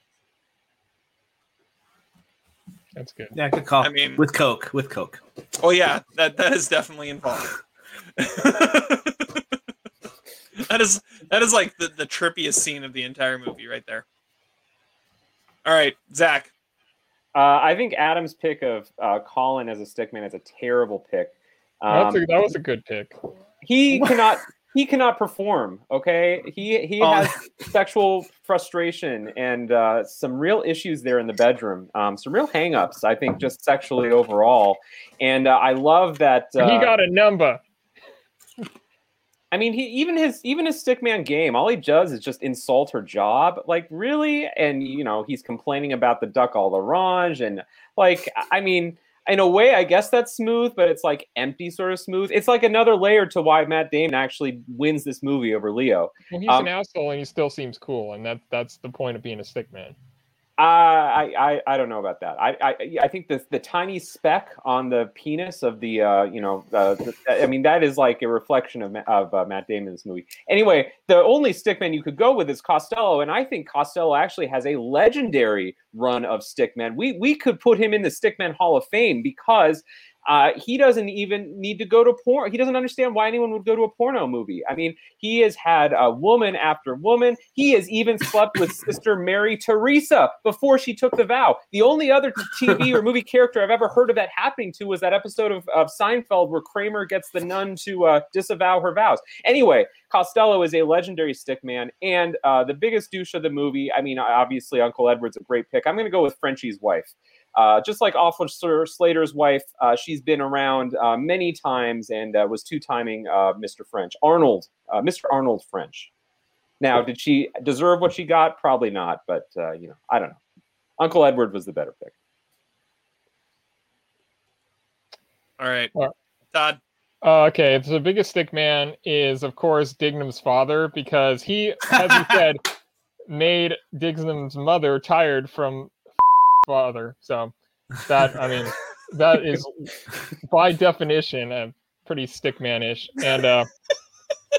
That's good. Yeah, good call. I mean, with Coke, with Coke. Oh yeah, that that is definitely involved. <laughs> <laughs> that is that is like the, the trippiest scene of the entire movie right there. All right, Zach. Uh, I think Adam's pick of uh, Colin as a stickman is a terrible pick. Um, a, that was a good pick. He <laughs> cannot he cannot perform. Okay, he he oh. has sexual frustration and uh, some real issues there in the bedroom. Um, some real hangups, I think, just sexually overall. And uh, I love that he uh, got a number. I mean, he even his even his stickman game, all he does is just insult her job. Like, really? And you know, he's complaining about the duck all the orange, and like, I mean, in a way, I guess that's smooth, but it's like empty sort of smooth. It's like another layer to why Matt Damon actually wins this movie over Leo. Well, he's um, an asshole, and he still seems cool, and that that's the point of being a stickman. I, I I don't know about that. I I, I think the the tiny speck on the penis of the uh, you know uh, the, I mean that is like a reflection of of uh, Matt Damon's movie. Anyway, the only stickman you could go with is Costello, and I think Costello actually has a legendary run of stickmen. We we could put him in the stickman Hall of Fame because uh, he doesn't even need to go to porn. He doesn't understand why anyone would go to a porno movie. I mean, he has had a woman after woman. He has even slept with <laughs> Sister Mary Teresa before she took the vow. The only other TV or movie character I've ever heard of that happening to was that episode of, of Seinfeld where Kramer gets the nun to uh, disavow her vows. Anyway, Costello is a legendary stick man and uh, the biggest douche of the movie. I mean, obviously, Uncle Edward's a great pick. I'm going to go with Frenchie's wife. Uh, just like Officer Slater's wife, uh, she's been around uh, many times and uh, was two-timing uh, Mr. French, Arnold, uh, Mr. Arnold French. Now, did she deserve what she got? Probably not, but you know, I don't know. Uncle Edward was the better pick. All right, Todd. okay, so the biggest stick man is, of course, Dignam's father because he, as you said, <laughs> made Dignam's mother tired from father. So that I mean, that is <laughs> by definition a pretty stickmanish. And uh,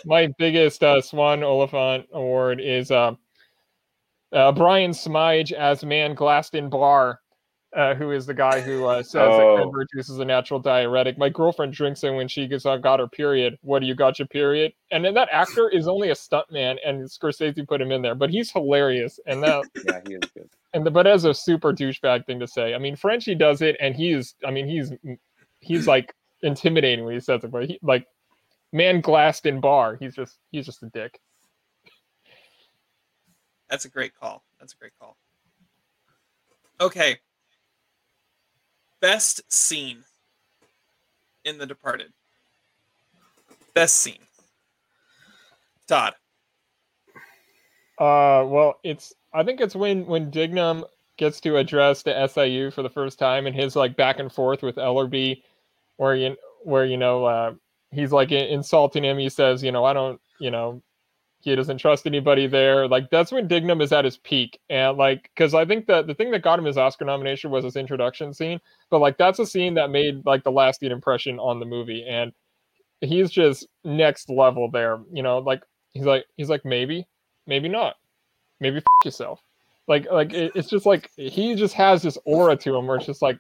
my biggest uh, Swan Oliphant award is uh, uh, Brian Smyj as Man Glaston Bar uh, who is the guy who uh, says oh. that cranberry juice is a natural diuretic. My girlfriend drinks it when she gets uh, got her period. What do you got your period? And then that actor is only a stuntman, and Scorsese put him in there, but he's hilarious. And that <laughs> yeah, he is good. And the, but as a super douchebag thing to say, I mean, Frenchie does it, and he's, I mean, he's he's like intimidating when he says it, but he like man glassed in bar. He's just he's just a dick. That's a great call. That's a great call. Okay, Best scene in The Departed. Best scene. Todd. Uh, well, it's I think it's when when Dignam gets to address the SIU for the first time and his like back and forth with Ellerby, where you where you know uh, he's like insulting him. He says, you know, I don't, you know, he doesn't trust anybody there. Like that's when Dignam is at his peak, and like because I think that the thing that got him his Oscar nomination was his introduction scene. But like that's a scene that made like the lasting impression on the movie, and he's just next level there. You know, like he's like he's like maybe, maybe not, maybe f- yourself. Like like it, it's just like he just has this aura to him where it's just like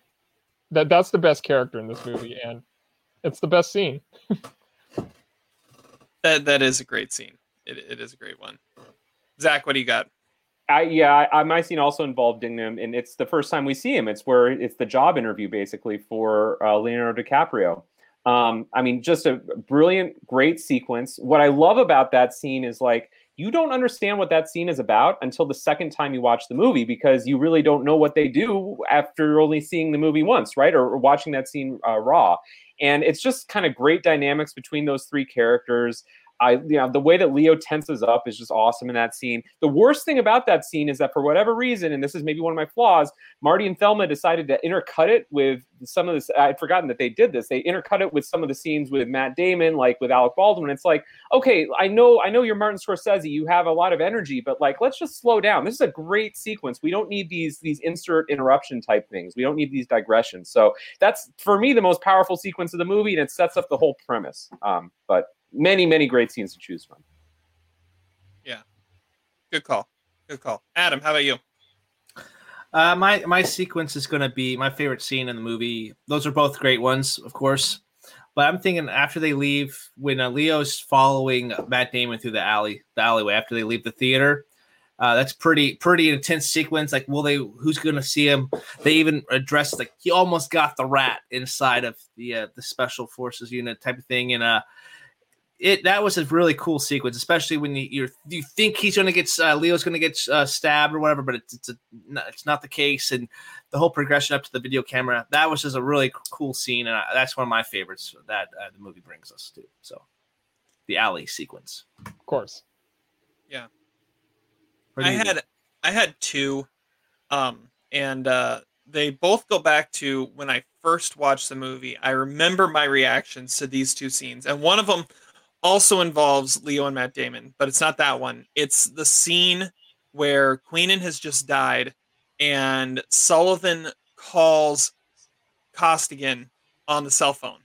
that. That's the best character in this movie, and it's the best scene. <laughs> that that is a great scene it, it is a great one. Zach, what do you got? I yeah, I, my scene also involved Dignam, and it's the first time we see him. It's where it's the job interview basically for uh, Leonardo DiCaprio. Um, I mean, just a brilliant, great sequence. What I love about that scene is like you don't understand what that scene is about until the second time you watch the movie because you really don't know what they do after only seeing the movie once, right? Or, or watching that scene uh, raw. And it's just kind of great dynamics between those three characters. I, you know, the way that Leo tenses up is just awesome in that scene. The worst thing about that scene is that for whatever reason, and this is maybe one of my flaws, Marty and Thelma decided to intercut it with some of this. I'd forgotten that they did this. They intercut it with some of the scenes with Matt Damon, like with Alec Baldwin. It's like, okay, I know, I know you're Martin Scorsese. You have a lot of energy, but like, let's just slow down. This is a great sequence. We don't need these these insert interruption type things. We don't need these digressions. So that's for me the most powerful sequence of the movie, and it sets up the whole premise. Um, but many, many great scenes to choose from. Yeah. Good call. Good call. Adam, how about you? Uh, my my sequence is going to be my favorite scene in the movie. Those are both great ones, of course. But I'm thinking after they leave, when uh, Leo's following Matt Damon through the alley, the alleyway after they leave the theater, uh, that's pretty pretty intense sequence. Like, will they? Who's going to see him? They even address like he almost got the rat inside of the uh, the special forces unit type of thing, and uh, it that was a really cool sequence, especially when you you you think he's going to get uh, Leo's going to get uh, stabbed or whatever, but it's it's, a, it's not the case, and the whole progression up to the video camera that was just a really cool scene, and I, that's one of my favorites that uh, the movie brings us to. So, the alley sequence, of course, yeah. I had I had two, um, and uh, they both go back to when I first watched the movie. I remember my reactions to these two scenes, and one of them also involves Leo and Matt Damon, but it's not that one. It's the scene where Queenan has just died and Sullivan calls Costigan on the cell phone.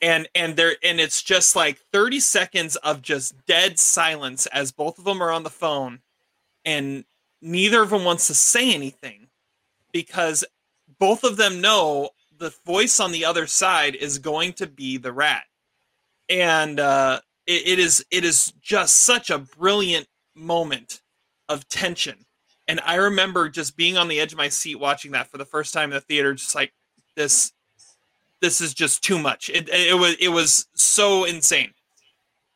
And and there and it's just like 30 seconds of just dead silence as both of them are on the phone and neither of them wants to say anything because both of them know the voice on the other side is going to be the rat and uh, it, it is it is just such a brilliant moment of tension. And I remember just being on the edge of my seat watching that for the first time in the theater, just like this. This is just too much. It, it was it was so insane.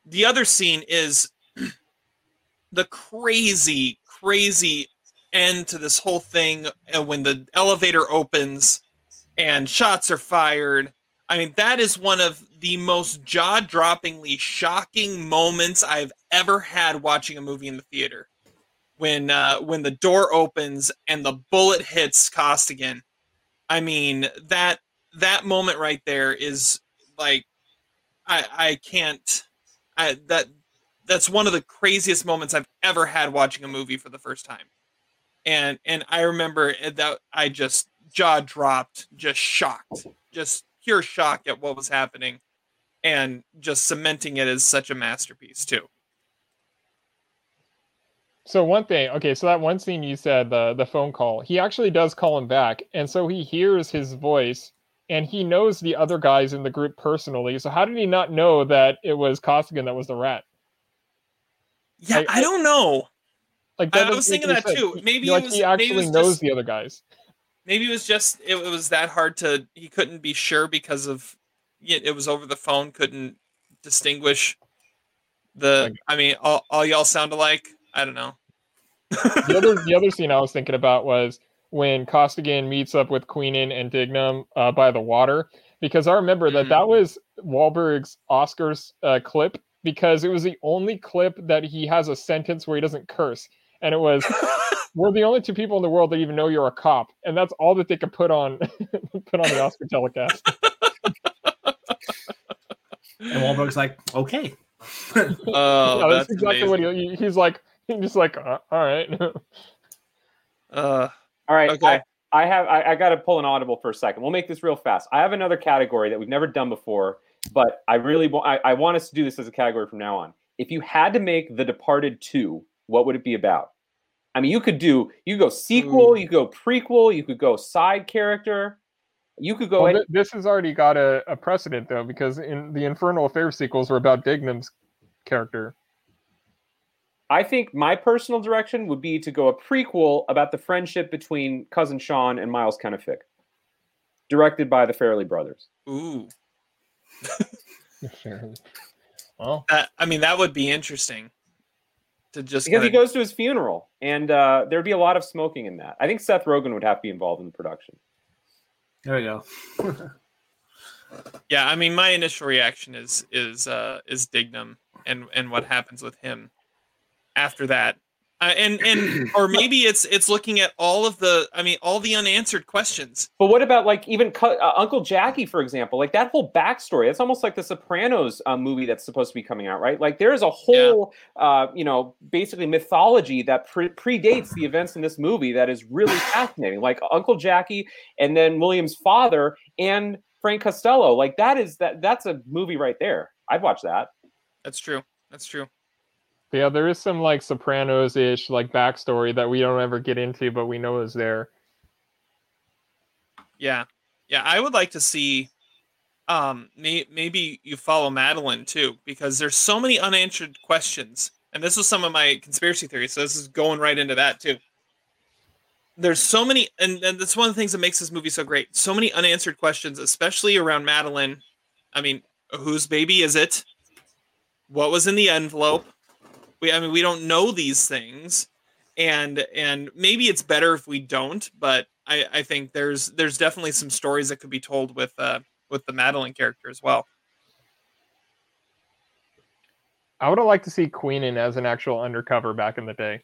The other scene is <clears throat> the crazy, crazy end to this whole thing uh, when the elevator opens and shots are fired. I mean, that is one of the most jaw-droppingly shocking moments I've ever had watching a movie in the theater. When uh, when the door opens and the bullet hits Costigan, I mean that that moment right there is like I I can't I that that's one of the craziest moments I've ever had watching a movie for the first time. And and I remember that I just jaw dropped, just shocked, just pure shock at what was happening, and just cementing it as such a masterpiece too. So one thing, okay, so that one scene you said the the phone call, he actually does call him back, and so he hears his voice, and he knows the other guys in the group personally. So how did he not know that it was Costigan that was the rat? Yeah, I, I don't know. Like I was thinking that said. too. Maybe like was, he actually knows just, the other guys. Maybe it was just it, was that hard to he couldn't be sure because of it was over the phone, couldn't distinguish the. I mean, all, all y'all sound alike. I don't know. the other the other scene I was thinking about was when Costigan meets up with Queenan and Dignam uh, by the water, because I remember that mm-hmm. that was Wahlberg's Oscars uh, clip because it was the only clip that he has a sentence where he doesn't curse and it was we're the only two people in the world that even know you're a cop, and that's all that they could put on <laughs> put on the Oscar telecast. and Wahlberg's like, okay. <laughs> Oh, <laughs> yeah, that's, that's, exactly amazing. what he, he's like. He's just like, uh, all right. uh, all right. Okay. I, I have. I, I got to pull an audible for a second. We'll make this real fast. I have another category that we've never done before, but I really want. I, I want us to do this as a category from now on. If you had to make The Departed two what would it be about? I mean, you could do you could go sequel, mm. you could go prequel, you could go side character. You could go. Well, th- this has already got a, a, precedent though, because in the Infernal Affairs sequels were about Dignam's character. I think my personal direction would be to go a prequel about the friendship between cousin Sean and Miles Kennefic, directed by the Farrelly brothers. Ooh. <laughs> well, uh, I mean, that would be interesting to just because kinda... he goes to his funeral, and uh, there'd be a lot of smoking in that. I think Seth Rogen would have to be involved in the production. There we go. <laughs> yeah, I mean, my initial reaction is is uh, is Dignam and and what happens with him after that uh, and and or <clears throat> maybe it's it's looking at all of the i mean all the unanswered questions. But what about like even uh, uncle jackie for example like that whole backstory it's almost like the sopranos uh, movie that's supposed to be coming out right? Like there's a whole yeah. uh, you know basically mythology that pre- predates the events in this movie that is really <laughs> fascinating like uncle jackie and then william's father and frank costello like that is that that's a movie right there. I'd watch that. That's true. That's true yeah, there is some like Sopranos ish like backstory that we don't ever get into, but we know is there. Yeah, yeah, I would like to see. Um, may- maybe you follow Madeline too, because there's so many unanswered questions, and this was some of my conspiracy theories. So this is going right into that too. There's so many, and, and that's one of the things that makes this movie so great. So many unanswered questions, especially around Madeline. I mean, whose baby is it? What was in the envelope? We, I mean, we don't know these things, and and maybe it's better if we don't. But I, I think there's there's definitely some stories that could be told with uh with the Madeline character as well. I would have liked to see Queenan as an actual undercover back in the day.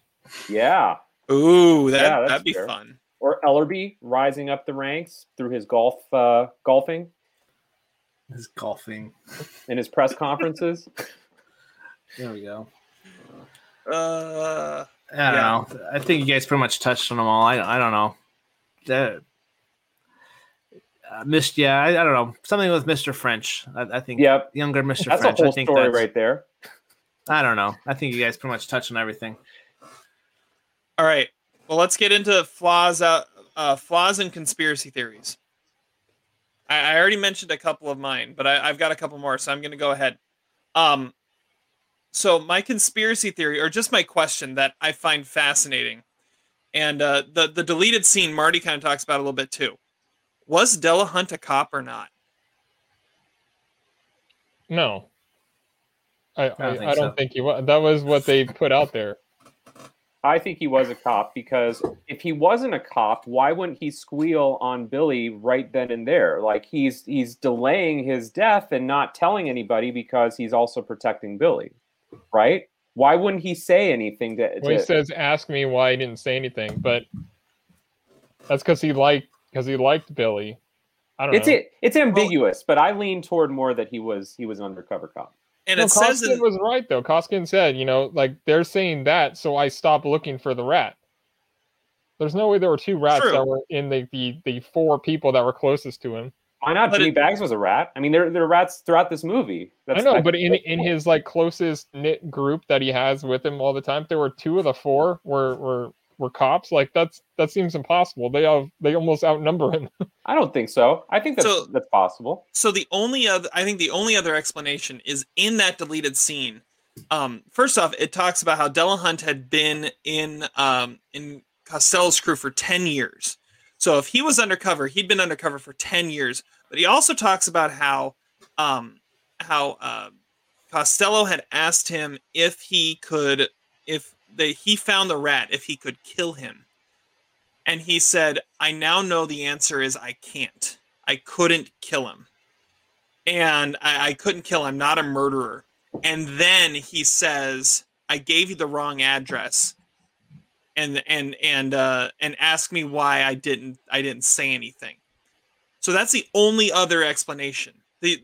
Yeah. Ooh, that yeah, that'd be fair. fun. Or Ellerby rising up the ranks through his golf uh, golfing. His golfing. In his press conferences. <laughs> there we go. Uh, I don't yeah. know. I think you guys pretty much touched on them all. I, I don't know. That uh, missed. Yeah, I, I, don't know. Something with Mr. French. I, I think. Yep. Younger Mr. That's French. a whole I think story right there. I don't know. I think you guys pretty much touched on everything. All right. Well, let's get into flaws. Uh, uh flaws and conspiracy theories. I, I already mentioned a couple of mine, but I, I've got a couple more, so I'm going to go ahead. Um, so my conspiracy theory, or just my question that I find fascinating, and uh, the the deleted scene Marty kind of talks about a little bit too. Was Delahunt a cop or not? No, I I, I don't, think, I don't so. think he was. That was what they put out there. I think he was a cop because if he wasn't a cop, why wouldn't he squeal on Billy right then and there? Like he's he's delaying his death and not telling anybody because he's also protecting Billy right? Why wouldn't he say anything to? Well, he says, "Ask me why he didn't say anything," but that's because he liked because he liked Billy. I don't it's know. It, it's ambiguous, but I lean toward more that he was he was an undercover cop. And no, it Koskin says it was right though. Koskin said, you know, like they're saying that, so I stopped looking for the rat. There's no way there were two rats True. that were in the, the the four people that were closest to him. Why not? But Jimmy it, Bags was a rat. I mean, there there are rats throughout this movie. That's, I know, but in in his like closest knit group that he has with him all the time, there were two of the four were were were cops. Like that's that seems impossible. They have they almost outnumber him. <laughs> I don't think so. I think that's so, that's possible. So the only other I think the only other explanation is in that deleted scene. Um, first off, it talks about how Delahunt had been in um in Costello's crew for ten years. So if he was undercover, he'd been undercover for 10 years. But he also talks about how um, how uh, Costello had asked him if he could, if the, he found the rat, if he could kill him. And he said, I now know the answer is I can't. I couldn't kill him. And I, I couldn't kill him. I'm not a murderer. And then he says, I gave you the wrong address and and and uh, and ask me why I didn't I didn't say anything. So that's the only other explanation. The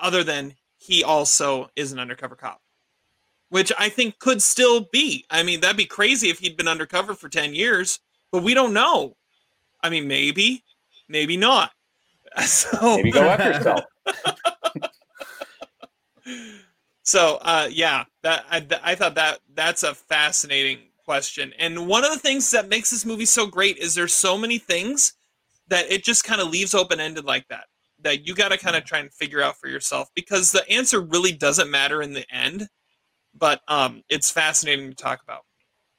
other than he also is an undercover cop, which I think could still be. I mean, that'd be crazy if he'd been undercover for ten years, but we don't know. I mean, maybe, maybe not. <laughs> So maybe go after yourself. <laughs> so uh, yeah, that I, I thought that that's a fascinating question. And one of the things that makes this movie so great is there's so many things that it just kind of leaves open ended like that. That you got to kind of try and figure out for yourself because the answer really doesn't matter in the end, but um, it's fascinating to talk about.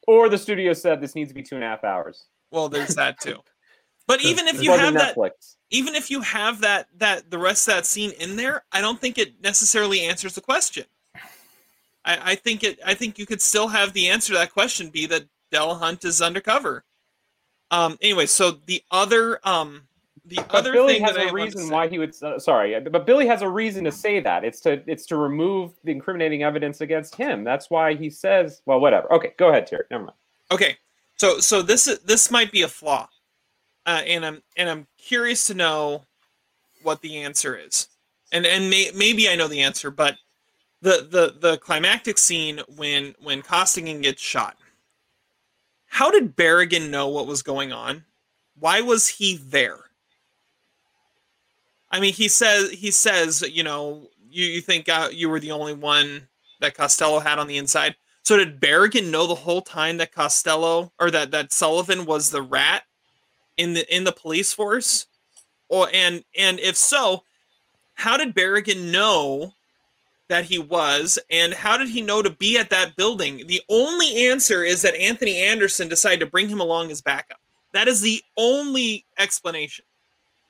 Or the studio said this needs to be two and a half hours. Well, there's that too. <laughs> But even if you have that, even if you have that that the rest of that scene in there, I don't think it necessarily answers the question. I, I think it. I think you could still have the answer to that question be that Delahunt is undercover. Um. Anyway, so the other um the but other Billy thing has a reason why he would. Uh, sorry, but Billy has a reason to say that. It's to it's to remove the incriminating evidence against him. That's why he says. Well, whatever. Okay, go ahead, Terry. Never mind. Okay, so so this is this might be a flaw, uh, and I'm and I'm curious to know what the answer is, and and may, maybe I know the answer, but the the the climactic scene when when Costigan gets shot. How did Barrigan know what was going on? Why was he there? I mean, he says he says, you know, you you think uh, you were the only one that Costello had on the inside. So did Barrigan know the whole time that Costello or that that Sullivan was the rat in the in the police force? Or and and if so, how did Barrigan know that he was, and how did he know to be at that building? The only answer is that Anthony Anderson decided to bring him along as backup. That is the only explanation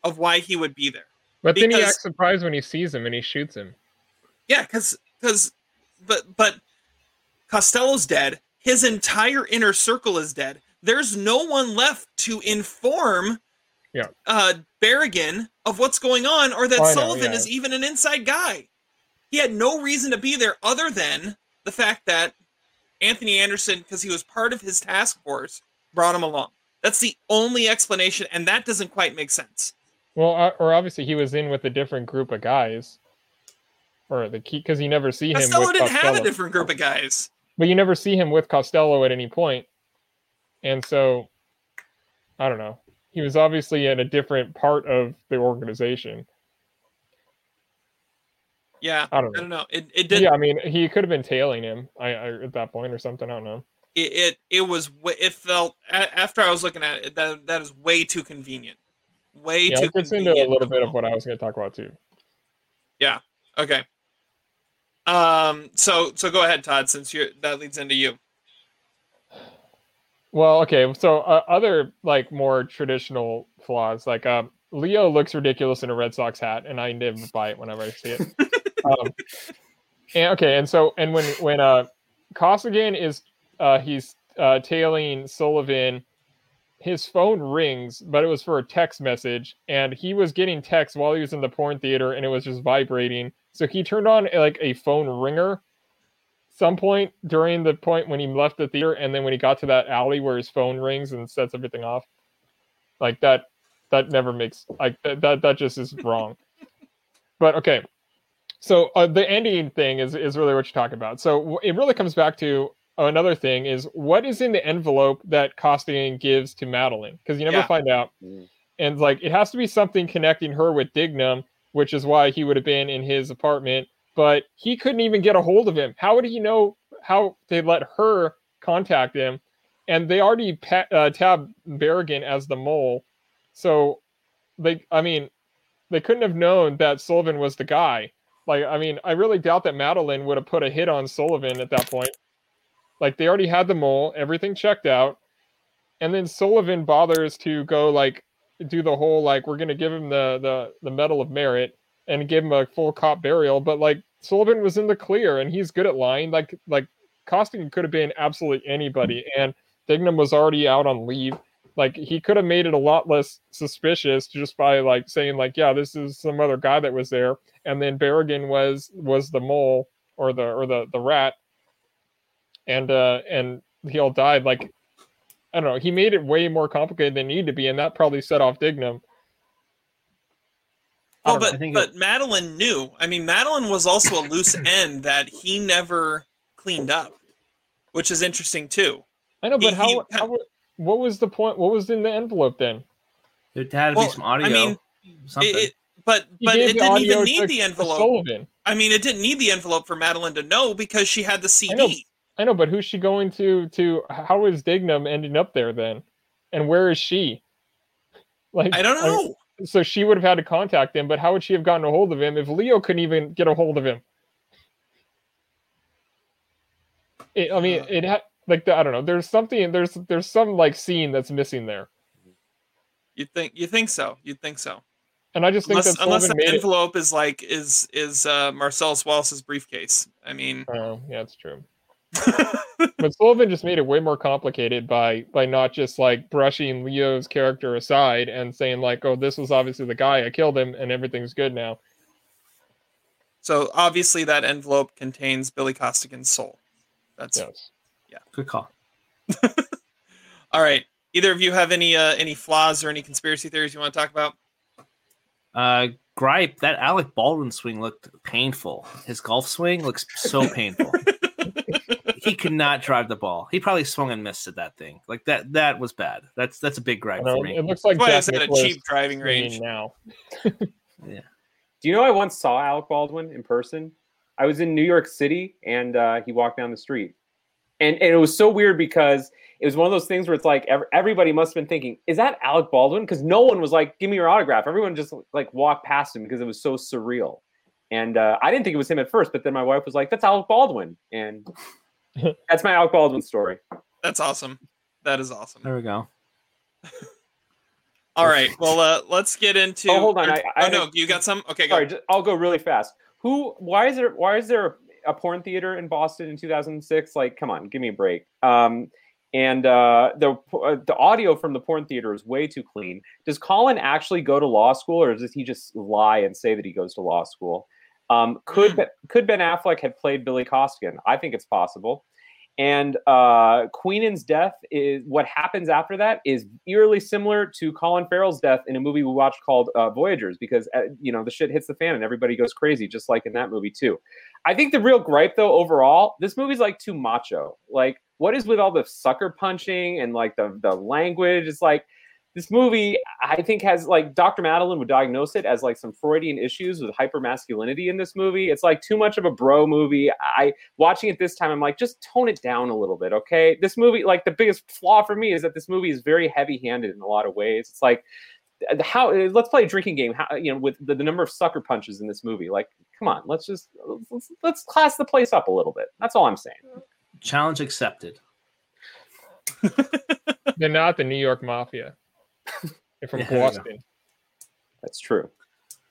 of why he would be there. But because, then he acts surprised when he sees him and he shoots him. Yeah, because because but but Costello's dead. His entire inner circle is dead. There's no one left to inform yeah. uh Barrigan of what's going on or that oh, Sullivan yeah. is even an inside guy. He had no reason to be there other than the fact that Anthony Anderson, because he was part of his task force, brought him along. That's the only explanation, and that doesn't quite make sense. Well, uh, or obviously he was in with a different group of guys, or the key because you never see him. Costello with didn't Costello. have a different group of guys, but you never see him with Costello at any point, and so I don't know. He was obviously in a different part of the organization. Yeah, I don't know. I don't know. It it did. Yeah, I mean, he could have been tailing him I, I, at that point or something. I don't know. It, it it was it felt after I was looking at it that that is way too convenient. Way yeah, too. It gets into a little bit of what I was going to talk about too. Yeah. Okay. Um. So so go ahead, Todd. Since you that leads into you. Well, okay. So uh, other like more traditional flaws, like um, Leo looks ridiculous in a Red Sox hat, and I never buy it whenever I see it. <laughs> um, and okay, and so and when when uh Costigan is uh he's uh tailing Sullivan, his phone rings, but it was for a text message, and he was getting text while he was in the porn theater, and it was just vibrating. So he turned on like a phone ringer some point during the point when he left the theater, and then when he got to that alley where his phone rings and sets everything off, like that that never makes like that that just is wrong. but okay, so uh, the ending thing is is really what you're talking about. So it really comes back to another thing is what is in the envelope that Costigan gives to Madeline Because you never Yeah. find out. Mm. And like it has to be something connecting her with Dignam, which is why he would have been in his apartment. But he couldn't even get a hold of him. How would he know how they let her contact him? And they already pa- uh, tabbed Barrigan as the mole, so they, I mean, they couldn't have known that Sullivan was the guy. Like, I mean, I really doubt that Madeline would have put a hit on Sullivan at that point. Like, they already had the mole, everything checked out, and then Sullivan bothers to go like do the whole like we're gonna give him the the the medal of merit and give him a full cop burial, but like Sullivan was in the clear and he's good at lying. Like like Costigan could have been absolutely anybody, and Dignam was already out on leave. Like he could have made it a lot less suspicious just by like saying like, yeah, this is some other guy that was there, and then Barrigan was was the mole or the or the the rat, and uh and he all died. Like I don't know, he made it way more complicated than it needed to be, and that probably set off Dignam. I Well, don't but I think but Madeline knew. I mean, Madeline was also a loose <coughs> end that he never cleaned up, which is interesting too. I know, but He- how, he- how what was the point? What was in the envelope then? There had to Well, be some audio. I mean, something. It, it- but He but it didn't even need the envelope. I mean, it didn't need the envelope for Madeline to know because she had the. CD. I know, but who's she going to? To how is Dignam ending up there then? And where is she? <laughs> Like I don't know. so she would have had to contact him, but how would she have gotten a hold of him if Leo couldn't even get a hold of him? It, I mean, it had like the, I don't know. There's something. There's there's some like scene that's missing there, You think you think so? You think so? And I just think Unless that unless Sullivan the envelope is like is is uh, Marcellus Wallace's briefcase. I mean, Oh, yeah, it's true. <laughs> but Sullivan just made it way more complicated by by not just like brushing Leo's character aside and saying like, "Oh, this was obviously the guy. I killed him, and everything's good now." so obviously that envelope contains Billy Costigan's soul. That's Yes. yeah. Good call. <laughs> all right. Either of you have any uh, any flaws or any conspiracy theories you want to talk about? Uh, gripe that Alec Baldwin swing looked painful. His golf swing looks so <laughs> painful. he could not drive the ball. He probably swung and missed at that thing. Like that. That was bad. That's that's a big gripe know, for me. it looks like That's why I Jack said a cheap driving range. now. <laughs> <laughs> Yeah. Do you know I once saw Alec Baldwin in person? I was in New York City and uh, he walked down the street. And, and it was so weird because it was one of those things where it's like ev- everybody must have been thinking, is that Alec Baldwin? Because no one was like, give me your autograph. Everyone just like walked past him because it was so surreal. And uh, I didn't think it was him at first, but then my wife was like, that's Alec Baldwin. And <laughs> that's my Alec Baldwin story. That's awesome. That is awesome. There we go. <laughs> All right. Well, uh, let's get into. Oh, hold on, or- I- I- oh no, you got some? Okay, go. Sorry, just, I'll go really fast. Who? Why is there? Why is there a porn theater in Boston in 2006? Like, come on, give me a break. Um, and uh, the uh, the audio from the porn theater is way too clean. Does Colin actually go to law school, or does he just lie and say that he goes to law school? Um, could Ben- could Ben Affleck have played Billy Costigan? I think it's possible. And uh, Queenan's death is what happens after that is eerily similar to Colin Farrell's death in a movie we watched called uh, Voyagers, because uh, you know the shit hits the fan and everybody goes crazy, just like in that movie too. I think the real gripe, though, overall, this movie's like too macho. Like, what is with all the sucker punching and like the the language? It's like this movie, I think, has like Dr. Madeline would diagnose it as like some Freudian issues with hypermasculinity in this movie. It's like too much of a bro movie. I watching it this time, I'm like, just tone it down a little bit, okay? This movie, like the biggest flaw for me is that this movie is very heavy-handed in a lot of ways. It's like how uh, let's play a drinking game how you know with the, the number of sucker punches in this movie like come on let's just let's, let's class the place up a little bit that's all i'm saying Challenge accepted. <laughs> They're not the New York Mafia. They're from Yeah, there you go. Boston. that's true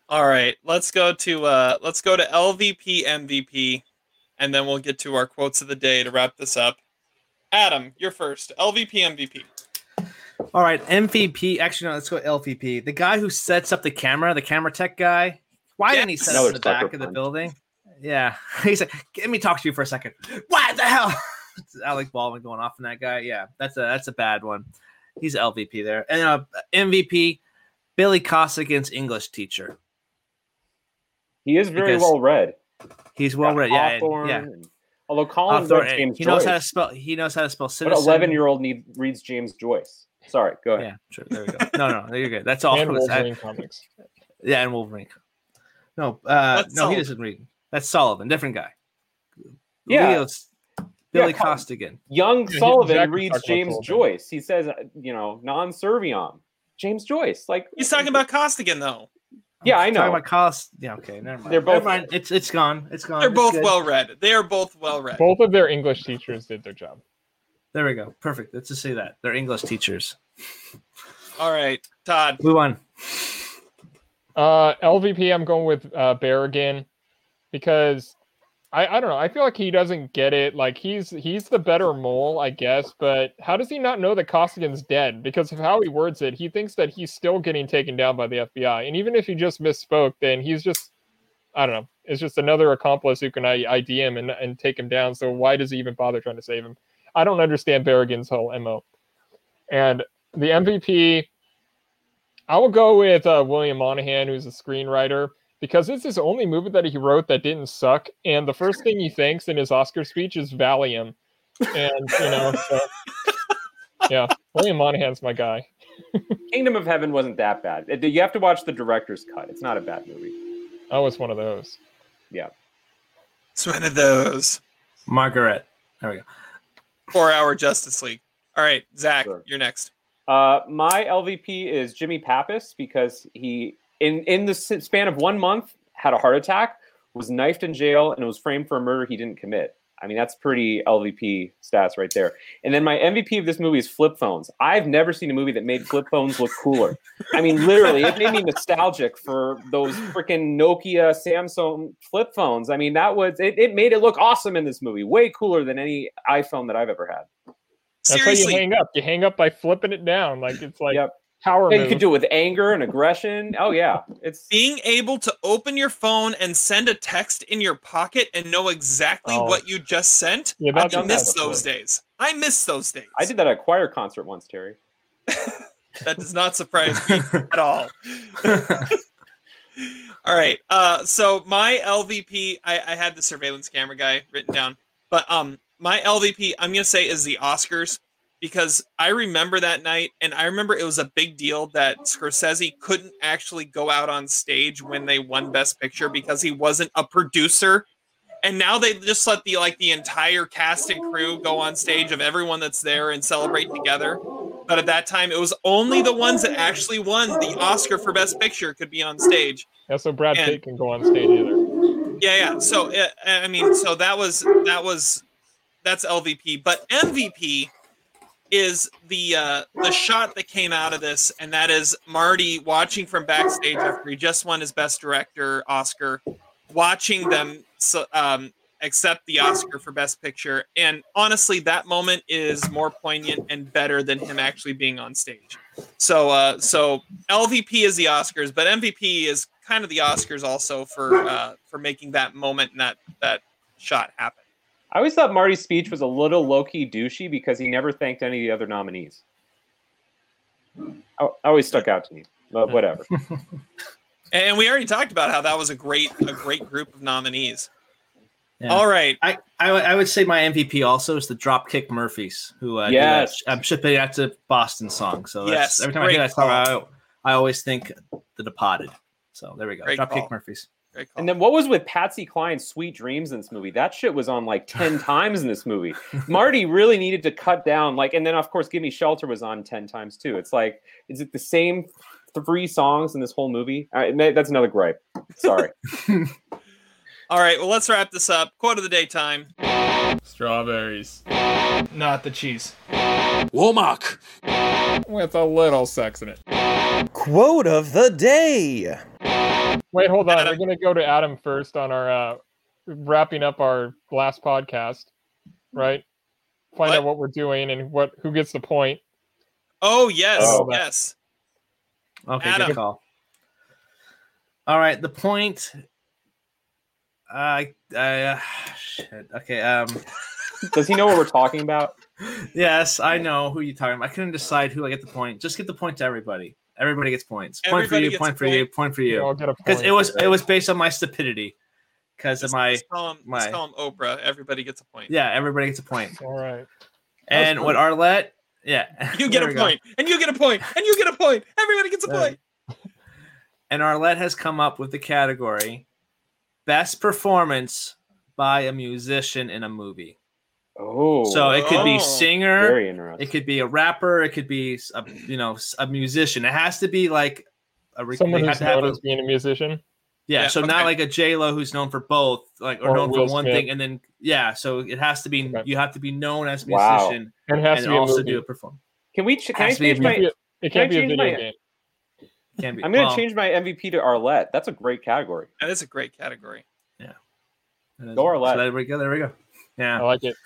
All right. Let's go to uh, let's go to LVP MVP, and then we'll get to our quotes of the day to wrap this up. Adam, you're first. LVP MVP. All right, MVP. Actually, no, let's go LVP. The guy who sets up the camera, the camera tech guy. Why didn't he set up in the back of the building? Yeah, <laughs> he's like, "Let me talk to you for a second. What the hell?" It's <laughs> Alec Baldwin going off on that guy. Yeah, that's a that's a bad one. He's LVP there, and uh, MVP. Billy Costigan's English teacher. he is very Because- well read He's well read. Yeah, and- yeah. and Although Colin Hawthorne, James he knows how to spell. He knows how to spell What citizen. eleven year old need reads James Joyce? Sorry, go ahead. Yeah, sure. There we go. No, no, you're good. That's all. and It's- I- comics. yeah, and Wolverine. No, uh, That's no, he doesn't read. That's Sullivan, different guy. Yeah. Leo's Billy Yeah, Costigan. Young he- Sullivan Jack was reads James Joyce. He says, uh, you know, non serviam. James Joyce. Like He's talking about Costigan though. Yeah, I know. Talking know. about cost. Yeah, okay, never mind. They're both- Never mind. It's it's gone. It's gone. They're It's both good. well read. They are both well read. Both of their English teachers did their job. There we go. Perfect. Let's just say that they're English teachers. All right, Todd. Move on. Uh, LVP, I'm going with uh, Barrigan because I, I don't know. I feel like he doesn't get it. Like he's he's the better mole, I guess. But how does he not know that Costigan's dead? Because of how he words it, he thinks that he's still getting taken down by the FBI. And even if he just misspoke, then he's just I don't know. It's just another accomplice who can ID him and, and take him down. So why does he even bother trying to save him? I don't understand Barrigan's whole mo. And the MVP, I will go with uh, William Monahan, who's a screenwriter, because it's his only movie that he wrote that didn't suck. And the first thing he thanks in his Oscar speech is Valium. And, you know, so, <laughs> yeah, William Monahan's my guy. <laughs> Kingdom of Heaven wasn't that bad. It- You have to watch the director's cut. It's not a bad movie. Oh, it's one of those. Yeah. It's one of those Margaret. There we go. four-hour Justice League. All right, Zach, Sure. you're next. Uh, my LVP is Jimmy Pappas because he, in in the span of one month, had a heart attack, was knifed in jail, and was framed for a murder he didn't commit. I mean, that's pretty LVP stats right there. And then my MVP of this movie is flip phones. I've never seen a movie that made flip phones look cooler. I mean, literally, it made me nostalgic for those freaking Nokia, Samsung flip phones. I mean, that was it, it made it look awesome in this movie, way cooler than any iPhone that I've ever had. That's how you hang up. You hang up by flipping it down. Like it's like Yep. Power Yeah, you could do it with anger and aggression. Oh yeah, it's being able to open your phone and send a text in your pocket and know exactly Oh. what you just sent. Yeah, I miss those days. I miss those days. I did that at a choir concert once, Terry. <laughs> That does not surprise me <laughs> at all. <laughs> all right. Uh, so my LVP, I, I had the surveillance camera guy written down, but um, my LVP, I'm gonna say is the Oscars because I remember that night, and I remember it was a big deal that Scorsese couldn't actually go out on stage when they won Best Picture because he wasn't a producer. And now they just let the like the entire cast and crew go on stage of everyone that's there and celebrate together. But at that time, it was only the ones that actually won the Oscar for Best Picture could be on stage. Yeah, so Brad And- Pitt can go on stage either. Yeah, yeah. So uh, I mean, so that was that was that's LVP, but MVP is the uh, the shot that came out of this, and that is Marty watching from backstage after he just won his Best Director Oscar, watching them um, accept the Oscar for Best Picture, and honestly, that moment is more poignant and better than him actually being on stage. So, uh, so LVP is the Oscars, but MVP is kind of the Oscars also for uh, for making that moment and that that shot happen. I always thought Marty's speech was a little low key douchey because he never thanked any of the other nominees. I, I always stuck out to me, but whatever. <laughs> And we already talked about how that was a great a great group of nominees. Yeah. All right, I, I would- I would say my MVP also is the Dropkick Murphys, who uh, Yes. that- I'm shipping out to Boston song. So that's, Yes, every time I hear that song, I, I always think The Departed. So there we go. Great Dropkick call. Murphys. Great call. And then what was with Patsy Cline's Sweet Dreams in this movie? That shit was on like 10 <laughs> times in this movie. Marty really needed to cut down like and then of course Give Me Shelter was on 10 times too. It's like is it the same three songs in this whole movie? All right, that's another gripe. Sorry. <laughs> All right, well let's wrap this up. Quote of the day time. Strawberries. Not the cheese. Womack! With a little sex in it. Quote of the day. Wait, hold on. Adam. We're gonna go to Adam first on our uh wrapping up our last podcast, right? Find What? out what we're doing and what who gets the point. Oh yes, Oh. yes. Okay, Adam. good call. All right, the point. I, I, uh, shit. Okay. Um. <laughs> Does he know what we're talking about? <laughs> Yes, I know who you're talking about. I couldn't decide who I get the point. Just get the point to everybody. Everybody gets points. Point Everybody for you. Point a for you. point. Point for You you. all get a Because it was it was based on my stupidity. because of my Just call him, my- just call him Oprah. Everybody gets a point. yeah. Everybody gets a point. All right. And what Arlette? Yeah, <laughs> You get a we go. point, and you get a point. point, and you get a point. Everybody gets a There. point. And Arlette has come up with the category best performance by a musician in a movie. Oh, So it could Oh. be singer, very interesting. it could be a rapper, it could be a, you know a musician. It has to be like a re- Someone they who's to have known a- as being a musician. yeah, Yeah, so okay. not like a J Lo who's known for both, like or, Or known Will for one Smith. thing, and then yeah, so it has to be Okay. you have to be known as a Wow. musician And it has and to be a also movie. do a perform. Can we? Ch- can I Has to be a change my? It can't be- it Can I can't be a change video my- game. Can't be. I'm gonna well, change my MVP to Arlette. That's a great category. That is a great category. Yeah. Go Arlette. So there we go. There we go. Yeah. I like it.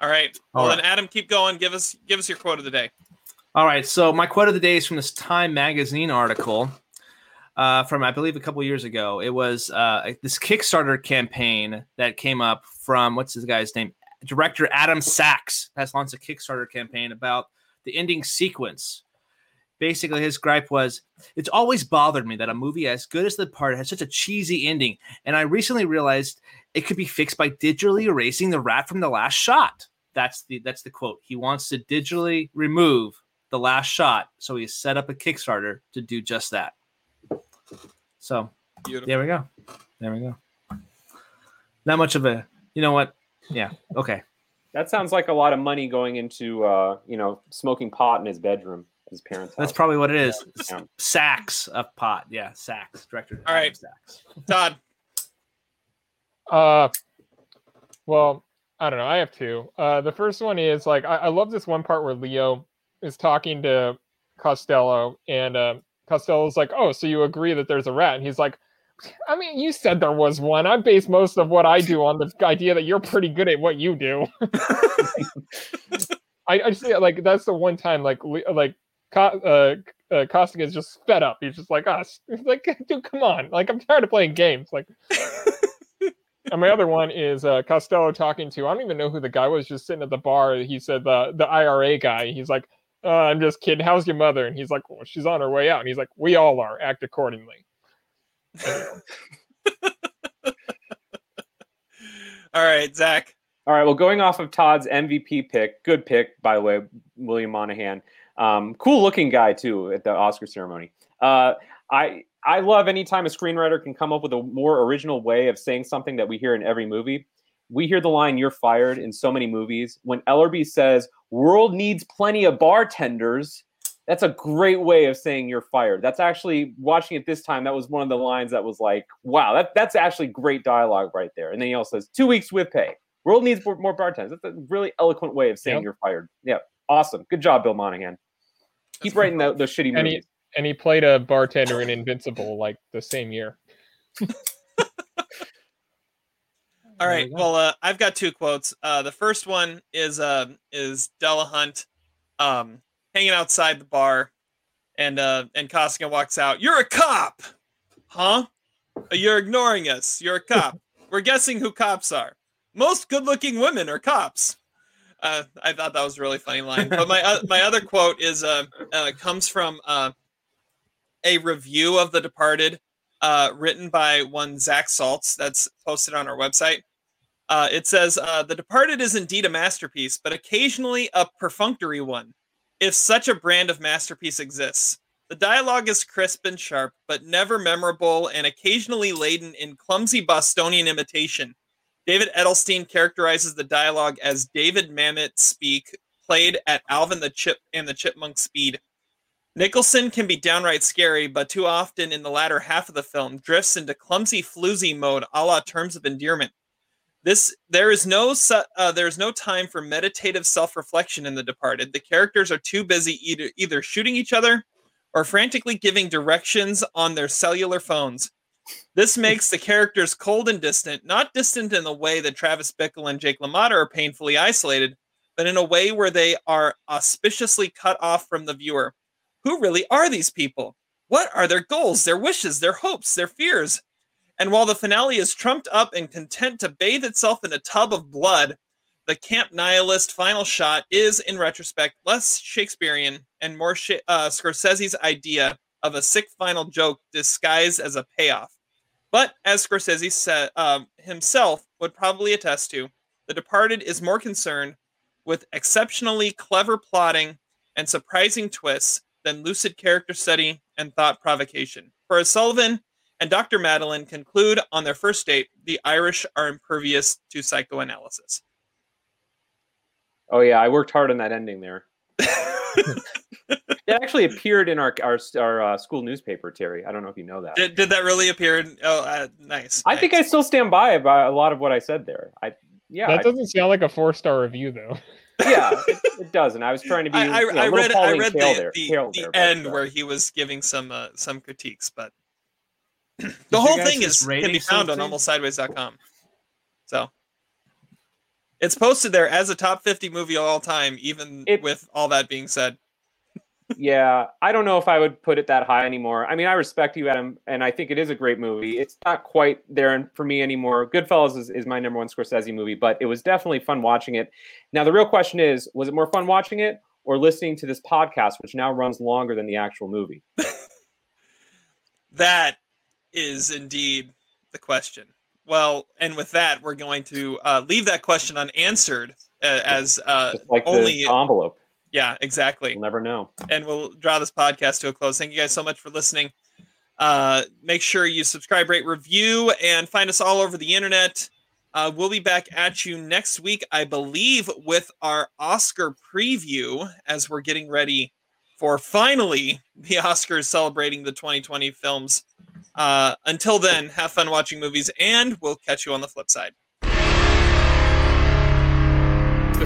All right. All Well, right. then Adam, keep going. Give us give us your quote of the day. All right. So my quote of the day is from this Time magazine article uh, from I believe a couple years ago. It was uh, this Kickstarter campaign that came up from what's this guy's name? Director Adam Sacks has launched a Kickstarter campaign about the ending sequence. Basically, his gripe was, "It's always bothered me that a movie as good as The part has such a cheesy ending, and I recently realized it could be fixed by digitally erasing the rat from the last shot." That's the that's the quote. He wants to digitally remove the last shot, so he set up a Kickstarter to do just that. So Beautiful. there we go. There we go. Not much of a, you know what? Yeah. Okay. That sounds like a lot of money going into, uh, you know, smoking pot in his bedroom, his parents' That's house. probably what it is. Yeah. Sacks of pot. Yeah. Sacks. Director. All right. Sacks. Todd. Uh, well, I don't know. I have two. Uh, the first one is like I, I love this one part where Leo is talking to Costello, and uh, Costello's like, "Oh, so you agree that there's a rat?" And he's like, "I mean, you said there was one. I base most of what I do on the idea that you're pretty good at what you do." I, I just like that's the one time like like uh, uh, Costigan is just fed up. He's just like us. He's like, <laughs> dude, come on. Like I'm tired of playing games. Like and my other one is uh, Costello talking to I don't even know who the guy was just sitting at the bar. He said the the IRA guy. He's like, uh, I'm just kidding. How's your mother? And he's like, well, she's on her way out. And he's like, we all are. Act accordingly. <laughs> All right, Zach. All right. Well, going off of Todd's MVP pick, good pick, by the way, William Monahan. Um, cool looking guy, too, at the Oscar ceremony. Uh, I. I love anytime a screenwriter can come up with a more original way of saying something that we hear in every movie. We hear the line "You're fired" in so many movies. When Ellerby says "World needs plenty of bartenders," that's a great way of saying you're fired. That's actually watching it this time. That was one of the lines that was like, "Wow, that, that's actually great dialogue right there." And then he also says, two weeks with pay. World needs more, bartenders." That's a really eloquent way of saying Yep. you're fired. Yeah, awesome. Good job, Bill Monahan. Keep writing tho- those shitty he- movies. And he played a bartender in Invincible like the same year. <laughs> All right. We. Well, uh, I've got two quotes. Uh, the first one is uh, is Delahunt um, hanging outside the bar, and uh, and Costigan walks out. You're a cop, huh? You're ignoring us. You're a cop. <laughs> We're guessing who cops are. Most good-looking women are cops. Uh, I thought that was a really funny line. But my uh, my other quote is uh, uh, comes from uh, a review of The Departed, uh, written by one Zach Saltz. That's posted on our website. Uh, it says, uh, The Departed is indeed a masterpiece, but occasionally a perfunctory one, if such a brand of masterpiece exists. The dialogue is crisp and sharp, but never memorable and occasionally laden in clumsy Bostonian imitation. David Edelstein characterizes the dialogue as David Mamet speak, played at Alvin the Chip and the Chipmunk speed. Nicholson can be downright scary, but too often in the latter half of the film drifts into clumsy floozy mode a la terms of endearment. This there is no su- uh, there is no time for meditative self-reflection in The Departed. The characters are too busy either either shooting each other or frantically giving directions on their cellular phones. This makes the characters cold and distant, not distant in the way that Travis Bickle and Jake LaMotta are painfully isolated, but in a way where they are auspiciously cut off from the viewer. Who really are these people? What are their goals, their wishes, their hopes, their fears? And while the finale is trumped up and content to bathe itself in a tub of blood, the camp nihilist final shot is, in retrospect, less Shakespearean and more uh, Scorsese's idea of a sick final joke disguised as a payoff. But as Scorsese um, himself would probably attest to, The Departed is more concerned with exceptionally clever plotting and surprising twists than lucid character study and thought provocation. For as Sullivan and Dr. Madeline conclude on their first date, the Irish are impervious to psychoanalysis. Oh yeah, I worked hard on that ending there. <laughs> it actually appeared in our our, our uh, school newspaper, Terry. I don't know if you know that. Did, did that really appear? In, oh, uh, nice. I nice. think I still stand by about a lot of what I said there. I yeah. That doesn't I, sound like a four star review though. Yeah, it, it, doesn't. I was trying to be. I, I, you know, I read, I read the, there, the, the there, end but, uh, where he was giving some uh, some critiques, but <clears throat> the whole thing is can be found something? on almostsideways.com. So it's posted there as a top 50 movie of all time, even it, with all that being said. Yeah, I don't know if I would put it that high anymore. I mean, I respect you, Adam, and I think it is a great movie. It's not quite there for me anymore. Goodfellas is, is my number one Scorsese movie, but it was definitely fun watching it. Now, the real question is was it more fun watching it or listening to this podcast, which now runs longer than the actual movie? <laughs> that is indeed the question. Well, and with that, we're going to uh, leave that question unanswered uh, as uh, like only envelope. Yeah, exactly. We'll never know. And we'll draw this podcast to a close. Thank you guys so much for listening. Uh, make sure you subscribe, rate, review, and find us all over the internet. Uh, we'll be back at you next week, I believe, with our Oscar preview as we're getting ready for finally <laughs> the Oscars celebrating the 2020 films uh, until then, have fun watching movies, and we'll catch you on the flip side.